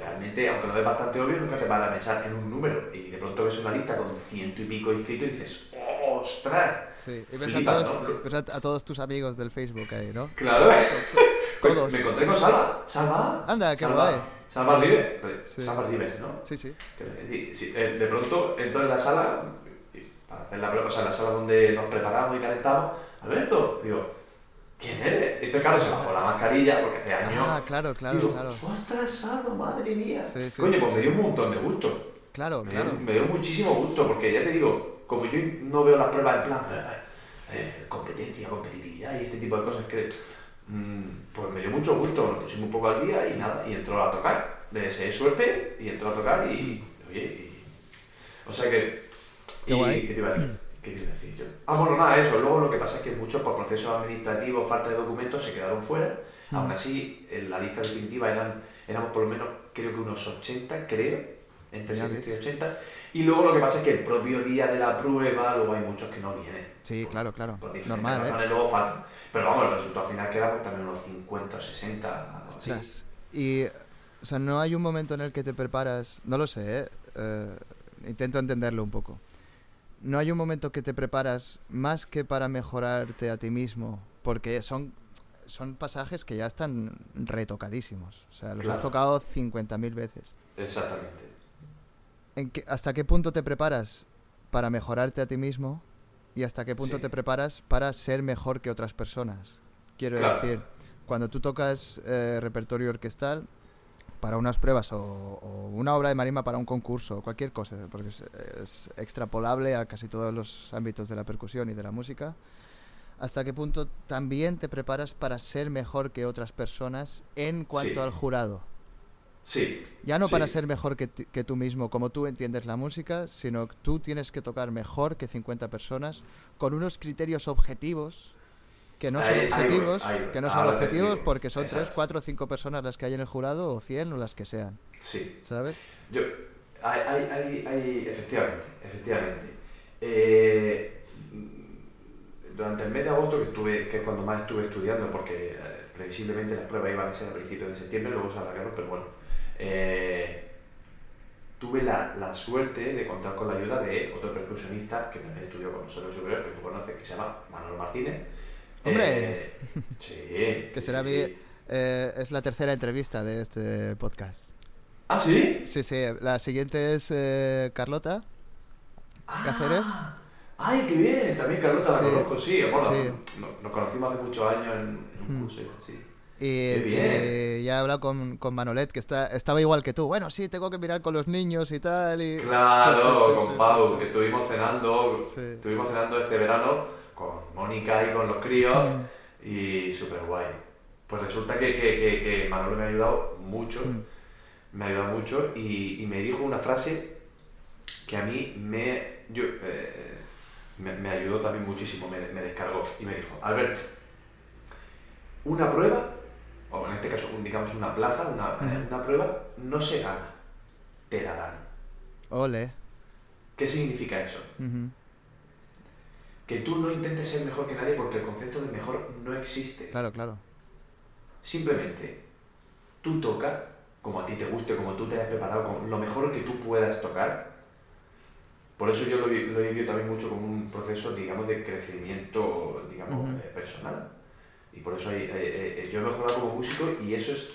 Realmente, aunque lo ves bastante obvio, nunca te paras a pensar en un número. Y de pronto ves una lista con ciento y pico inscritos y dices, ¡ostras! Sí, y ves a Flipas, todos, ¿no? ves a, a todos tus amigos del Facebook ahí, ¿no? Claro. *laughs* Todos. Me encontré con Salva. Salva. Anda, qué Salva. guay. Salva Rives. Sí. Salva Rives, ¿no? Sí, sí. Eh, de pronto entro en la sala, para hacer la o sea, la sala donde nos preparamos y calentamos. Alberto, digo, ¿quién eres? Entonces, claro, se bajó la mascarilla porque hace años. Ah, claro, claro, digo, claro. ¡ostras, Salva, madre mía! Sí, sí, Coño, sí, pues me dio un montón de gusto. Claro, Me, claro. dio, me dio muchísimo gusto porque ya te digo, como yo no veo las pruebas en plan eh, eh, competencia, competitividad y este tipo de cosas que mm, pues me dio mucho gusto, nos pusimos un poco al día y nada, y entró a tocar. Le deseé suerte y entró a tocar y oye, y- o sea que Qué y. ¿qué te iba a decir? ¿Qué a decir yo? Ah, bueno, nada, eso. Luego lo que pasa es que muchos por procesos administrativos, falta de documentos, se quedaron fuera. Mm. Aún así, en la lista definitiva eran, éramos por lo menos creo que unos 80, creo, entre Ya 70 y ves. 80. Y luego lo que pasa es que el propio día de la prueba, luego hay muchos que no vienen. Sí, claro, claro. Por diferentes Normal, ¿eh? razones, luego faltan. Pero vamos, el resultado final queda pues, también unos 50 o 60. algo así. Ostras. Y, o sea, no hay un momento en el que te preparas, no lo sé, ¿eh? Eh, intento entenderlo un poco. No hay un momento que te preparas más que para mejorarte a ti mismo, porque son, son pasajes que ya están retocadísimos. O sea, los has tocado 50.000 veces. Exactamente. ¿En qué- ¿Hasta qué punto te preparas para mejorarte a ti mismo? ¿Y hasta qué punto Sí. te preparas para ser mejor que otras personas? Quiero Claro. decir, cuando tú tocas eh, repertorio orquestal para unas pruebas o, o una obra de marima para un concurso o cualquier cosa, porque es, es extrapolable a casi todos los ámbitos de la percusión y de la música, ¿hasta qué punto también te preparas para ser mejor que otras personas en cuanto Sí. al jurado? Sí. Ya no para ser mejor que, que tú mismo, como tú entiendes la música, sino que tú tienes que tocar mejor que 50 personas con unos criterios objetivos que no son Ahí- objetivos, ahí voy. que no son Ahora objetivos porque son 3, Exacto. 4 o 5 personas las que hay en el jurado o 100 o las que sean, Sí. ¿sabes? Yo, hay, hay, hay, hay- efectivamente, efectivamente. Eh, durante el mes de agosto, que, estuve, que es cuando más estuve estudiando, porque eh, previsiblemente las pruebas iban a ser a principios de septiembre, luego se alargaron, pero bueno, eh, tuve la, la suerte de contar con la ayuda de otro percusionista que también estudió con nosotros superior, que tú conoces, que se llama Manuel Martínez. ¡Hombre! Eh, *laughs* sí. Que sí, será sí, mi-. Eh, es la tercera entrevista de este podcast. ¿Ah, sí? Sí, sí, la siguiente es eh, Carlota. Cáceres. Ah, ¡Ay, qué bien! También Carlota la conozco, sí. Bueno, nos conocimos hace muchos años en, en un Hmm. curso, sí. Y, ya he hablado con, con Manolet, que está, estaba igual que tú. Bueno, sí, tengo que mirar con los niños y tal. Y... Claro, Sí, sí, sí, con Pau, que estuvimos cenando, estuvimos cenando este verano con Mónica y con los críos Mm. y súper guay. Pues resulta que, que, que, que Manolo me ha ayudado mucho, Mm. me ha ayudado mucho y, y me dijo una frase que a mí me, yo, eh, me, me ayudó también muchísimo, me, me descargó y me dijo, Alberto, una prueba, o en este caso digamos una plaza, una, eh, una prueba, no se gana, te la dan. Ole. ¿Qué significa eso? Que tú no intentes ser mejor que nadie porque el concepto de mejor no existe. Claro, claro. Simplemente, tú toca como a ti te guste, como tú te hayas preparado, con lo mejor que tú puedas tocar. Por eso yo lo, lo he vivido también mucho como un proceso, digamos, de crecimiento, digamos, eh, personal. Y por eso hay- eh, eh, yo he mejorado como músico y eso es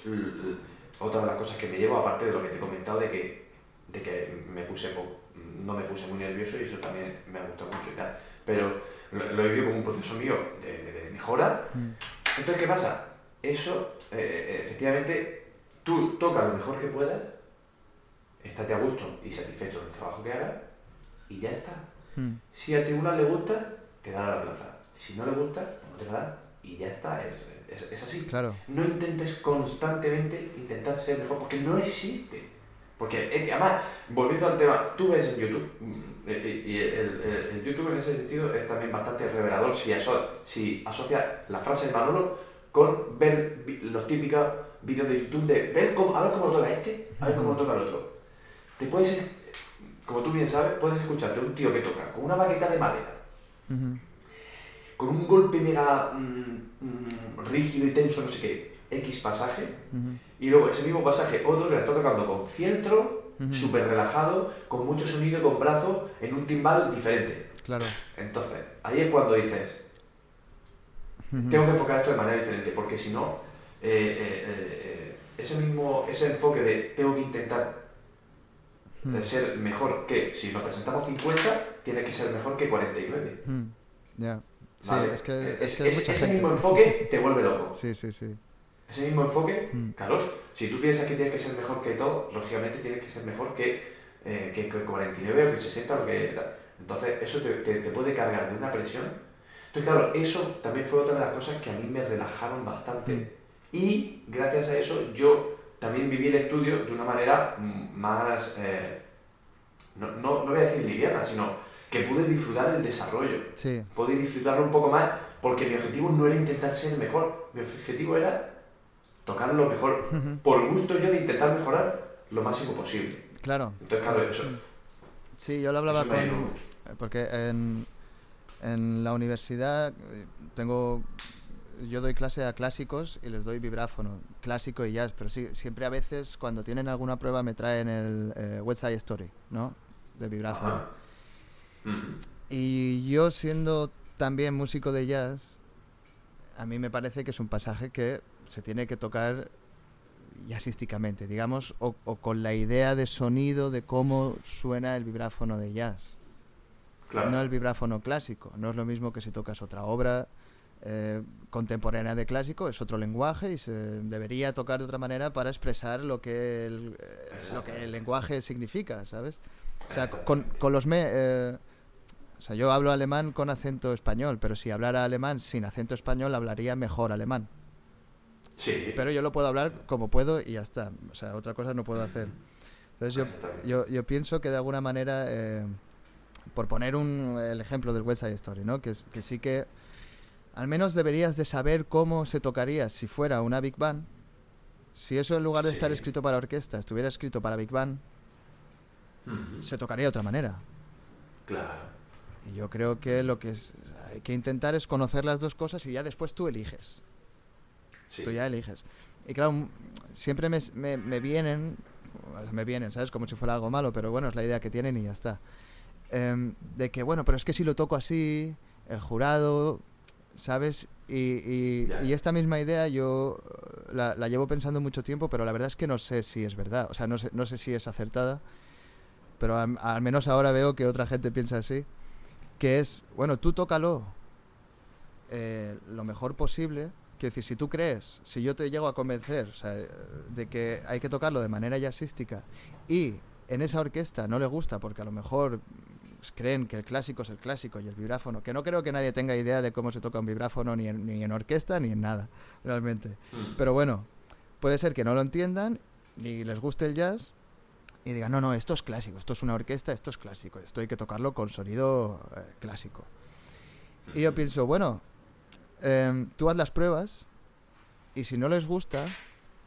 otra de las cosas que me llevo, aparte de lo que te he comentado, de que, de que me puse no me puse muy nervioso y eso también me ha gustado mucho y tal. Pero lo, lo he vivido como un proceso mío de, de- de mejora Mm. entonces, ¿qué pasa? Eso, eh, eh, efectivamente, tú toca lo mejor que puedas, estate a gusto y satisfecho del trabajo que hagas y ya está. Mm. Si a tribunal le gusta, te dará la plaza. Si no le gusta, pues no te la dan y ya está. Es, es, es así. Claro. No intentes constantemente intentar ser mejor porque no existe. Porque además, volviendo al tema, tú ves en YouTube, y el, el- el YouTube en ese sentido es también bastante revelador si, aso- si asocia la frase de Manolo con ver los típicos vídeos de YouTube de ver cómo, a ver cómo lo toca este, a ver cómo lo toca el otro. Te puedes, como tú bien sabes, puedes escucharte a un tío que toca con una baqueta de madera, con un golpe mega mm, mm, rígido y tenso, no sé qué, X pasaje, y luego ese mismo pasaje, otro que lo está tocando con fieltro, Súper relajado, con mucho sonido y con brazo, en un timbal diferente. Claro. Entonces, ahí es cuando dices, tengo que enfocar esto de manera diferente, porque si no, eh, eh, eh, ese mismo ese enfoque de tengo que intentar ser mejor que, si nos presentamos 50, tiene que ser mejor que 49. Mm. Ya. Sí, ¿vale? es que, es que hay es- mucha ese gente. mismo enfoque te vuelve loco. Sí, sí, sí. Ese mismo enfoque, Mm. claro, si tú piensas que tienes que ser mejor que todo, lógicamente tienes que ser mejor que, eh, que, que 49 o que 60 o que tal. Entonces, eso te, te- te puede cargar de una presión. Entonces, claro, eso también fue otra de las cosas que a mí me relajaron bastante. Mm. Y gracias a eso, yo también viví el estudio de una manera mm, más, eh, no, no, no voy a decir liviana, sino que pude disfrutar del desarrollo Sí. podéis disfrutarlo un poco más porque mi objetivo no era intentar ser el mejor, mi objetivo era tocar lo mejor. Por gusto yo de intentar mejorar, lo máximo posible. Claro. Entonces, claro, eso. Sí, yo lo hablaba con. Porque en, en la universidad eh, tengo. Yo doy clase a clásicos y les doy vibráfono, clásico y jazz, pero sí, siempre a veces cuando tienen alguna prueba me traen el eh, West Side Story, ¿no? De vibráfono. Ajá. Mm. Y yo siendo también músico de jazz, a mí me parece que es un pasaje que se tiene que tocar jazzísticamente, digamos, o, o con la idea de sonido de cómo suena el vibráfono de jazz. Claro. No el vibráfono clásico. No es lo mismo que si tocas otra obra eh, contemporánea de clásico, es otro lenguaje y se debería tocar de otra manera para expresar lo que el, eh, lo que el lenguaje significa, ¿sabes? O sea, con, con los me... eh, o sea, yo hablo alemán con acento español, pero si hablara alemán sin acento español, hablaría mejor alemán. Sí. Pero yo lo puedo hablar como puedo y ya está. O sea, otra cosa no puedo hacer. Entonces yo, yo, yo pienso que de alguna manera, eh, por poner un, el ejemplo del West Side Story, ¿no? que, que sí que al menos deberías de saber cómo se tocaría si fuera una Big Band. Si eso en lugar de estar escrito para orquesta estuviera escrito para Big Band, se tocaría de otra manera. Claro. Y yo creo que lo que es- hay que intentar es conocer las dos cosas y ya después tú eliges. Sí. Tú ya eliges. Y claro, siempre me, me, me vienen, me vienen, ¿sabes? Como si fuera algo malo, pero bueno, es la idea que tienen y ya está. Em, de que, bueno, pero es que si lo toco así, el jurado, ¿sabes? Y, y- esta misma idea yo eh, la, la llevo pensando mucho tiempo, pero la verdad es que no sé si es verdad. O sea, no sé, no sé si es acertada, pero al menos ahora veo que otra gente piensa así. Que es, bueno, tú tócalo eh, lo mejor posible. Quiero decir, si tú crees, si yo te llego a convencer o sea, de que hay que tocarlo de manera jazzística y en esa orquesta no le gusta porque a lo mejor mm, creen que el clásico es el clásico y el vibráfono, que no creo que nadie tenga idea de cómo se toca un vibráfono ni en, ni en orquesta ni en nada, realmente. Mm. Pero bueno, puede ser que no lo entiendan ni les guste el jazz y digan, no, no, esto es clásico, esto es una orquesta, esto es clásico, esto hay que tocarlo con sonido eh, clásico. Y yo pienso, bueno, em, tú haz las pruebas y si no les gusta,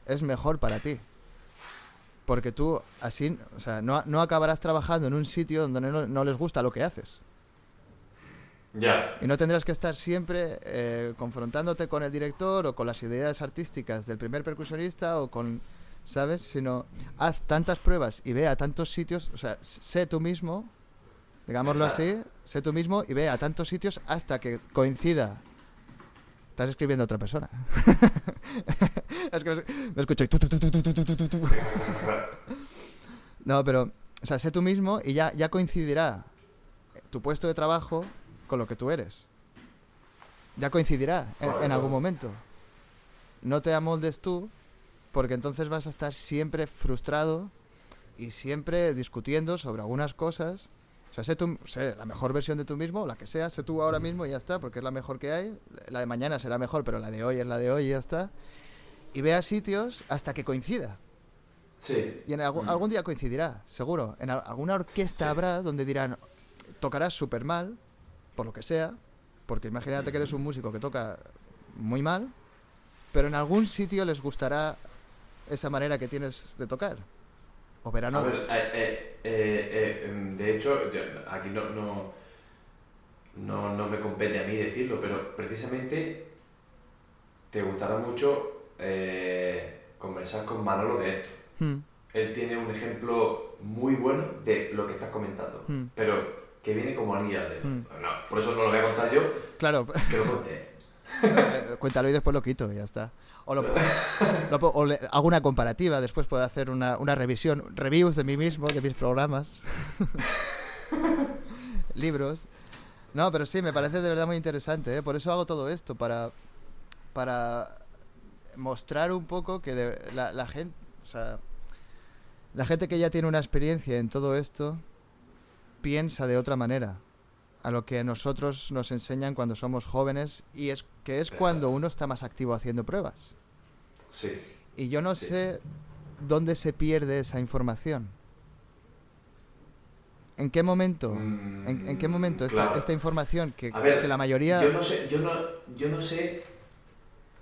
es mejor para ti. Porque tú así, o sea, no, no acabarás trabajando en un sitio donde no, no les gusta lo que haces. Ya. Y no tendrás que estar siempre eh, confrontándote con el director o con las ideas artísticas del primer percusionista o con, ¿sabes? Sino haz tantas pruebas y ve a tantos sitios, o sea, sé tú mismo, digámoslo así, sé tú mismo y ve a tantos sitios hasta que coincida estás escribiendo a otra persona. *laughs* es que me escucho y... no, pero, o sea, sé tú mismo y ya, ya coincidirá tu puesto de trabajo con lo que tú eres. Ya coincidirá en algún momento. No te amoldes tú porque entonces vas a estar siempre frustrado y siempre discutiendo sobre algunas cosas o sea, sé, tú, sé la mejor versión de tú mismo, la que sea, sé tú ahora mismo y ya está, porque es la mejor que hay. La de mañana será mejor, pero la de hoy es la de hoy y ya está. Y ve a sitios hasta que coincida. Sí. Y en algún, Mm. algún día coincidirá, seguro. En al- alguna orquesta Sí. habrá donde dirán, tocarás súper mal, por lo que sea, porque imagínate que eres un músico que toca muy mal, pero en algún sitio les gustará esa manera que tienes de tocar. O verán A otro. ver, eh, eh, eh, em, de hecho, yo- aquí no, no, no, no me compete a mí decirlo, pero precisamente te gustará mucho conversar con Manolo de esto. Hmm, Él tiene un ejemplo muy bueno de lo que estás comentando, hmm. pero que viene como anilla al dedo. Mm. No, por eso no lo voy a contar yo, Claro, que lo conté. *laughs* cuéntalo y después lo quito y ya está. O, lo, lo po- o le- hago una comparativa, después puedo hacer una, una revisión, reviews de mí mismo, de mis programas, *laughs* libros. No, pero sí, me parece de verdad muy interesante, ¿eh? por eso hago todo esto, para, para mostrar un poco que de- la, la gente, o sea, la gente que ya tiene una experiencia en todo esto piensa de otra manera a lo que a nosotros nos enseñan cuando somos jóvenes y es que es cuando uno está más activo haciendo pruebas. Sí. Y yo no Sí. sé dónde se pierde esa información. ¿En qué momento? ¿En, en qué momento esta, Mm, Claro. esta información que, ver, que la mayoría... Yo no sé, yo no, yo no sé.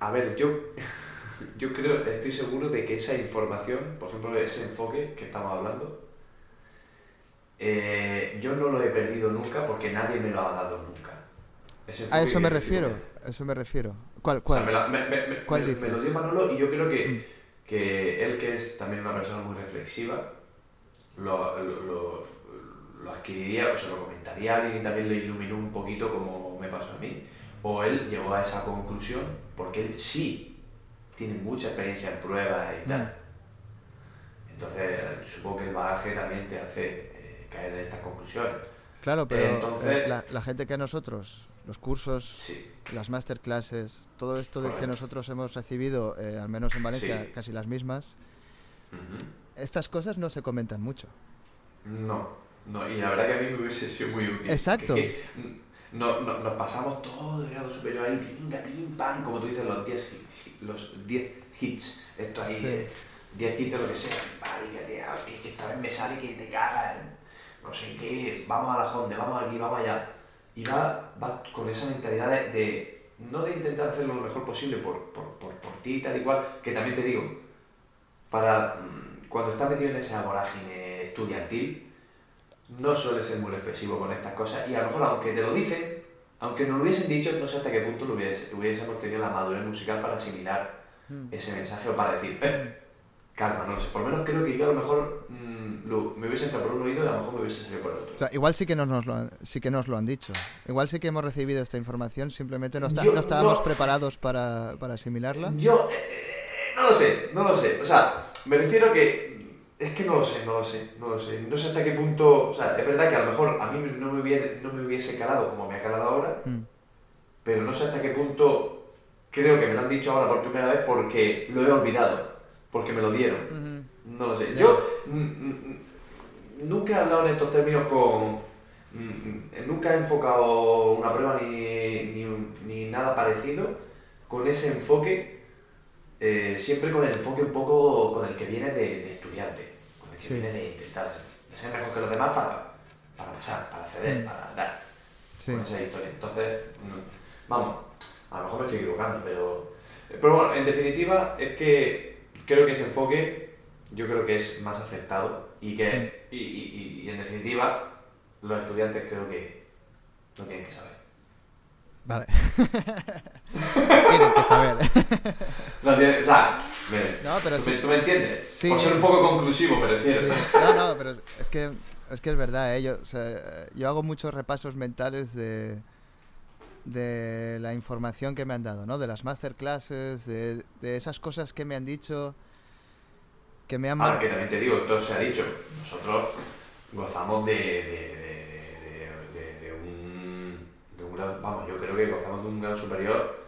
A ver, yo. *laughs* yo creo, estoy seguro de que esa información, por ejemplo, ese enfoque que estamos hablando, eh, yo no lo he perdido nunca porque nadie me lo ha dado nunca. A eso me refiero, a eso me refiero. ¿Cuál, cuál? me, ¿Cuál me, dices? lo dio Manolo y yo creo que, Mm. que él, que es también una persona muy reflexiva, lo, lo, lo, lo adquiriría, o se lo comentaría a alguien y también le iluminó un poquito como me pasó a mí. O él llegó a esa conclusión porque él sí tiene mucha experiencia en pruebas y tal. Entonces, supongo que el bagaje también te hace eh, caer en estas conclusiones. Claro, pero Entonces- eh, la, la gente que nosotros, los cursos, Sí, las masterclasses, todo esto de que Correcto. nosotros hemos recibido, eh, al menos en Valencia, Sí. casi las mismas, Ujú. estas cosas no se comentan mucho. No, no, y la verdad que a mí me hubiese sido muy útil. Exacto. Que- que, no, no- nos pasamos todo el grado superior ahí, pinga, pim, pam, como tú dices, los 10 hit- los 10 hits. Esto ahí, Sí. eh, 10 hits de lo que sea, que, ah, que, que esta vez me sale que te cagas, no sé qué, vamos a la Honda, vamos aquí, vamos allá. Y va, va con esa mentalidad de, de- no de intentar hacerlo lo mejor posible por, por, por, por ti y tal y cual, que también te digo, para mm, cuando estás metido en esa vorágine estudiantil, no suele ser muy reflexivo con estas cosas y a lo mejor aunque te lo dicen, aunque nos lo hubiesen dicho, no sé hasta qué punto lo hubiese- hubiésemos tenido la madurez musical para asimilar Mm. ese mensaje o para decir, eh, calma, no sé. Por lo menos creo que yo a lo mejor mm, lo- me hubiese entrado por un oído y a lo mejor me hubiese salido por el otro. O sea, igual sí que no nos lo han, sí que nos lo han dicho. Igual sí que hemos recibido esta información, simplemente no, está- Yo no estábamos no- preparados para, para asimilarla. Yo, eh, eh, no lo sé, no lo sé. O sea, me refiero que. Es que no lo sé, no lo sé, no lo sé. No sé hasta qué punto. O sea, es verdad que a lo mejor a mí no me hubiese, no me hubiese calado como me ha calado ahora, Mm. pero no sé hasta qué punto creo que me lo han dicho ahora por primera vez porque lo he olvidado, porque me lo dieron. No lo sé. Yo nunca he hablado en estos términos con. Nunca he enfocado una prueba ni, ni, nada parecido con ese enfoque, eh, siempre con el enfoque un poco con el que viene de, de estudiante, con el que Sí. viene de intentar de ser mejor que los demás para, para pasar, para acceder, Mm. para dar Sí. con esa historia. Entonces, mm, vamos, a lo mejor me estoy equivocando, pero, pero bueno, en definitiva es que creo que ese enfoque yo creo que es más aceptado y que, y, y- y en definitiva, los estudiantes creo que no tienen que saber. Vale. *laughs* Tienen que saber. *laughs* No tienen- o sea, mire, No, pero ¿tú, sí. me, tú me entiendes? Sí. Por ser un poco conclusivo, me Sí. refiero. No, no, *laughs* pero es- es que es que es verdad, ¿eh? yo, o sea, yo hago muchos repasos mentales de de la información que me han dado, ¿no? De las masterclasses, de, de esas cosas que me han dicho, que me han mar- que también te digo, todo se ha dicho, nosotros gozamos de, de, un, vamos, yo creo que gozamos de un grado superior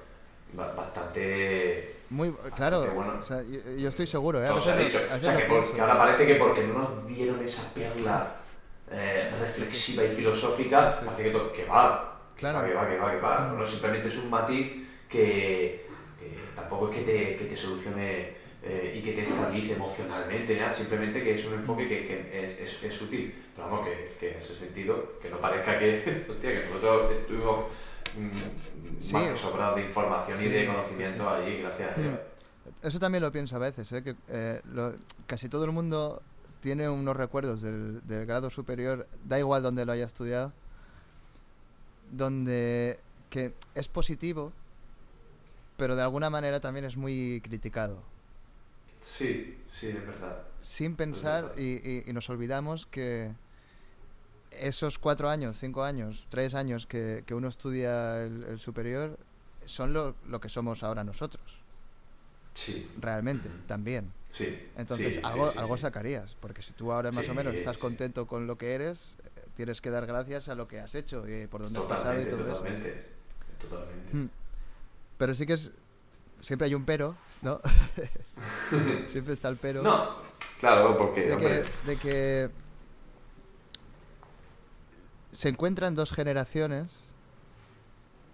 ba- bastante... muy claro, bueno. o sea, yo, yo estoy seguro, ¿eh? Todo se ha dicho. O sea, que, por- pienso. que ahora parece que porque no nos dieron esa perla eh, reflexiva y filosófica, Sí, sí. parece que, que va, Claro. que va, que va, que va. No, simplemente es un matiz que, que tampoco es que te, que te solucione eh, y que te estabilice emocionalmente, ¿ya? simplemente que es un enfoque que, que es, es, es útil. Pero vamos, que, que en ese sentido, que no parezca que, *laughs* hostia, que nosotros estuvimos mm, Sí. más sobrados de información Sí, y de conocimiento sí. allí, gracias Mm. Eso también lo pienso a veces, ¿eh? que eh, lo- casi todo el mundo tiene unos recuerdos del, del grado superior, da igual donde lo haya estudiado, donde que es positivo, pero de alguna manera también es muy criticado. Sí, sí, es verdad. Sin pensar verdad. y, y- y nos olvidamos que esos cuatro años, cinco años, tres años que, que uno estudia el, el superior son lo, lo que somos ahora nosotros, Sí, realmente, también. sí. Entonces, sí, algo, sí, algo sacarías, porque si tú ahora más o menos estás contento con lo que eres, tienes que dar gracias a lo que has hecho y por dónde has pasado y Totalmente, todo eso. totalmente. Totalmente. Mm. Pero sí que es. Siempre hay un pero, ¿no? *laughs* siempre está el pero. No, claro, porque. de, que, de que se encuentran dos generaciones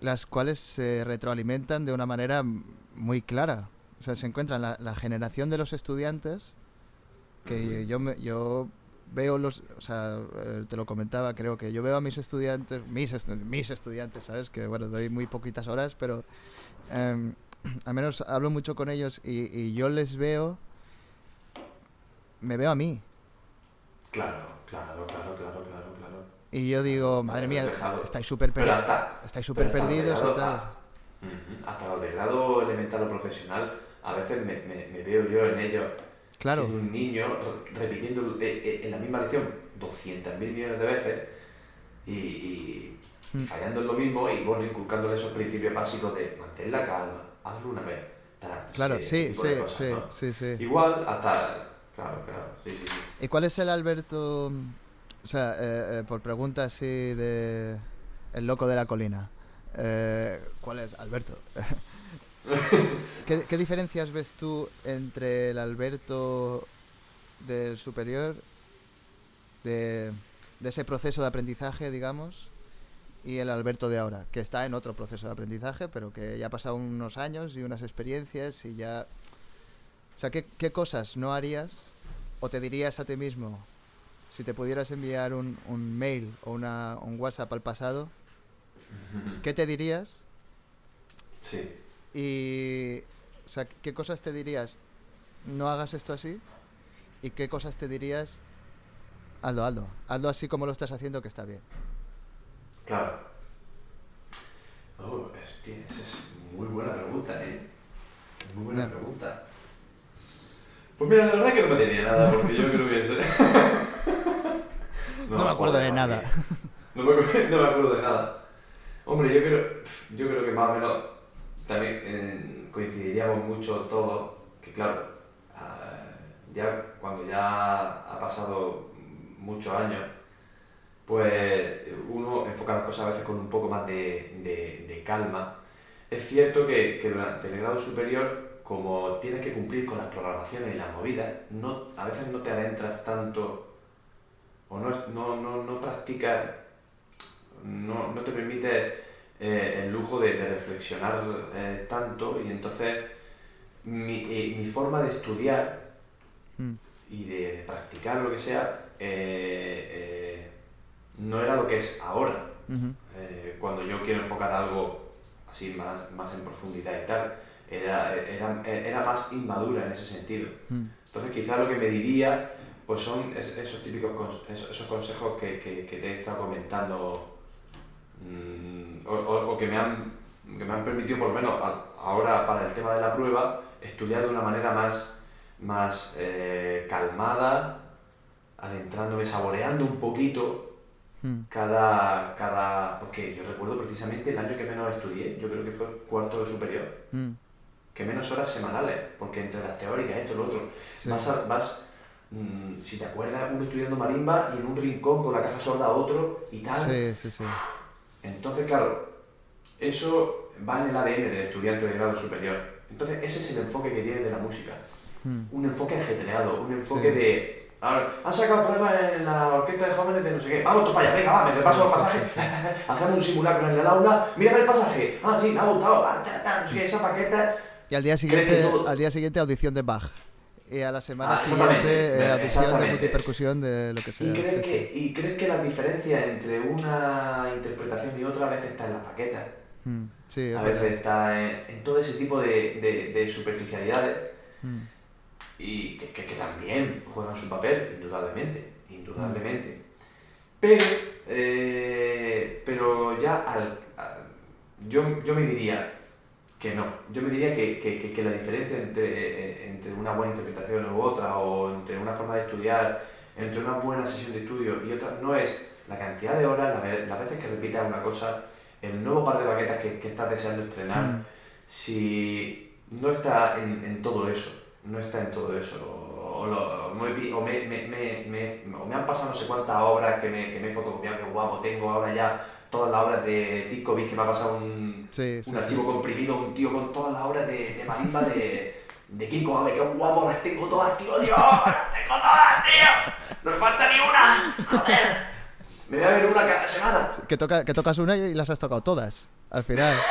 las cuales se retroalimentan de una manera muy clara. O sea, se encuentran la, la generación de los estudiantes, que yo, me- yo veo los, o sea, eh, te lo comentaba, creo que yo veo a mis estudiantes, mis, estu- mis estudiantes, ¿sabes? Que bueno, doy muy poquitas horas, pero em, *clears throat* al menos hablo mucho con ellos y, y yo les veo, me veo a mí. Claro, claro, claro, claro, claro, claro. Y yo digo, madre mía, estáis súper perdidos. Estáis súper perdidos y tal. hasta los de grado elemental o profesional, a veces me, me- me veo yo en ellos Claro, siendo un niño re- repitiendo eh, eh, en la misma lección 200.000 millones de veces y, Mm. fallando en lo mismo y bueno, inculcándole esos principios básicos de mantén la calma, hazlo una vez. tal, claro, sí, sí, cosas, sí, ¿no? sí, sí. Igual hasta... Claro, claro, sí, sí, sí. ¿Y cuál es el Alberto, o sea, eh, eh, por pregunta así de el loco de la colina? eh, ¿Cuál es Alberto? *laughs* *laughs* ¿Qué, qué diferencias ves tú entre el Alberto del superior, de, de ese proceso de aprendizaje, digamos, y el Alberto de ahora, que está en otro proceso de aprendizaje, pero que ya ha pasado unos años y unas experiencias y ya... O sea, ¿qué, qué cosas no harías o te dirías a ti mismo si te pudieras enviar un, un mail o una, un WhatsApp al pasado? *laughs* ¿Qué te dirías? Sí. Y, o sea, ¿qué cosas te dirías? No hagas esto así. ¿Y qué cosas te dirías? Hazlo, hazlo. Hazlo así como lo estás haciendo, que está bien. Claro. Oh, hostia, esa es muy buena pregunta, ¿eh? Muy buena pregunta. Pues mira, la verdad que no me tenía nada, porque yo creo que es... *laughs* No me acuerdo de nada. No me, no me acuerdo de nada. Hombre, yo creo, yo creo que más o menos también eh, coincidiríamos mucho todos, que claro, ah, ya cuando ya ha pasado muchos años, pues uno enfoca las cosas a veces con un poco más de, de- calma. Es cierto que, que durante el grado superior, como tienes que cumplir con las programaciones y las movidas, no, a veces no te adentras tanto o no, no, no, no practicas, no, no te permite eh, el lujo de, de reflexionar eh, tanto y entonces mi, eh, mi forma de estudiar Mm, y de practicar lo que sea eh, eh, no era lo que es ahora. ujú, Eh, cuando yo quiero enfocar algo así más, más en profundidad y tal, era, era, era más inmadura en ese sentido. mm, Entonces quizás lo que me diría pues son es- esos típicos esos, consejos que, que- que te he estado comentando mm, o, o- o que, me han, que me han permitido por lo menos a- ahora para el tema de la prueba estudiar de una manera más, más eh, calmada, adentrándome, saboreando un poquito mm, cada, cada... Porque yo recuerdo precisamente el año que menos estudié, yo creo que fue cuarto de superior, mm, que menos horas semanales, porque entre las teóricas, esto, lo otro, sí. vas, a- vas mm, si te acuerdas, uno estudiando marimba y en un rincón con la caja sorda otro y tal. Sí, sí, sí. Entonces, claro, eso va en el ADN del estudiante de grado superior. Entonces, ese es el enfoque que tiene de la música. Mm, Un enfoque ajetreado, un enfoque Sí. de... Ahora, han sacado el problema en la orquesta de jóvenes de no sé qué. Vamos tú para allá, venga, va, me repaso Sí, el pasaje. sí. *laughs* Hacemos un simulacro en el aula. Mírame el pasaje. Ah, sí, me ha gustado. Ah, ta, ta, no sé qué, esa paqueta. Y al día siguiente, al día siguiente audición de Bach. Y a la semana Ah, siguiente eh, audición de multipercusión de lo que sea. ¿Y crees, sí, que, sí. ¿Y crees que la diferencia entre una interpretación y otra a veces está en las paquetas? Mm, sí, A verdad. veces está en, en todo ese tipo de, de- de superficialidades Mm, y que, que- que también juegan su papel, indudablemente, indudablemente. Pero, eh, pero ya al, al- yo, yo me diría que no, yo me diría que, que- que- la diferencia entre, entre una buena interpretación u otra, o entre una forma de estudiar, entre una buena sesión de estudio y otra, no es la cantidad de horas, las veces que repitas una cosa, el nuevo par de baquetas que, que estás deseando estrenar, mm, si no está en, en todo eso, no está en todo eso, o, o lo- o me, o me, han pasado no sé cuántas obras que me, que me he fotocopiado, que guapo, tengo ahora ya todas las obras de Disco Beat que me ha pasado un, sí, sí, un sí. archivo comprimido, un tío con todas las obras de, de marimba de, de Kiko Abe, qué guapo, las tengo todas, tío, Dios, las tengo todas, tío, no me falta ni una, joder, me voy a ver una cada semana. Que, toca, que tocas una y las has tocado todas, al final. *laughs*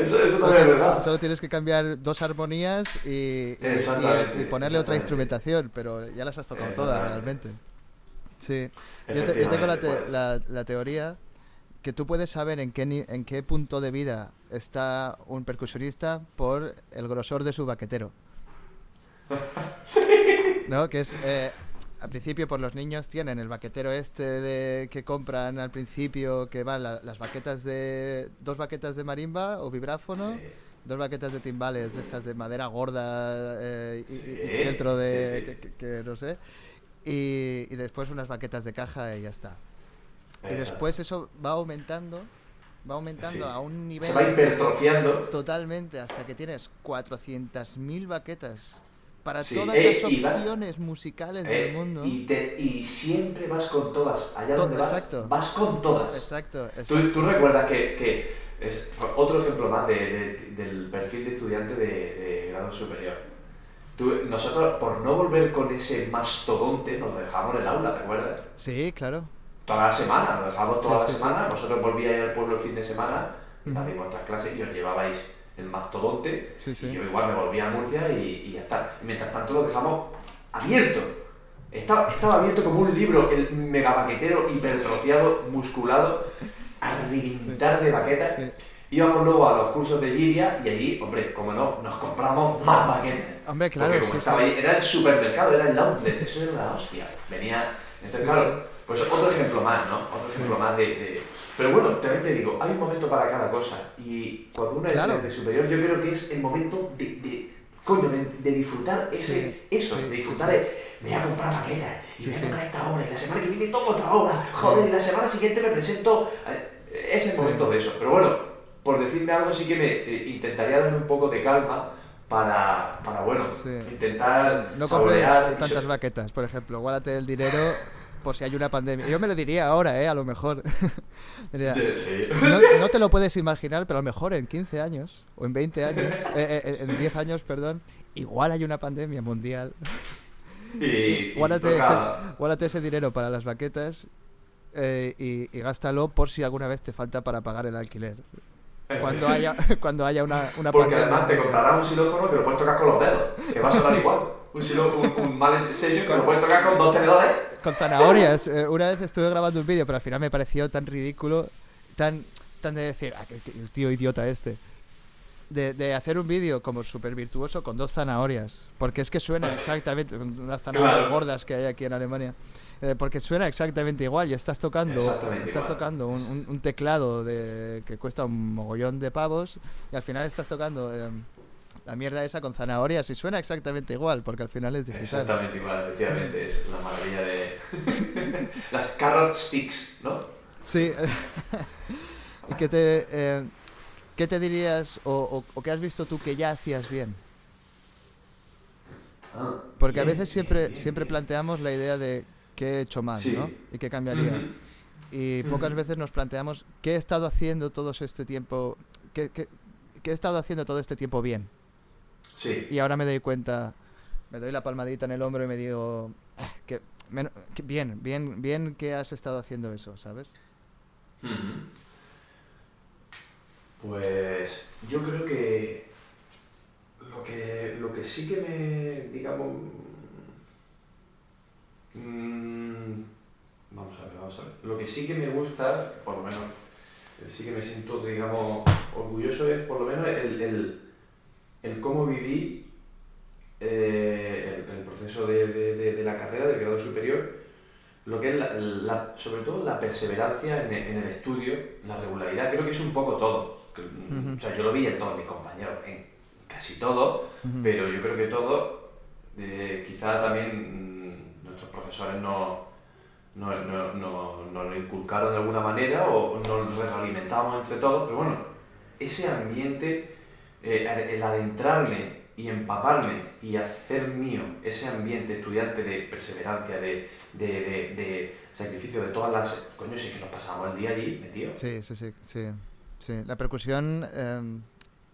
Eso, eso Solo, es tienes, solo tienes que cambiar dos armonías y, y- y- Exactamente, y ponerle otra instrumentación, pero ya las has tocado todas realmente. Sí. Yo, te- yo tengo la, te- Efectivamente, pues. la- la teoría que tú puedes saber en qué, en qué punto de vida está un percusionista por el grosor de su baquetero. *laughs* ¿No? Que es... Eh, al principio, por los niños tienen el baquetero este de, que compran al principio, que van las baquetas de... Dos baquetas de marimba o vibráfono. Dos baquetas de timbales, de estas de madera gorda eh, y, filtro de... que, no sé. Y, y después unas baquetas de caja y ya está. Y después eso va aumentando, va aumentando a un nivel... Se va hipertrofiando. Totalmente, hasta que tienes 400.000 baquetas para todas las opciones musicales del eh, mundo. Y, y, siempre vas con todas. Allá donde vas, vas con todas. Exacto. ¿Tú, ¿Tú, recuerdas que, que, es otro ejemplo más de, del perfil de estudiante de, grado superior? Tú, nosotros, por no volver con ese mastodonte, nos dejamos el aula, ¿te acuerdas? Sí, claro toda la semana, lo dejamos toda la semana, vosotros volvíais al pueblo el fin de semana, uh vuestras clases y os llevabais el mastodonte, y yo igual me volvía a Murcia y, ya está. mientras tanto lo dejamos abierto. Estaba, estaba abierto como un libro, el megabaquetero hipertrofiado, musculado, a reventar de baquetas. Íbamos luego a los cursos de Liria y allí, hombre, como no, nos compramos más baquetas. Hombre, claro, Porque como estaba era el supermercado, era el outlet, eso era la hostia. Venía, entonces claro, pues otro ejemplo más, ¿no? Otro ejemplo más de, Pero bueno, también te digo, hay un momento para cada cosa. Y cuando uno es de superior, yo creo que es el momento de, de coño, de, disfrutar ese, eso, de disfrutar de, me voy a comprar maqueta, y me voy a comprar esta obra, y la semana que viene toco otra obra, joder, y la semana siguiente me presento... Es el momento de eso. Pero bueno, por decirme algo, sí que me eh, intentaría darme un poco de calma para, para bueno, intentar... No compres tantas baquetas, por ejemplo, guárdate el dinero por si hay una pandemia. Yo me lo diría ahora, ¿eh? A lo mejor. *laughs* no, te lo puedes imaginar, pero a lo mejor en 15 años, o en 20 años, *laughs* eh, eh, en 10 años, perdón, igual hay una pandemia mundial. Y, *laughs* guárdate, ese, dinero para las baquetas eh, y, y, gástalo por si alguna vez te falta para pagar el alquiler. Cuando haya, cuando haya una, una Porque además te comprarás un xilófono que lo puedes tocar con los dedos, que va a sonar igual. Un, un, un mal station que lo puedes tocar con dos tenedores. Con zanahorias. Eh, una vez estuve grabando un vídeo, pero al final me pareció tan ridículo, tan, tan de decir, ah, el tío idiota este. De, de, hacer un vídeo como súper virtuoso con dos zanahorias. Porque es que suena exactamente, con las zanahorias gordas que hay aquí en Alemania. Eh, porque suena exactamente igual y estás tocando, estás tocando un, un, teclado de, que cuesta un mogollón de pavos y al final estás tocando eh, la mierda esa con zanahorias y suena exactamente igual porque al final es digital. Exactamente igual, efectivamente, es una maravilla de *laughs* las carrot sticks, ¿no? Sí. *laughs* ¿Y qué te, eh, qué te dirías o, o, qué has visto tú que ya hacías bien? Ah, porque a veces siempre, siempre planteamos la idea de qué he hecho mal, ¿no? Y qué cambiaría. Y pocas veces nos planteamos qué he estado haciendo todo este tiempo, qué, qué, he estado haciendo todo este tiempo bien. Sí. Y ahora me doy cuenta, me doy la palmadita en el hombro y me digo, ah, que, bien, bien, bien que has estado haciendo eso, ¿sabes? Pues yo creo que lo que lo que sí que me digamos Mm, vamos a ver, vamos a ver. Lo que sí que me gusta, por lo menos, sí que me siento, digamos, orgulloso es por lo menos el, el, el cómo viví eh, el, proceso de, de, de, la carrera, del grado superior, lo que es la, sobre todo la perseverancia en, en, el estudio, la regularidad, creo que es un poco todo. O sea, yo lo vi en todos mis compañeros, en casi todo, pero yo creo que todo, eh, quizá también profesores no, lo inculcaron de alguna manera o nos retroalimentamos entre todos, pero bueno, ese ambiente, eh, el adentrarme y empaparme y hacer mío ese ambiente estudiante de perseverancia, de, sacrificio, de todas las... Coño, sí que nos pasábamos el día allí metido. Sí, sí, sí, sí. La percusión em,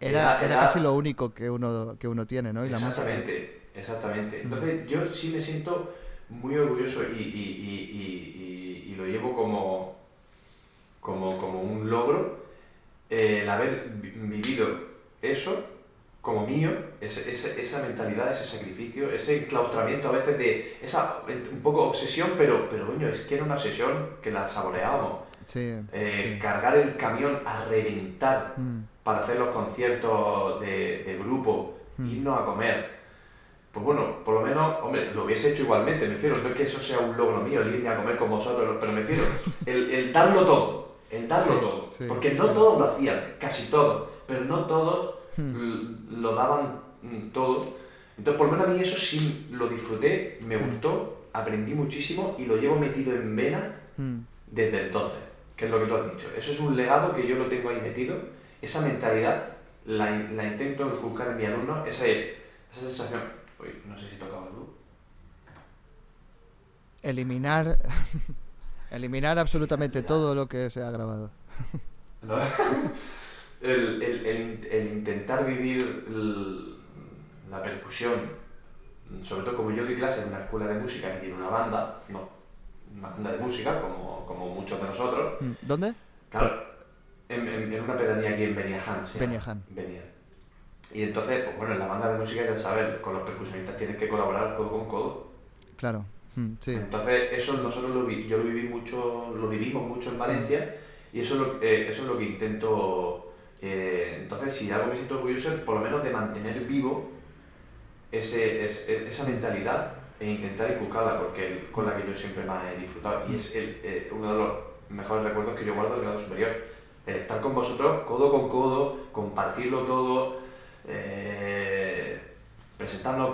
era, era, casi lo único que uno, que uno tiene, ¿no? Y exactamente, exactamente. Entonces yo sí me siento muy orgulloso y, y, y, y, lo llevo como, como, como un logro eh, el haber vivido eso como mío, ese, esa mentalidad, ese sacrificio, ese enclaustramiento a veces de esa un poco obsesión, pero, pero coño, es que era una obsesión que la saboreábamos. Sí, eh, sí. cargar el camión a reventar Mm, para hacer los conciertos de, de grupo, Mm. irnos a comer. Pues bueno, por lo menos, hombre, lo hubiese hecho igualmente, me refiero, no es que eso sea un logro mío, el irme a comer con vosotros, pero me refiero, *laughs* el, el darlo todo, el darlo Sí, todo, porque no todos lo hacían, casi todos, pero no todos Hmm. lo daban todo. Entonces, por lo menos a mí eso sí lo disfruté, me Hmm. gustó, aprendí muchísimo y lo llevo metido en vena mm, desde entonces, que es lo que tú has dicho. Eso es un legado que yo lo tengo ahí metido, esa mentalidad la, la intento inculcar en mi alumno, esa, esa sensación. Uy, no sé si he tocado luz. Eliminar. *laughs* eliminar absolutamente todo lo que se ha grabado. *laughs* el, el- el in- el intentar vivir la percusión, sobre todo como yo doy clase en una escuela de música que tiene una banda, no, una banda de música, como, como muchos de nosotros, Mm, ¿Dónde? Claro, en, en- en una pedanía aquí en Beniaján. se llama. Beniaján. Beniaján. Y entonces, pues bueno, en la banda de música ya sabes, con los percusionistas tienes que colaborar codo con codo. Claro. Mm, sí. Entonces, eso nosotros lo vi, yo lo viví mucho, lo vivimos mucho en Valencia y eso es lo, eh, eso es lo que intento. Eh, entonces, si algo me siento orgulloso es por lo menos de mantener vivo ese, es- e- esa mentalidad e intentar inculcarla, porque con la que yo siempre más he disfrutado y es eh, uno de los mejores recuerdos que yo guardo del grado superior. El estar con vosotros codo con codo, compartirlo todo, eh, presentarnos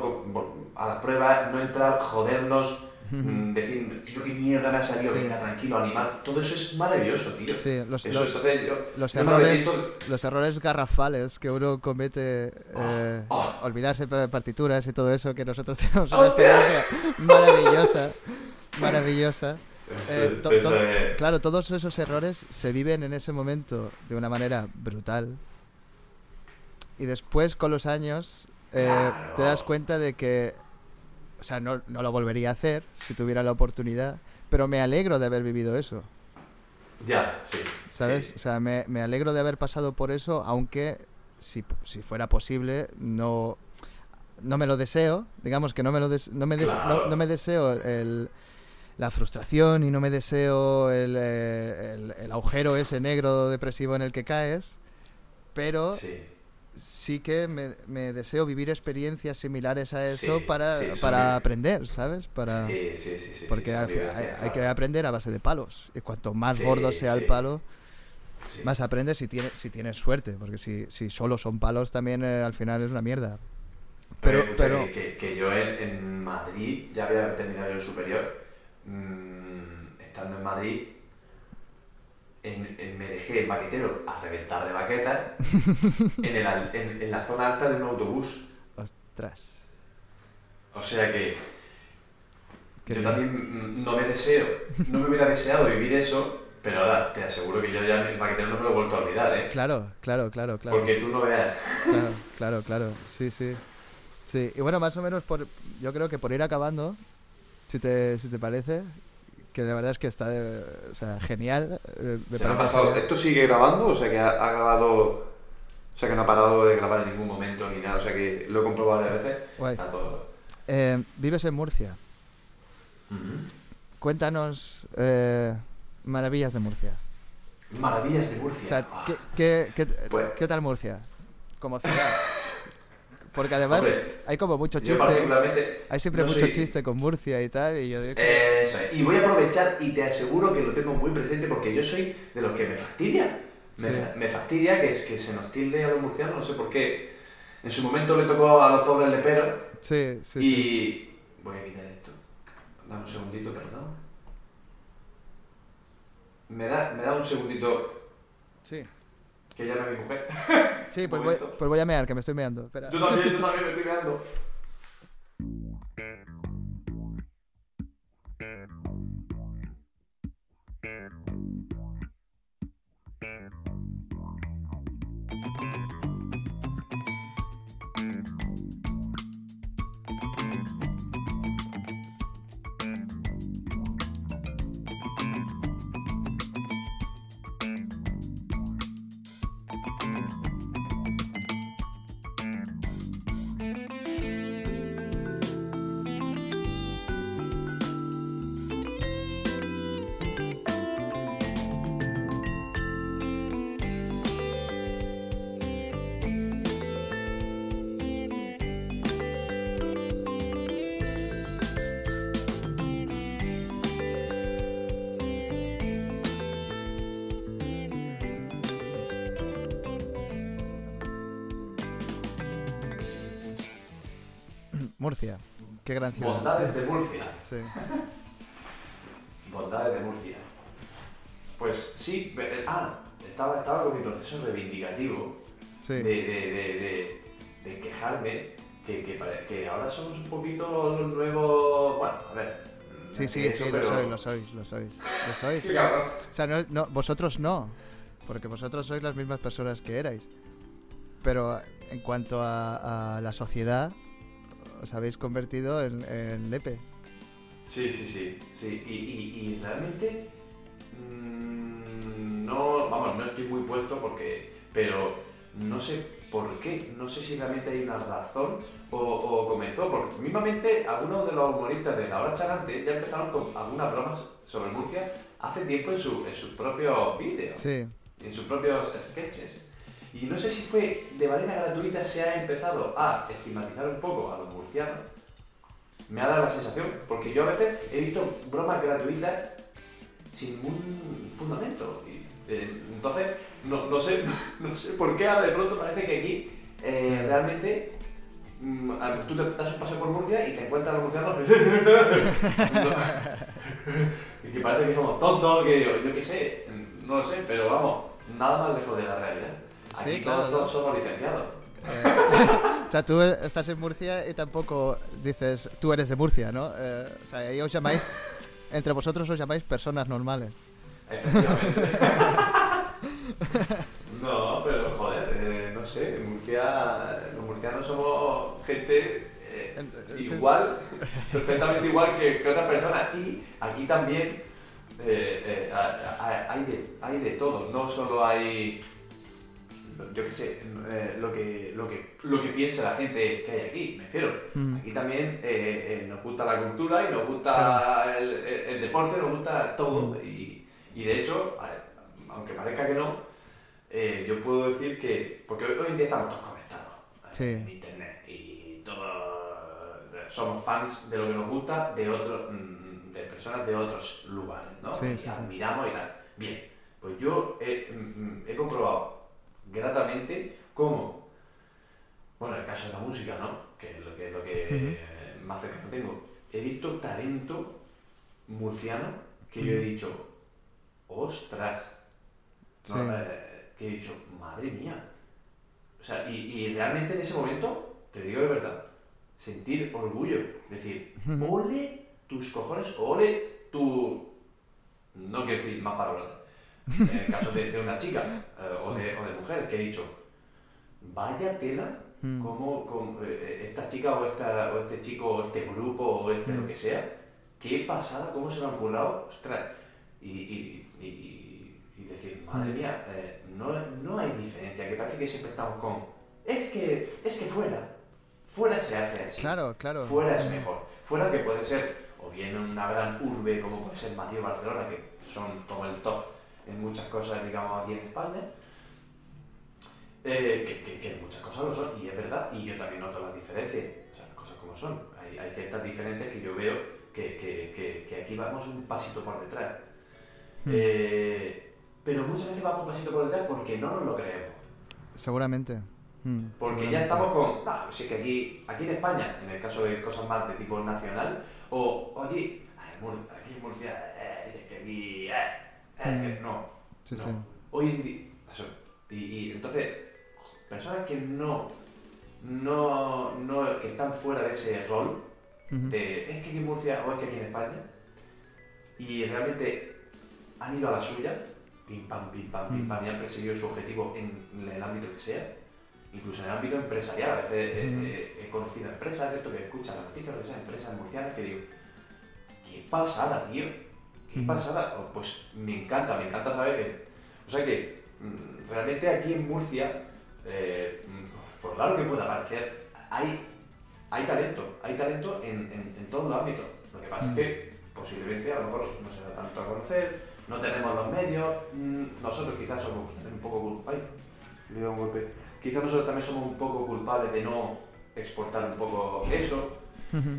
a las pruebas, no entrar, jodernos, mm, decir, tío, qué mierda me ha salido, Sí. venga, tranquilo, animar. Todo eso es maravilloso, tío. Sí, los, Eso, los- entonces, yo- los errores, los errores garrafales que uno comete, eh, oh. olvidarse de partituras y todo eso, que nosotros *laughs* tenemos Oh, una experiencia maravillosa, *laughs* maravillosa. Eh, to- to- claro, todos esos errores se viven en ese momento de una manera brutal. Y después, con los años, eh, Claro. te das cuenta de que, o sea, no, no lo volvería a hacer si tuviera la oportunidad, pero me alegro de haber vivido eso. Ya, sí. ¿Sabes? sí. O sea, me, me alegro de haber pasado por eso, aunque si, si fuera posible, no, no me lo deseo. Digamos que no me, lo des- no me, des- no- Claro. no me deseo el, la frustración y no me deseo el, eh, el- el agujero ese negro depresivo en el que caes, pero Sí. Sí que me, me deseo vivir experiencias similares a eso Sí, para, sí, para aprender, ¿sabes? Para... Sí, sí, sí, sí, Porque hay, que aprender a base de palos. Y cuanto más gordo sea el palo, más aprendes si tienes, si tienes suerte. Porque si, si solo son palos, también eh, al final es una mierda. Pero, Oye, escucha, pero, que, yo en, en Madrid, ya había terminado yo el superior, mm, estando en Madrid, en- en- me dejé el baquetero a reventar de baquetas *laughs* en, el al- en- en la zona alta de un autobús. ostras. O sea que qué yo bien. también mm, no me deseo, no me hubiera deseado vivir eso, pero ahora te aseguro que yo ya el baquetero no me lo he vuelto a olvidar, ¿eh? Claro, claro, claro, claro. Porque tú no veas. Claro, claro, claro. Sí, sí. Sí, y bueno, más o menos por, yo creo que por ir acabando, si te, si te parece, que la verdad es que está de- o sea, genial. eh, me Se pasado-. ¿Esto sigue grabando? O sea que ha, ha grabado. O sea que no ha parado de grabar en ningún momento ni nada. O sea que lo he comprobado varias veces. Guay. Eh, vives en Murcia. Cuéntanos eh, maravillas de Murcia. Maravillas de Murcia. O sea, ¿qué, qué, qué, Pues- qué tal Murcia? Como ciudad. *laughs* Porque además Hombre, hay como mucho chiste. Hay siempre no mucho soy- chiste con Murcia y tal. Y yo digo que- Eso es. Y voy a aprovechar y te aseguro que lo tengo muy presente porque yo soy de los que me fastidia. Me, Sí. me fastidia que, es, que se nos tilde a los murcianos, no sé por qué. En su momento le tocó a los pobres leperos Sí, sí, y. sí. Voy a quitar esto. Dame un segundito, perdón. Me da, me da un segundito Sí, que llame a mi mujer. sí pues, voy, pues voy a mear, que me estoy meando. Espera. Yo también, yo también me estoy mirando. Qué gran ciudad. Bondades de Murcia. Sí. *laughs* Bondades de Murcia. Pues sí, ve- ah, estaba, estaba con mi proceso reivindicativo Sí. de, de, de, de, de quejarme que, que, pare- que ahora somos un poquito los nuevos. Bueno, a ver. Sí, sí, eso, sí, lo sois, lo sois, lo sois. Lo sois. Sí, cabrón. O sea, no, no, vosotros no, porque vosotros sois las mismas personas que erais. Pero en cuanto a, a la sociedad, os habéis convertido en, en Lepe. Sí, sí, sí, sí. Y, y, y realmente mm, no, vamos, no estoy muy puesto porque, pero no sé por qué, no sé si realmente hay una razón o, o comenzó, porque mismamente algunos de los humoristas de la hora charante ya empezaron con algunas bromas sobre Murcia hace tiempo en, su, en sus propios vídeos, Sí, en sus propios sketches. Y no sé si fue de manera gratuita se ha empezado a estigmatizar un poco a los murcianos. Me ha dado la sensación, porque yo a veces he visto bromas gratuitas sin ningún fundamento. Y, eh, entonces, no, no sé, *laughs* no sé por qué ahora de pronto parece que aquí eh, Sí. realmente mm, tú te das un paseo por Murcia y te encuentras a los murcianos *laughs* *laughs* y que parece que somos tontos, que yo qué sé, no lo sé, pero vamos, nada más lejos de la realidad. Sí, Aquí claro, todos, ¿no? todos somos licenciados. Eh, *laughs* o sea, tú estás en Murcia y tampoco dices, tú eres de Murcia, ¿no? Eh, o sea, ahí os llamáis, entre vosotros os llamáis personas normales. Efectivamente. *laughs* no, pero joder, eh, no sé, en Murcia, los murcianos somos gente eh, sí, sí. igual, *laughs* perfectamente igual que, que otras personas. Y aquí también eh, eh, hay, de, hay de todo, no solo hay, yo qué sé, eh, lo, que, lo, que, lo que piensa la gente que hay aquí, me refiero. Mm. Aquí también eh, eh, nos gusta la cultura y nos gusta el, el- el deporte, nos gusta todo. Mm. Y, y de hecho, aunque parezca que no, yo puedo decir que, porque hoy, hoy en día estamos todos conectados Sí. en internet y todos somos fans de lo que nos gusta de otros mm, de personas de otros lugares, ¿no? Sí, y sí, admiramos y tal. Bien, pues yo he, he comprobado gratamente cómo, bueno, en el caso de la música, ¿no? Que es lo que, lo que eh, más cercano tengo, he visto talento murciano que yo he dicho, ostras, Sí. ¿no? Eh, que he dicho, madre mía. O sea, y, y realmente en ese momento, te digo de verdad, sentir orgullo, decir, ole tus cojones, ole tu... No quiero decir más palabras. En el caso de, de una chica eh, o, de, o de mujer, que he dicho, vaya tela, Mm. como, como, eh, esta chica o, esta, o este chico o este grupo o este Mm. lo que sea, qué pasada, cómo se lo han currado, ostras, y, y, y, y decir, madre Mm. mía, eh, no, no hay diferencia, que parece que siempre estamos con, es que, es que fuera, fuera se hace así, Claro, claro. fuera es mejor, fuera que puede ser, o bien una gran urbe como puede ser Madrid o Barcelona, que son como el top en muchas cosas, digamos, aquí en España, eh, que, que, que muchas cosas lo son, y es verdad, y yo también noto las diferencias, o sea, las cosas como son. Hay, hay ciertas diferencias que yo veo que, que, aquí vamos un pasito por detrás. Mm. Eh, pero muchas veces vamos un pasito por detrás porque no nos lo creemos. Seguramente. Mm, Porque seguramente. ya estamos con, no, si es que aquí, aquí en España, en el caso de cosas más de tipo nacional, o, o aquí, ay, aquí en Murcia, eh, es que aquí, eh, eh, que no, Sí, no. sí. Hoy en día, eso, y, y entonces, personas que no, no, no, que están fuera de ese rol, de es que aquí en Murcia o es que aquí en España, y realmente han ido a la suya, pim pam, pim pam, pim Mm. pam, y han perseguido su objetivo en el ámbito que sea, incluso en el ámbito empresarial. A veces he- Mm. he, he conocido empresas de esto que escuchan las noticias de esas empresas murcianas que digo, qué pasada, tío, qué pasada. Oh, Pues me encanta, me encanta saber que, o sea que mm, realmente aquí en Murcia, eh, mm, por raro que pueda parecer, hay hay talento, hay talento en, en, en todos los ámbitos. Lo que pasa Mm. es que posiblemente a lo mejor no se da tanto a conocer, no tenemos los medios, mm, nosotros quizás somos un poco culpables. Le un golpe. Quizás nosotros también somos un poco culpables de no exportar un poco eso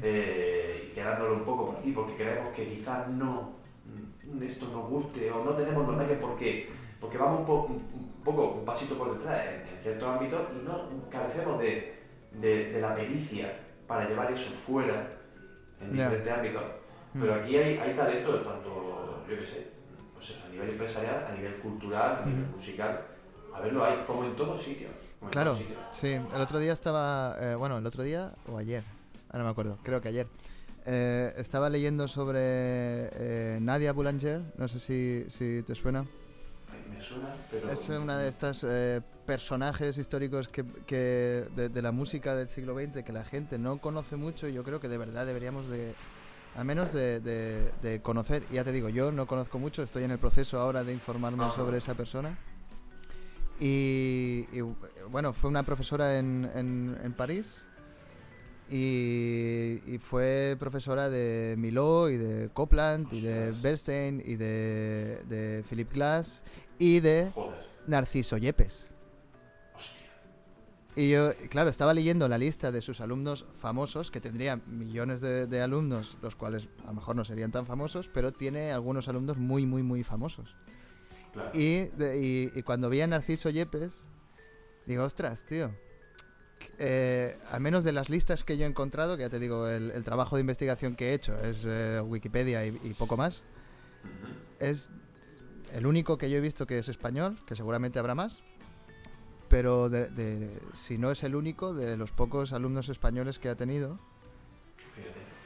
eh, y quedárnoslo un poco por aquí porque creemos que quizás no mm, esto nos guste o no tenemos los medios porque, porque vamos un, po- un- un poco, un pasito por detrás en, en ciertos ámbitos y no carecemos de, de- de la pericia para llevar eso fuera, en diferentes ámbitos. Pero Mm. aquí hay, hay talento, tanto, yo qué sé, pues a nivel empresarial, a nivel cultural, a nivel musical. A verlo hay como en todos sitios. Claro, sí. El otro día estaba, eh, bueno, el otro día o ayer, ah, no me acuerdo, creo que ayer. Eh, estaba leyendo sobre eh, Nadia Boulanger, no sé si, si te suena. Ay, Me suena, pero. Es una de estas eh, personajes históricos que, que de, de la música del siglo XX que la gente no conoce mucho y yo creo que de verdad deberíamos de, al menos de, de- de conocer. Ya te digo, yo no conozco mucho, estoy en el proceso ahora de informarme sobre esa persona. Y, y, bueno, fue una profesora en, en, en París y, y fue profesora de Miló y de Copland y de. Bernstein y de, de Philip Glass y de Joder, Narciso Yepes. hostia. Y yo, claro, estaba leyendo la lista de sus alumnos famosos, que tendría millones de, de alumnos, los cuales a lo mejor no serían tan famosos, pero tiene algunos alumnos muy, muy, muy famosos. Claro. Y, de- y- y cuando vi a Narciso Yepes, digo, ostras, tío. Eh, al menos de las listas que yo he encontrado, que ya te digo, el, el trabajo de investigación que he hecho es eh, Wikipedia y, y poco más, es el único que yo he visto que es español, que seguramente habrá más, pero de- de- si no es el único, de los pocos alumnos españoles que ha tenido,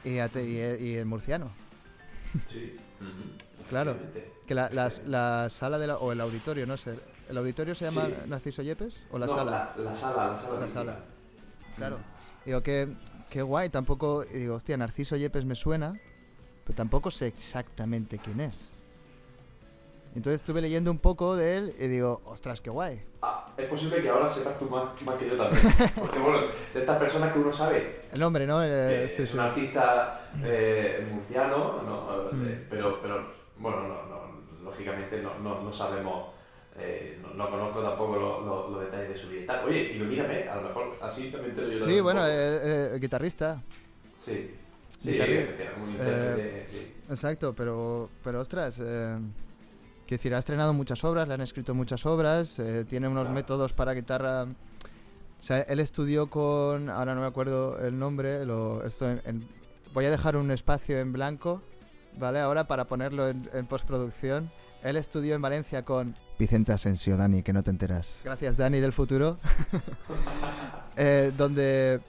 y, y- y el murciano. Sí. Claro. Que la, la sala de la- o el auditorio, no sé, ¿el auditorio se llama Sí. Narciso Yepes o la No, sala? La, la sala, la sala. La sala. Claro. Digo, que qué guay, tampoco, digo, hostia, Narciso Yepes me suena, pero tampoco sé exactamente quién es. Entonces estuve leyendo un poco de él y digo, ostras, qué guay. Ah, es posible que ahora sepas tú más, más que yo también. *laughs* Porque bueno, de estas personas que uno sabe, El nombre, ¿no? Eh, sí, es sí. un artista eh, murciano, ¿no? Eh, Mm. pero, pero bueno, no, no, lógicamente no, no, no sabemos, eh, no, no conozco tampoco lo- lo- los detalles de su vida y tal. Oye, y mírame, a lo mejor así también te lo digo. Sí, bueno, eh, eh, guitarrista, Sí, sí, guitarri- efectivamente, un intérprete, sí. exacto, pero, pero ostras, eh, quiero decir, ha estrenado muchas obras, le han escrito muchas obras, eh, tiene unos métodos para guitarra. O sea, él estudió con, ahora no me acuerdo el nombre, lo, esto en- en- voy a dejar un espacio en blanco, ¿vale? Ahora para ponerlo en, en postproducción. Él estudió en Valencia con Vicente Asensio, Dani, que no te enteras. Gracias, Dani del futuro. *laughs* Eh, donde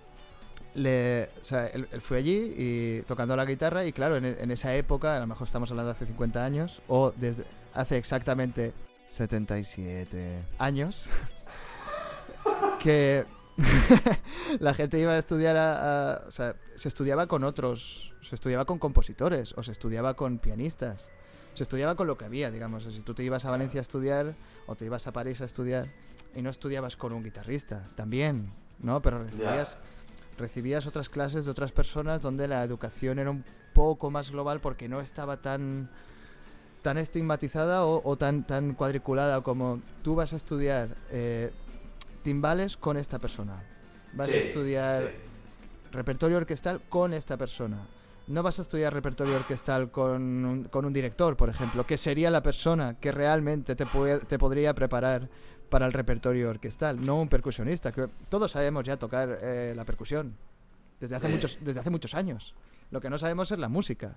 le, o sea, él, él fue allí y tocando la guitarra y claro, en, en esa época, a lo mejor estamos hablando de hace 50 años, o desde hace exactamente 77 años, *laughs* que *laughs* la gente iba a estudiar a, a- o sea, se estudiaba con otros, se estudiaba con compositores o se estudiaba con pianistas. Se estudiaba con lo que había, digamos. Si tú te ibas a Valencia a estudiar o te ibas a París a estudiar y no estudiabas con un guitarrista, también, ¿no? Pero recibías, recibías otras clases de otras personas donde la educación era un poco más global porque no estaba tan tan estigmatizada o, o tan tan cuadriculada como tú vas a estudiar eh, timbales con esta persona vas Sí, a estudiar sí. repertorio orquestal con esta persona no vas a estudiar repertorio orquestal con un, con un director por ejemplo que sería la persona que realmente te, puede- te podría preparar para el repertorio orquestal no un percusionista que todos sabemos ya tocar eh, la percusión desde hace Sí. muchos desde hace muchos años lo que no sabemos es la música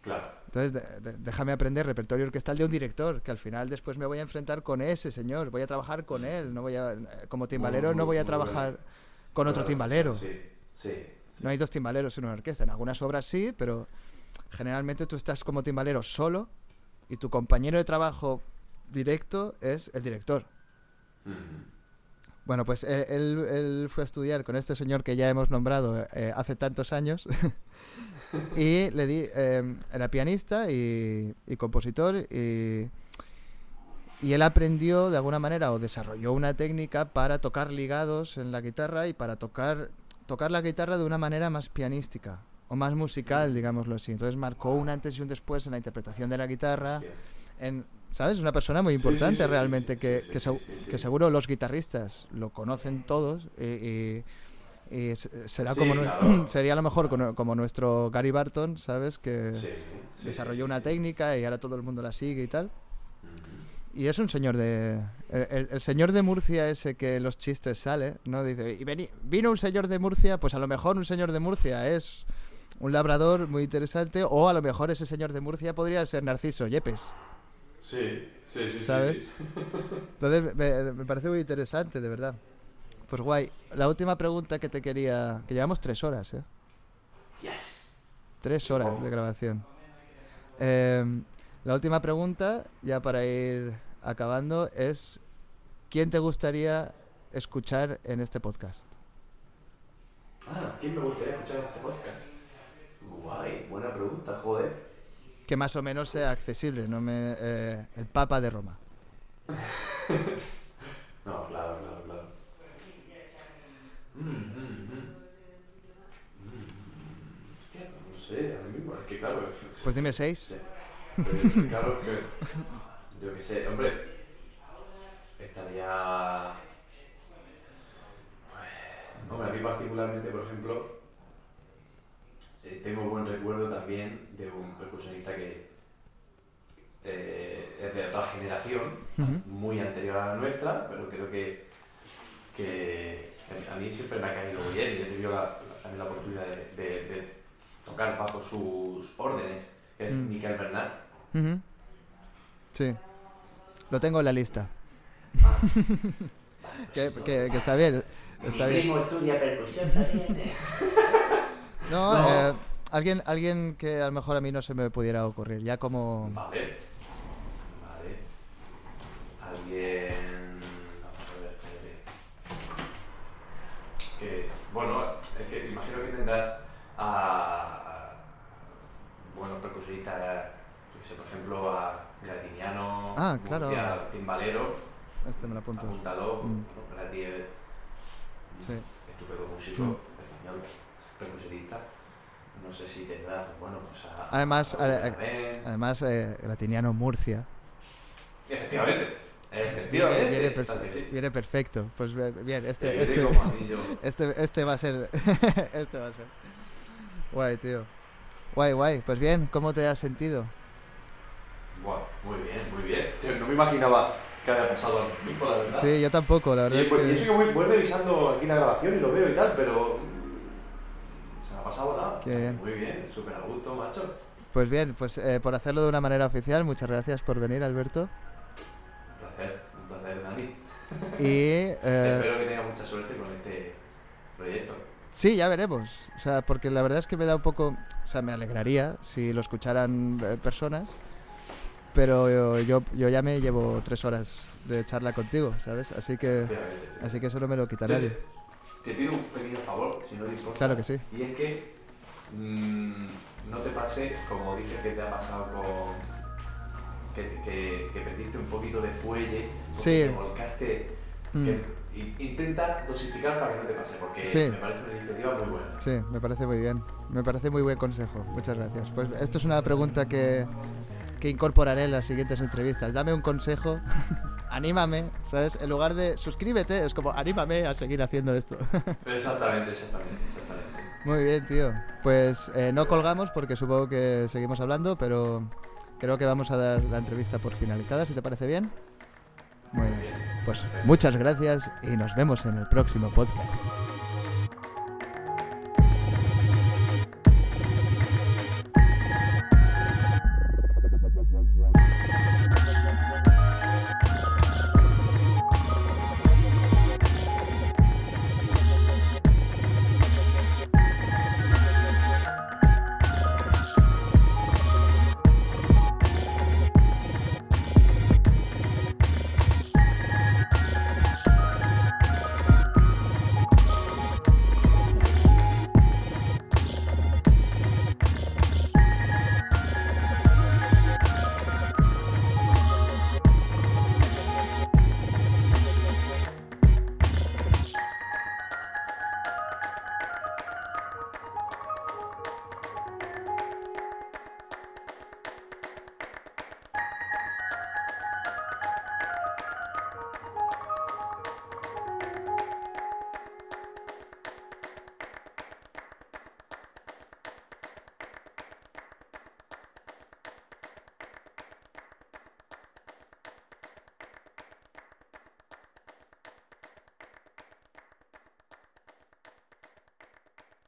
Claro. entonces, de- de- déjame aprender repertorio orquestal de un director, que al final después me voy a enfrentar con ese señor, voy a trabajar con él, no voy a, como timbalero Muy, no voy a muy trabajar con otro Claro, timbalero. Sí, sí. No hay dos timbaleros en una orquesta, en algunas obras sí, pero generalmente tú estás como timbalero solo y tu compañero de trabajo directo es el director. Bueno, pues él fue a estudiar con este señor que ya hemos nombrado eh, hace tantos años *laughs* y le di, eh, era pianista y, y compositor y, y él aprendió de alguna manera o desarrolló una técnica para tocar ligados en la guitarra y para tocar, tocar la guitarra de una manera más pianística o más musical, digámoslo así. Entonces marcó un antes y un después en la interpretación de la guitarra, en, ¿sabes? Una persona muy importante realmente que, que, que seguro los guitarristas lo conocen todos y, y- y será como claro. *clears throat* sería a lo mejor como, nuestro Gary Barton, ¿sabes? Que Sí, sí, desarrolló una técnica y ahora todo el mundo la sigue y tal. Ujú. Y es un señor de... El, el señor de Murcia ese que los chistes sale, ¿no? Dice, y vino un señor de Murcia, pues a lo mejor un señor de Murcia es un labrador muy interesante, o a lo mejor ese señor de Murcia podría ser Narciso Yepes. Sí, sí, sí. ¿Sabes? sí. *laughs* Entonces me, me parece muy interesante, de verdad. Pues guay. La última pregunta que te quería... Que llevamos tres horas, ¿eh? Yes. Tres horas de grabación. Eh, la última pregunta, ya para ir acabando, es ¿quién te gustaría escuchar en este podcast? Ah, ¿quién me gustaría escuchar en este podcast? Guay, buena pregunta, joder. Que más o menos sea accesible, no me eh, el Papa de Roma. *laughs* No, claro, claro, claro. Mm, mm, mm. Mm, hostia, no sé, ahora mismo, es que claro, es- Pues dime seis. Claro que. *laughs* Yo qué sé, hombre. Estaría. Pues. Hombre, a mí particularmente, por ejemplo. eh, tengo buen recuerdo también de un percusionista que. eh, es de otra generación, muy anterior a la nuestra, pero creo que. que a mí siempre me ha caído bien y he tenido la- la- también la oportunidad de, de- de tocar bajo sus órdenes, que es Mm. Miquel Bernal. Ujú. Sí. Lo tengo en la lista. *laughs* que, que- que está bien. Está Mi bien. primo estudia percusión también. ¿eh? *laughs* No, No. eh, alguien, alguien que a lo mejor a mí no se me pudiera ocurrir. Ya como... Vale. Vale. Alguien. Vamos a ver, espérate. Que. Bueno, es que imagino que tendrás a. a buenos percusionistas. Yo sé, por ejemplo, a Gratiniano. Ah, claro. Murcia, Timbalero. Este me lo apunto. Apúntalo. Mm. Grati es Sí. estupendo músico Mm. español, percusionista. No sé si tendrás, pues bueno, pues a. Además, a eh. Además, eh, Gratiniano Murcia. Efectivamente. Viene, Efectivamente. viene perfe- sí. viene perfecto. Pues eh, bien, Te este, viene este, *laughs* este, este va a ser. *laughs* este va a ser. Guay, tío. Guay, guay. Pues bien, ¿cómo te has sentido? Buah, muy bien, muy bien. No me imaginaba que había pasado lo mismo, la verdad. Sí, yo tampoco, la y, verdad es pues, y eso que. que voy, voy revisando aquí la grabación y lo veo y tal, pero. Se me ha pasado nada. Qué bien. Muy bien, súper a gusto, macho. Pues bien, pues eh, por hacerlo de una manera oficial, muchas gracias por venir, Alberto. Un placer, un placer, Dani. Y. *laughs* eh, Espero que tengas mucha suerte con este proyecto. Sí, ya veremos. O sea, porque la verdad es que me da un poco. O sea, me alegraría si lo escucharan eh, personas. Pero yo, yo, yo ya me llevo tres horas de charla contigo, ¿sabes? Así que, así que eso no me lo quita Te- nadie. Te pido un pequeño favor, si no te importa. Claro que sí. Y es que mm, no te pase como dices que te ha pasado con. que, que, que perdiste un poquito de fuelle, Sí. te volcaste. Mm. que- intenta dosificar para que no te pase, porque Sí. me parece una iniciativa muy buena. Sí, me parece muy bien. Me parece muy buen consejo. Muchas gracias. Pues esto es una pregunta que, que incorporaré en las siguientes entrevistas. Dame un consejo, *laughs* anímame, ¿sabes? En lugar de suscríbete, es como anímame a seguir haciendo esto. *laughs* Exactamente, exactamente, exactamente. Muy bien, tío. Pues eh, no colgamos porque supongo que seguimos hablando, pero creo que vamos a dar la entrevista por finalizada, si te parece bien. Muy bien. Pues muchas gracias y nos vemos en el próximo podcast.